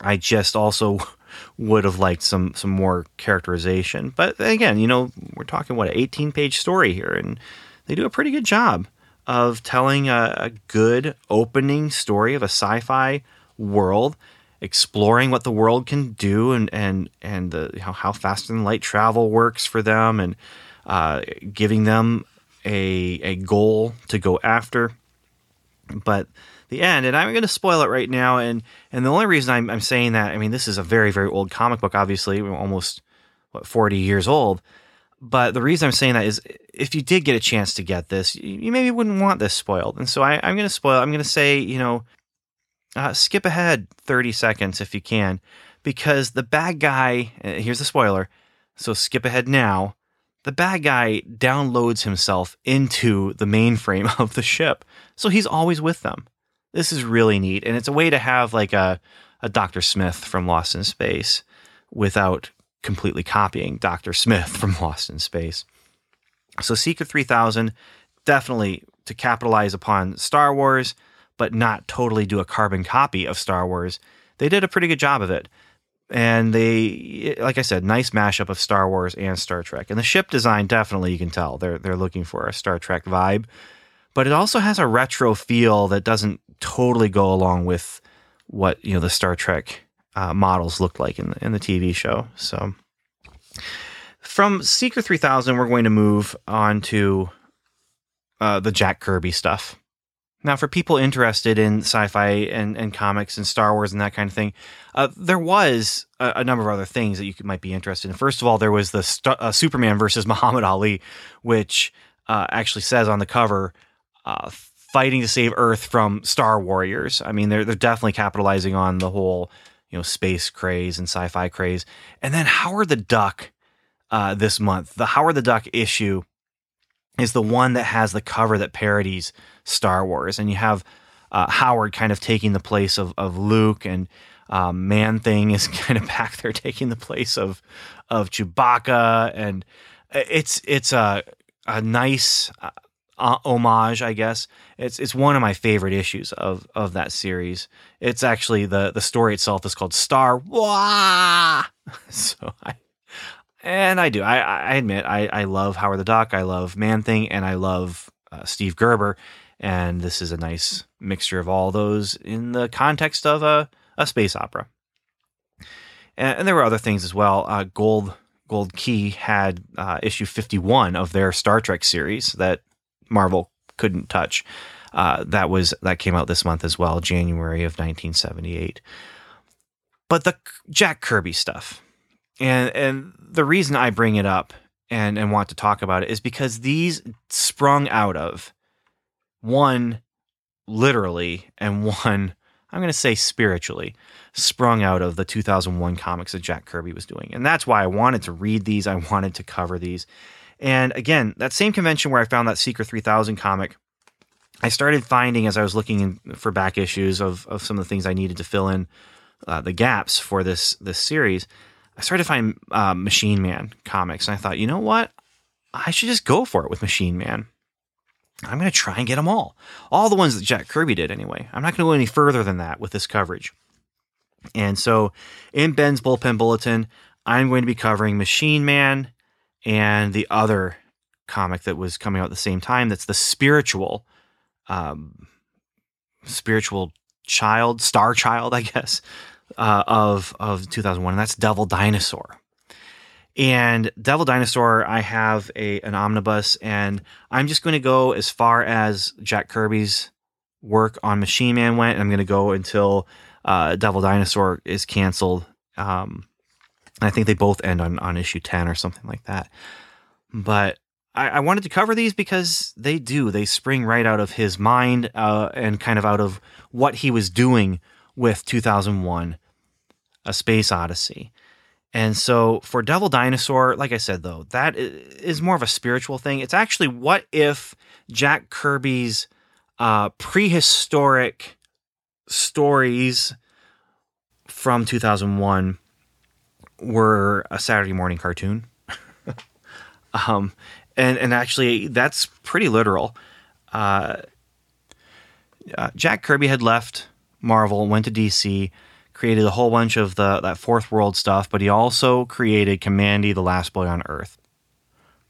I just also would have liked some some more characterization. But again, you know, we're talking what an 18 page story here, and they do a pretty good job of telling a, a good opening story of a sci-fi world, exploring what the world can do, and and and the, you know, how faster than light travel works for them, and uh, giving them a a goal to go after. But the end. And I'm going to spoil it right now. And and the only reason I'm, I'm saying that, I mean, this is a very very old comic book, obviously, almost what 40 years old. But the reason I'm saying that is, if you did get a chance to get this, you maybe wouldn't want this spoiled. And so I, am going to spoil. I'm going to say, you know, uh, skip ahead 30 seconds if you can, because the bad guy. Uh, here's the spoiler. So skip ahead now the bad guy downloads himself into the mainframe of the ship. So he's always with them this is really neat, and it's a way to have like a a Doctor Smith from Lost in Space without completely copying Doctor Smith from Lost in Space. So Seeker 3000 definitely to capitalize upon Star Wars, but not totally do a carbon copy of Star Wars. They did a pretty good job of it. And they, like I said, nice mashup of Star Wars and Star Trek. And the ship design, definitely, you can tell they're they're looking for a Star Trek vibe but it also has a retro feel that doesn't totally go along with what you know the Star Trek uh, models looked like in the, in the TV show. So from Seeker 3000, we're going to move on to uh, the Jack Kirby stuff. Now, for people interested in sci-fi and, and comics and Star Wars and that kind of thing, uh, there was a, a, number of other things that you could, might be interested in. First of all, there was the St- uh, Superman versus Muhammad Ali, which uh, actually says on the cover uh, fighting to save Earth from Star Warriors. I mean, they're they're definitely capitalizing on the whole you know space craze and sci-fi craze. And then Howard the Duck uh, this month, the Howard the Duck issue is the one that has the cover that parodies Star Wars, and you have uh, Howard kind of taking the place of of Luke and. Um, Man Thing is kind of back there taking the place of of Chewbacca, and it's it's a a nice uh, homage, I guess. It's it's one of my favorite issues of of that series. It's actually the the story itself is called Star Wah. so I and I do. I I admit I I love Howard the Duck. I love Man Thing, and I love uh, Steve Gerber. And this is a nice mixture of all those in the context of a a space opera. And, and there were other things as well. Uh, Gold Gold Key had uh, issue 51 of their Star Trek series that Marvel couldn't touch. Uh, that was that came out this month as well, January of 1978. But the Jack Kirby stuff, and and the reason I bring it up and and want to talk about it is because these sprung out of one literally and one I'm going to say spiritually sprung out of the 2001 comics that Jack Kirby was doing. And that's why I wanted to read these, I wanted to cover these. And again, that same convention where I found that Seeker 3000 comic, I started finding as I was looking for back issues of, of some of the things I needed to fill in uh, the gaps for this this series. I started to find uh, Machine Man comics, and I thought, you know what? I should just go for it with Machine Man. I'm going to try and get them all. All the ones that Jack Kirby did, anyway. I'm not going to go any further than that with this coverage. And so, in Ben's bullpen bulletin, I'm going to be covering Machine Man, and the other comic that was coming out at the same time. That's the spiritual, um, spiritual child, star child, I guess, uh, of of 2001, and that's Devil Dinosaur. And Devil Dinosaur, I have a an omnibus, and I'm just going to go as far as Jack Kirby's work on Machine Man went. and I'm going to go until uh, Devil Dinosaur is canceled. Um, I think they both end on, on issue 10 or something like that. But I, I wanted to cover these because they do. They spring right out of his mind uh, and kind of out of what he was doing with 2001 A Space Odyssey. And so for Devil Dinosaur, like I said, though, that is more of a spiritual thing. It's actually what if Jack Kirby's uh, prehistoric stories from 2001 were a Saturday morning cartoon. um, and, and actually, that's pretty literal. Uh, uh, Jack Kirby had left Marvel, went to DC, created a whole bunch of the that fourth world stuff, but he also created Kamandi, the last boy on Earth.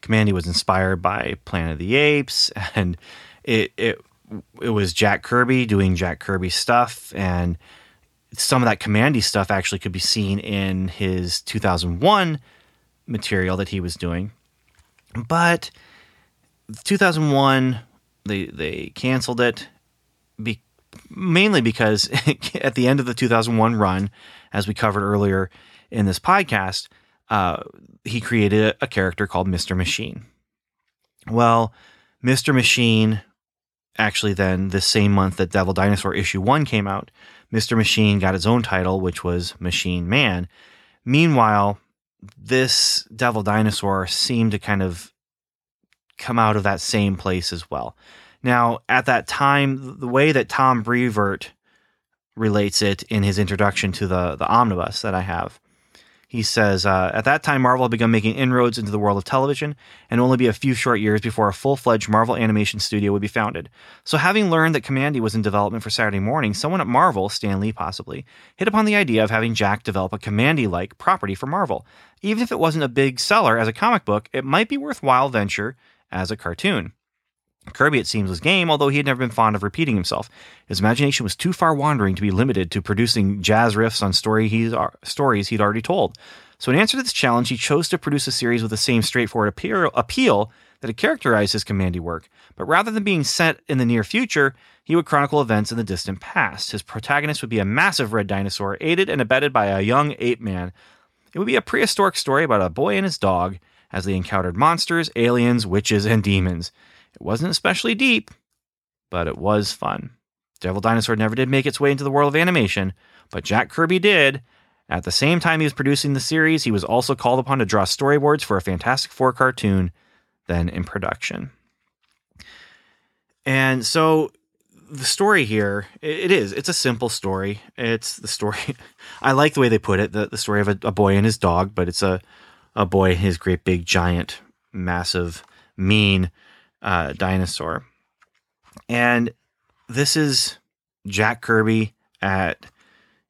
Kamandi was inspired by Planet of the Apes, and it it it was Jack Kirby doing Jack Kirby stuff, and some of that Kamandi stuff actually could be seen in his 2001 material that he was doing. But 2001, they they canceled it, be, mainly because at the end of the 2001 run, as we covered earlier in this podcast, uh, he created a, a character called Mr. Machine. Well, Mr. Machine actually then the same month that Devil Dinosaur issue 1 came out, Mr. Machine got his own title which was Machine Man. Meanwhile, this Devil Dinosaur seemed to kind of come out of that same place as well. Now, at that time, the way that Tom Brevoort relates it in his introduction to the the omnibus that I have he says, uh, At that time, Marvel had begun making inroads into the world of television, and only be a few short years before a full fledged Marvel animation studio would be founded. So, having learned that Kamandi was in development for Saturday morning, someone at Marvel, Stan Lee possibly, hit upon the idea of having Jack develop a Kamandi like property for Marvel. Even if it wasn't a big seller as a comic book, it might be worthwhile venture as a cartoon. Kirby, it seems, was game, although he had never been fond of repeating himself. His imagination was too far wandering to be limited to producing jazz riffs on story he's, stories he'd already told. So, in answer to this challenge, he chose to produce a series with the same straightforward appeal, appeal that had characterized his Kamandi work. But rather than being set in the near future, he would chronicle events in the distant past. His protagonist would be a massive red dinosaur, aided and abetted by a young ape man. It would be a prehistoric story about a boy and his dog as they encountered monsters, aliens, witches, and demons. It wasn't especially deep, but it was fun. Devil Dinosaur never did make its way into the world of animation, but Jack Kirby did. At the same time he was producing the series, he was also called upon to draw storyboards for a Fantastic Four cartoon, then in production. And so the story here, it is, it's a simple story. It's the story, I like the way they put it, the, the story of a, a boy and his dog, but it's a, a boy and his great big giant, massive, mean uh, dinosaur. And this is Jack Kirby at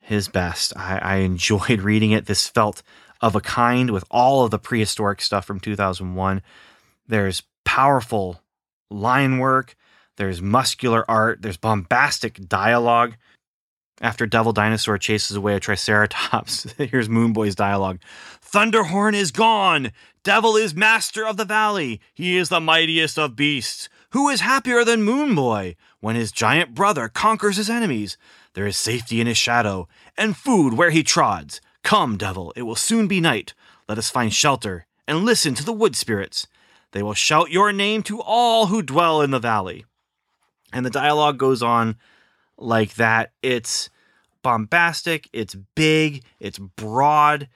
his best. I, I enjoyed reading it. This felt of a kind with all of the prehistoric stuff from 2001. There's powerful line work, there's muscular art, there's bombastic dialogue. After Devil Dinosaur chases away a Triceratops, here's Moonboy's dialogue Thunderhorn is gone! Devil is master of the valley. He is the mightiest of beasts. Who is happier than Moon Boy? when his giant brother conquers his enemies? There is safety in his shadow, and food where he trods. Come, devil, it will soon be night. Let us find shelter and listen to the wood spirits. They will shout your name to all who dwell in the valley. And the dialogue goes on like that. It's bombastic, it's big, it's broad.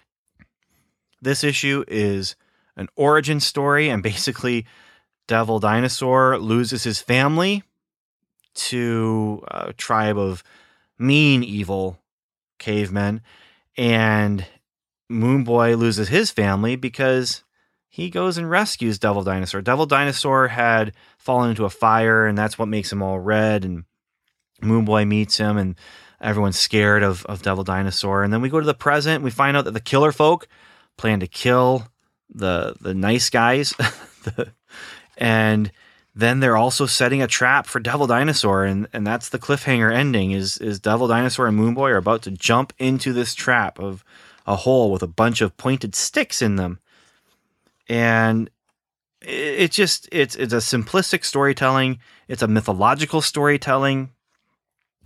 This issue is an origin story, and basically, Devil Dinosaur loses his family to a tribe of mean, evil cavemen, and Moon Boy loses his family because he goes and rescues Devil Dinosaur. Devil Dinosaur had fallen into a fire, and that's what makes him all red. And Moon Boy meets him, and everyone's scared of, of Devil Dinosaur. And then we go to the present, we find out that the killer folk plan to kill the the nice guys, and then they're also setting a trap for Devil Dinosaur, and, and that's the cliffhanger ending. Is is Devil Dinosaur and Moon Boy are about to jump into this trap of a hole with a bunch of pointed sticks in them, and it, it just it's it's a simplistic storytelling. It's a mythological storytelling.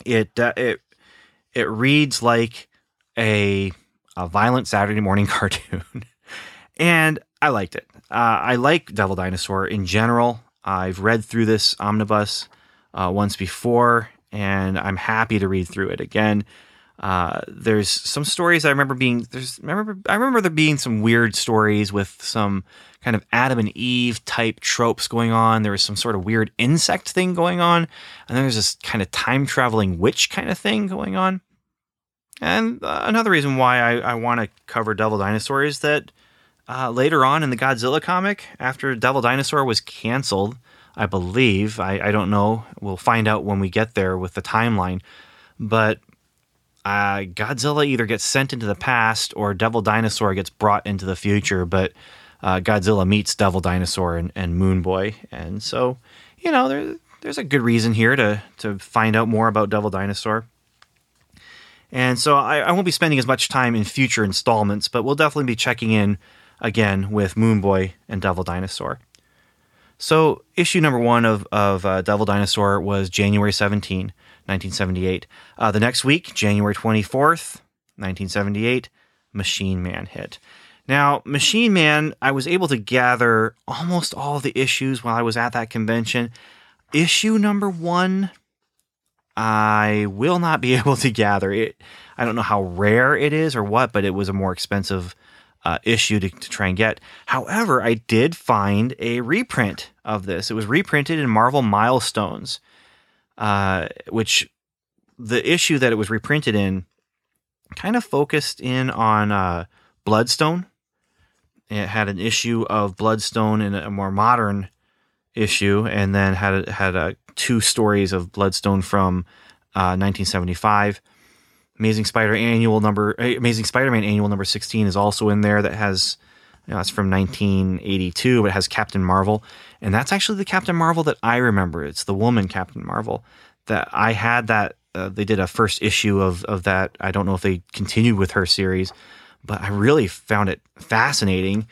It uh, it it reads like a a violent Saturday morning cartoon, and I liked it. Uh, I like Devil Dinosaur in general. I've read through this omnibus uh, once before, and I'm happy to read through it again. Uh, there's some stories I remember being there's remember I remember there being some weird stories with some kind of Adam and Eve type tropes going on. There was some sort of weird insect thing going on, and then there's this kind of time traveling witch kind of thing going on. And uh, another reason why I, I want to cover Devil Dinosaur is that uh, later on in the Godzilla comic, after Devil Dinosaur was canceled, I believe, I, I don't know, we'll find out when we get there with the timeline, but uh, Godzilla either gets sent into the past or Devil Dinosaur gets brought into the future, but uh, Godzilla meets Devil Dinosaur and, and Moon Boy. And so, you know, there, there's a good reason here to, to find out more about Devil Dinosaur. And so I, I, won't be spending as much time in future installments, but we'll definitely be checking in again with Moon Boy and Devil Dinosaur. So issue number one of, of uh, Devil Dinosaur was January 17, 1978. Uh, the next week, January 24th, 1978, Machine Man hit. Now, Machine Man, I was able to gather almost all the issues while I was at that convention. Issue number one I will not be able to gather it. I don't know how rare it is or what, but it was a more expensive uh, issue to, to, try and get. However, I did find a reprint of this. It was reprinted in Marvel Milestones, uh, which the issue that it was reprinted in kind of focused in on uh, Bloodstone. It had an issue of Bloodstone in a more modern issue, and then had had two stories of Bloodstone from uh, 1975. Amazing Spider annual number, eh, Amazing Spider-Man annual number 16 is also in there. That has, you know, that's from 1982, but it has Captain Marvel, and that's actually the Captain Marvel that I remember. It's the woman Captain Marvel that I had. That uh, they did a first issue of of that. I don't know if they continued with her series, but I really found it fascinating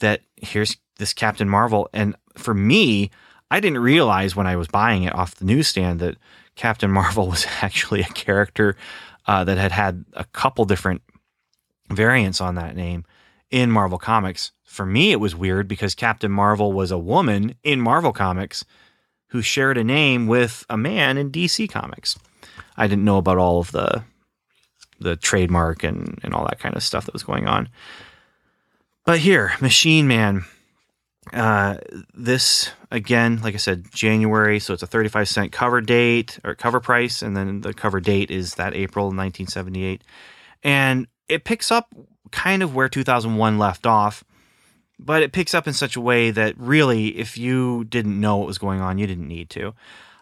that here's this Captain Marvel, and for me, I didn't realize when I was buying it off the newsstand that Captain Marvel was actually a character uh, that had had a couple different variants on that name in Marvel Comics. For me, it was weird because Captain Marvel was a woman in Marvel Comics who shared a name with a man in DC Comics. I didn't know about all of the the trademark and, and all that kind of stuff that was going on. But here, Machine Man uh, this again, like I said, January, so it's a 35 cent cover date or cover price, and then the cover date is that April 1978. And it picks up kind of where 2001 left off, but it picks up in such a way that really, if you didn't know what was going on, you didn't need to.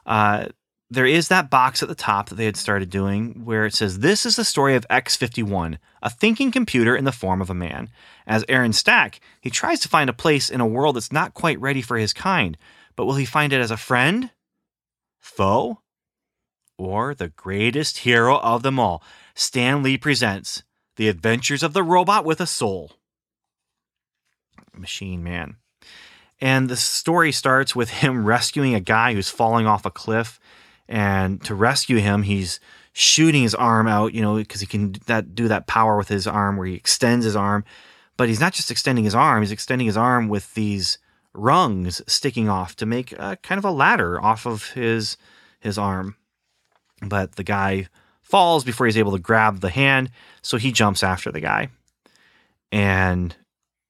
Uh, there is that box at the top that they had started doing where it says, This is the story of X51, a thinking computer in the form of a man. As Aaron Stack, he tries to find a place in a world that's not quite ready for his kind, but will he find it as a friend? Foe? Or the greatest hero of them all? Stan Lee presents The Adventures of the Robot with a Soul. Machine Man. And the story starts with him rescuing a guy who's falling off a cliff and to rescue him, he's shooting his arm out, you know, because he can that do that power with his arm where he extends his arm. But he's not just extending his arm; he's extending his arm with these rungs sticking off to make a, kind of a ladder off of his his arm. But the guy falls before he's able to grab the hand, so he jumps after the guy and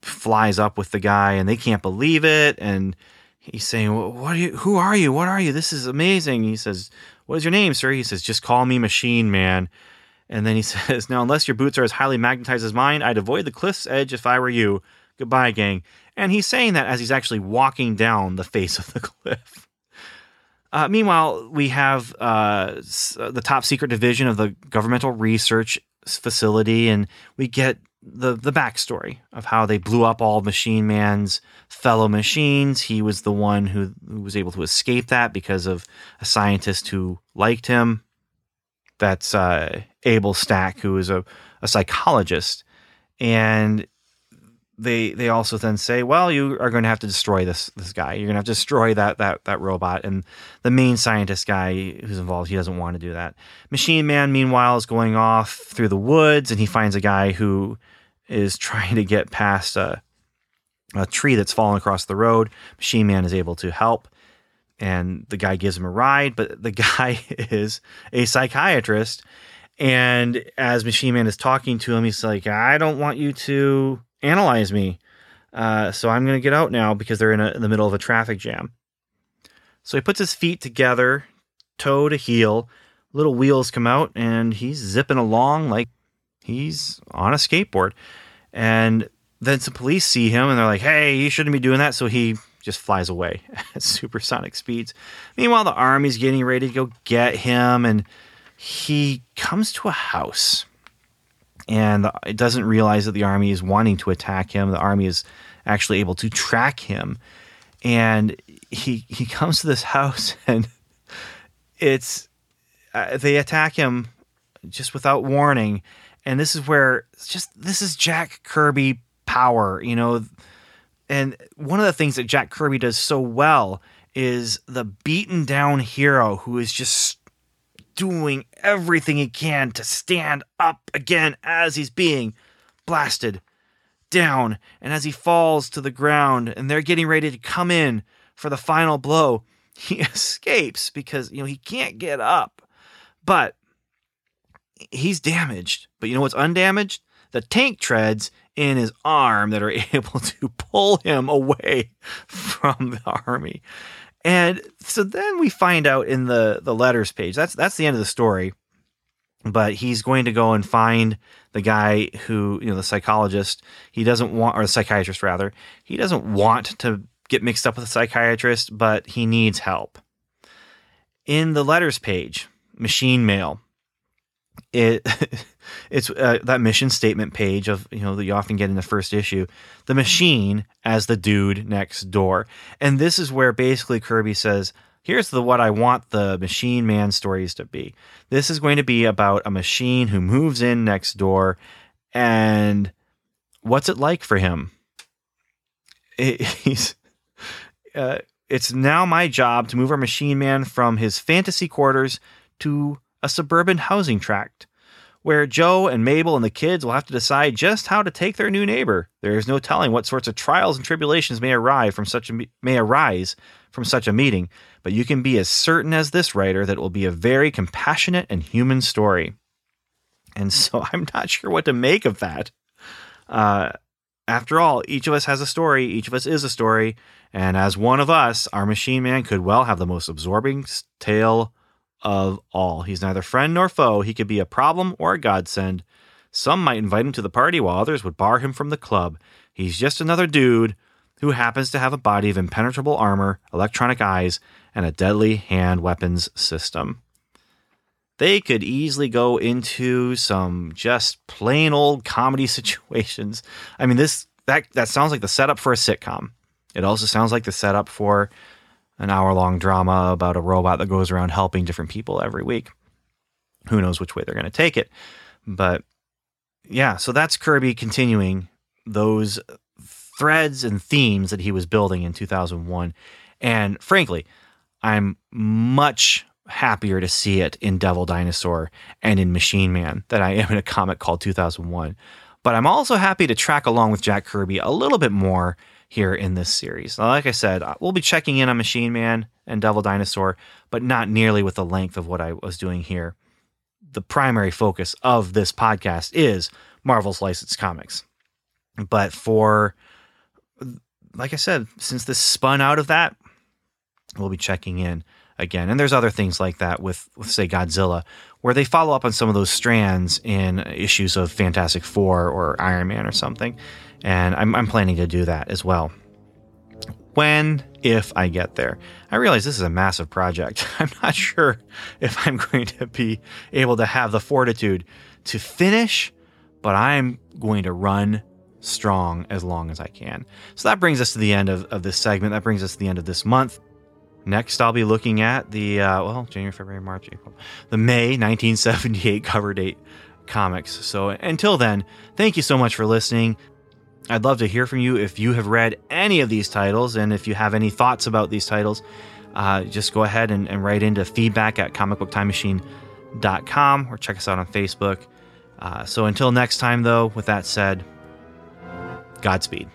flies up with the guy, and they can't believe it, and he's saying, well, "What are you? Who are you? What are you? This is amazing." He says, "What is your name, sir?" He says, "Just call me Machine Man." And then he says, "Now, unless your boots are as highly magnetized as mine, I'd avoid the cliff's edge if I were you. Goodbye, gang." And he's saying that as he's actually walking down the face of the cliff. Uh, meanwhile, we have uh, the top secret division of the governmental research facility, and we get the the backstory of how they blew up all Machine Man's fellow machines. He was the one who, who was able to escape that because of a scientist who liked him. That's uh, Abel Stack, who is a, a psychologist, and they they also then say, well, you are going to have to destroy this this guy. You're going to have to destroy that that that robot. And the main scientist guy who's involved, he doesn't want to do that. Machine Man, meanwhile, is going off through the woods, and he finds a guy who is trying to get past a a tree that's fallen across the road. Machine Man is able to help, and the guy gives him a ride. But the guy is a psychiatrist. And as Machine Man is talking to him, he's like, I don't want you to analyze me. Uh, so I'm going to get out now because they're in, a, in the middle of a traffic jam. So he puts his feet together, toe to heel. Little wheels come out, and he's zipping along like he's on a skateboard. And then some police see him, and they're like, "Hey, you shouldn't be doing that." So he just flies away at supersonic speeds. Meanwhile, the army's getting ready to go get him, and he comes to a house and it doesn't realize that the army is wanting to attack him. The army is actually able to track him, and he he comes to this house, and it's uh, they attack him just without warning, and this is where just this is Jack Kirby power, you know. And one of the things that Jack Kirby does so well is the beaten down hero who is just doing everything he can to stand up again as he's being blasted down. And as he falls to the ground and they're getting ready to come in for the final blow, he escapes because, you know, he can't get up. But he's damaged. But you know what's undamaged? The tank treads in his arm that are able to pull him away from the army. And so then we find out in the the letters page. That's that's the end of the story. But he's going to go and find the guy who, you know, the psychologist. He doesn't want or the psychiatrist rather. He doesn't want to get mixed up with a psychiatrist, but he needs help. In the letters page, machine mail, it it's uh, that mission statement page of you know that you often get in the first issue the machine as the dude next door. And this is where basically kirby says here's the what i want the machine man stories to be. This is going to be about a machine who moves in next door and what's it like for him? It, he's uh, it's now my job to move our machine man from his fantasy quarters to a suburban housing tract where Joe and Mabel and the kids will have to decide just how to take their new neighbor. There is no telling what sorts of trials and tribulations may arrive from such a may arise from such a meeting, but you can be as certain as this writer that it will be a very compassionate and human story. And so I'm not sure what to make of that. Uh, after all, each of us has a story, each of us is a story, and as one of us, our machine man could well have the most absorbing tale of all. He's neither friend nor foe. He could be a problem or a godsend. Some might invite him to the party, while others would bar him from the club. He's just another dude who happens to have a body of impenetrable armor, electronic eyes, and a deadly hand weapons system. They could easily go into some just plain old comedy situations. I mean, this that that sounds like the setup for a sitcom. It also sounds like the setup for an hour long drama about a robot that goes around helping different people every week. Who knows which way they're going to take it. But yeah, so that's Kirby continuing those threads and themes that he was building in 2001. And frankly, I'm much happier to see it in Devil Dinosaur and in Machine Man than I am in a comic called 2001. But I'm also happy to track along with Jack Kirby a little bit more here in this series. Like I said, uh, we'll be checking in on Machine Man and Devil Dinosaur, but not nearly with the length of what I was doing here. The primary focus of this podcast is Marvel's licensed comics. But for, like I said, since this spun out of that, we'll be checking in again. And there's other things like that with, with, say, Godzilla, where they follow up on some of those strands in issues of Fantastic Four or Iron Man or something and I'm, I'm planning to do that as well. When, if I get there, I realize this is a massive project. I'm not sure if I'm going to be able to have the fortitude to finish but I'm going to run strong as long as I can. So that brings us to the end of, of this segment. That brings us to the end of this month. Next, I'll be looking at the, uh, well, January, February, March, April, the May 1978 cover date comics. So until then, thank you so much for listening. I'd love to hear from you if you have read any of these titles and if you have any thoughts about these titles. Uh, just go ahead and, and, write into feedback at comicbooktimemachine.com or check us out on Facebook. Uh, so until next time, though, with that said, Godspeed.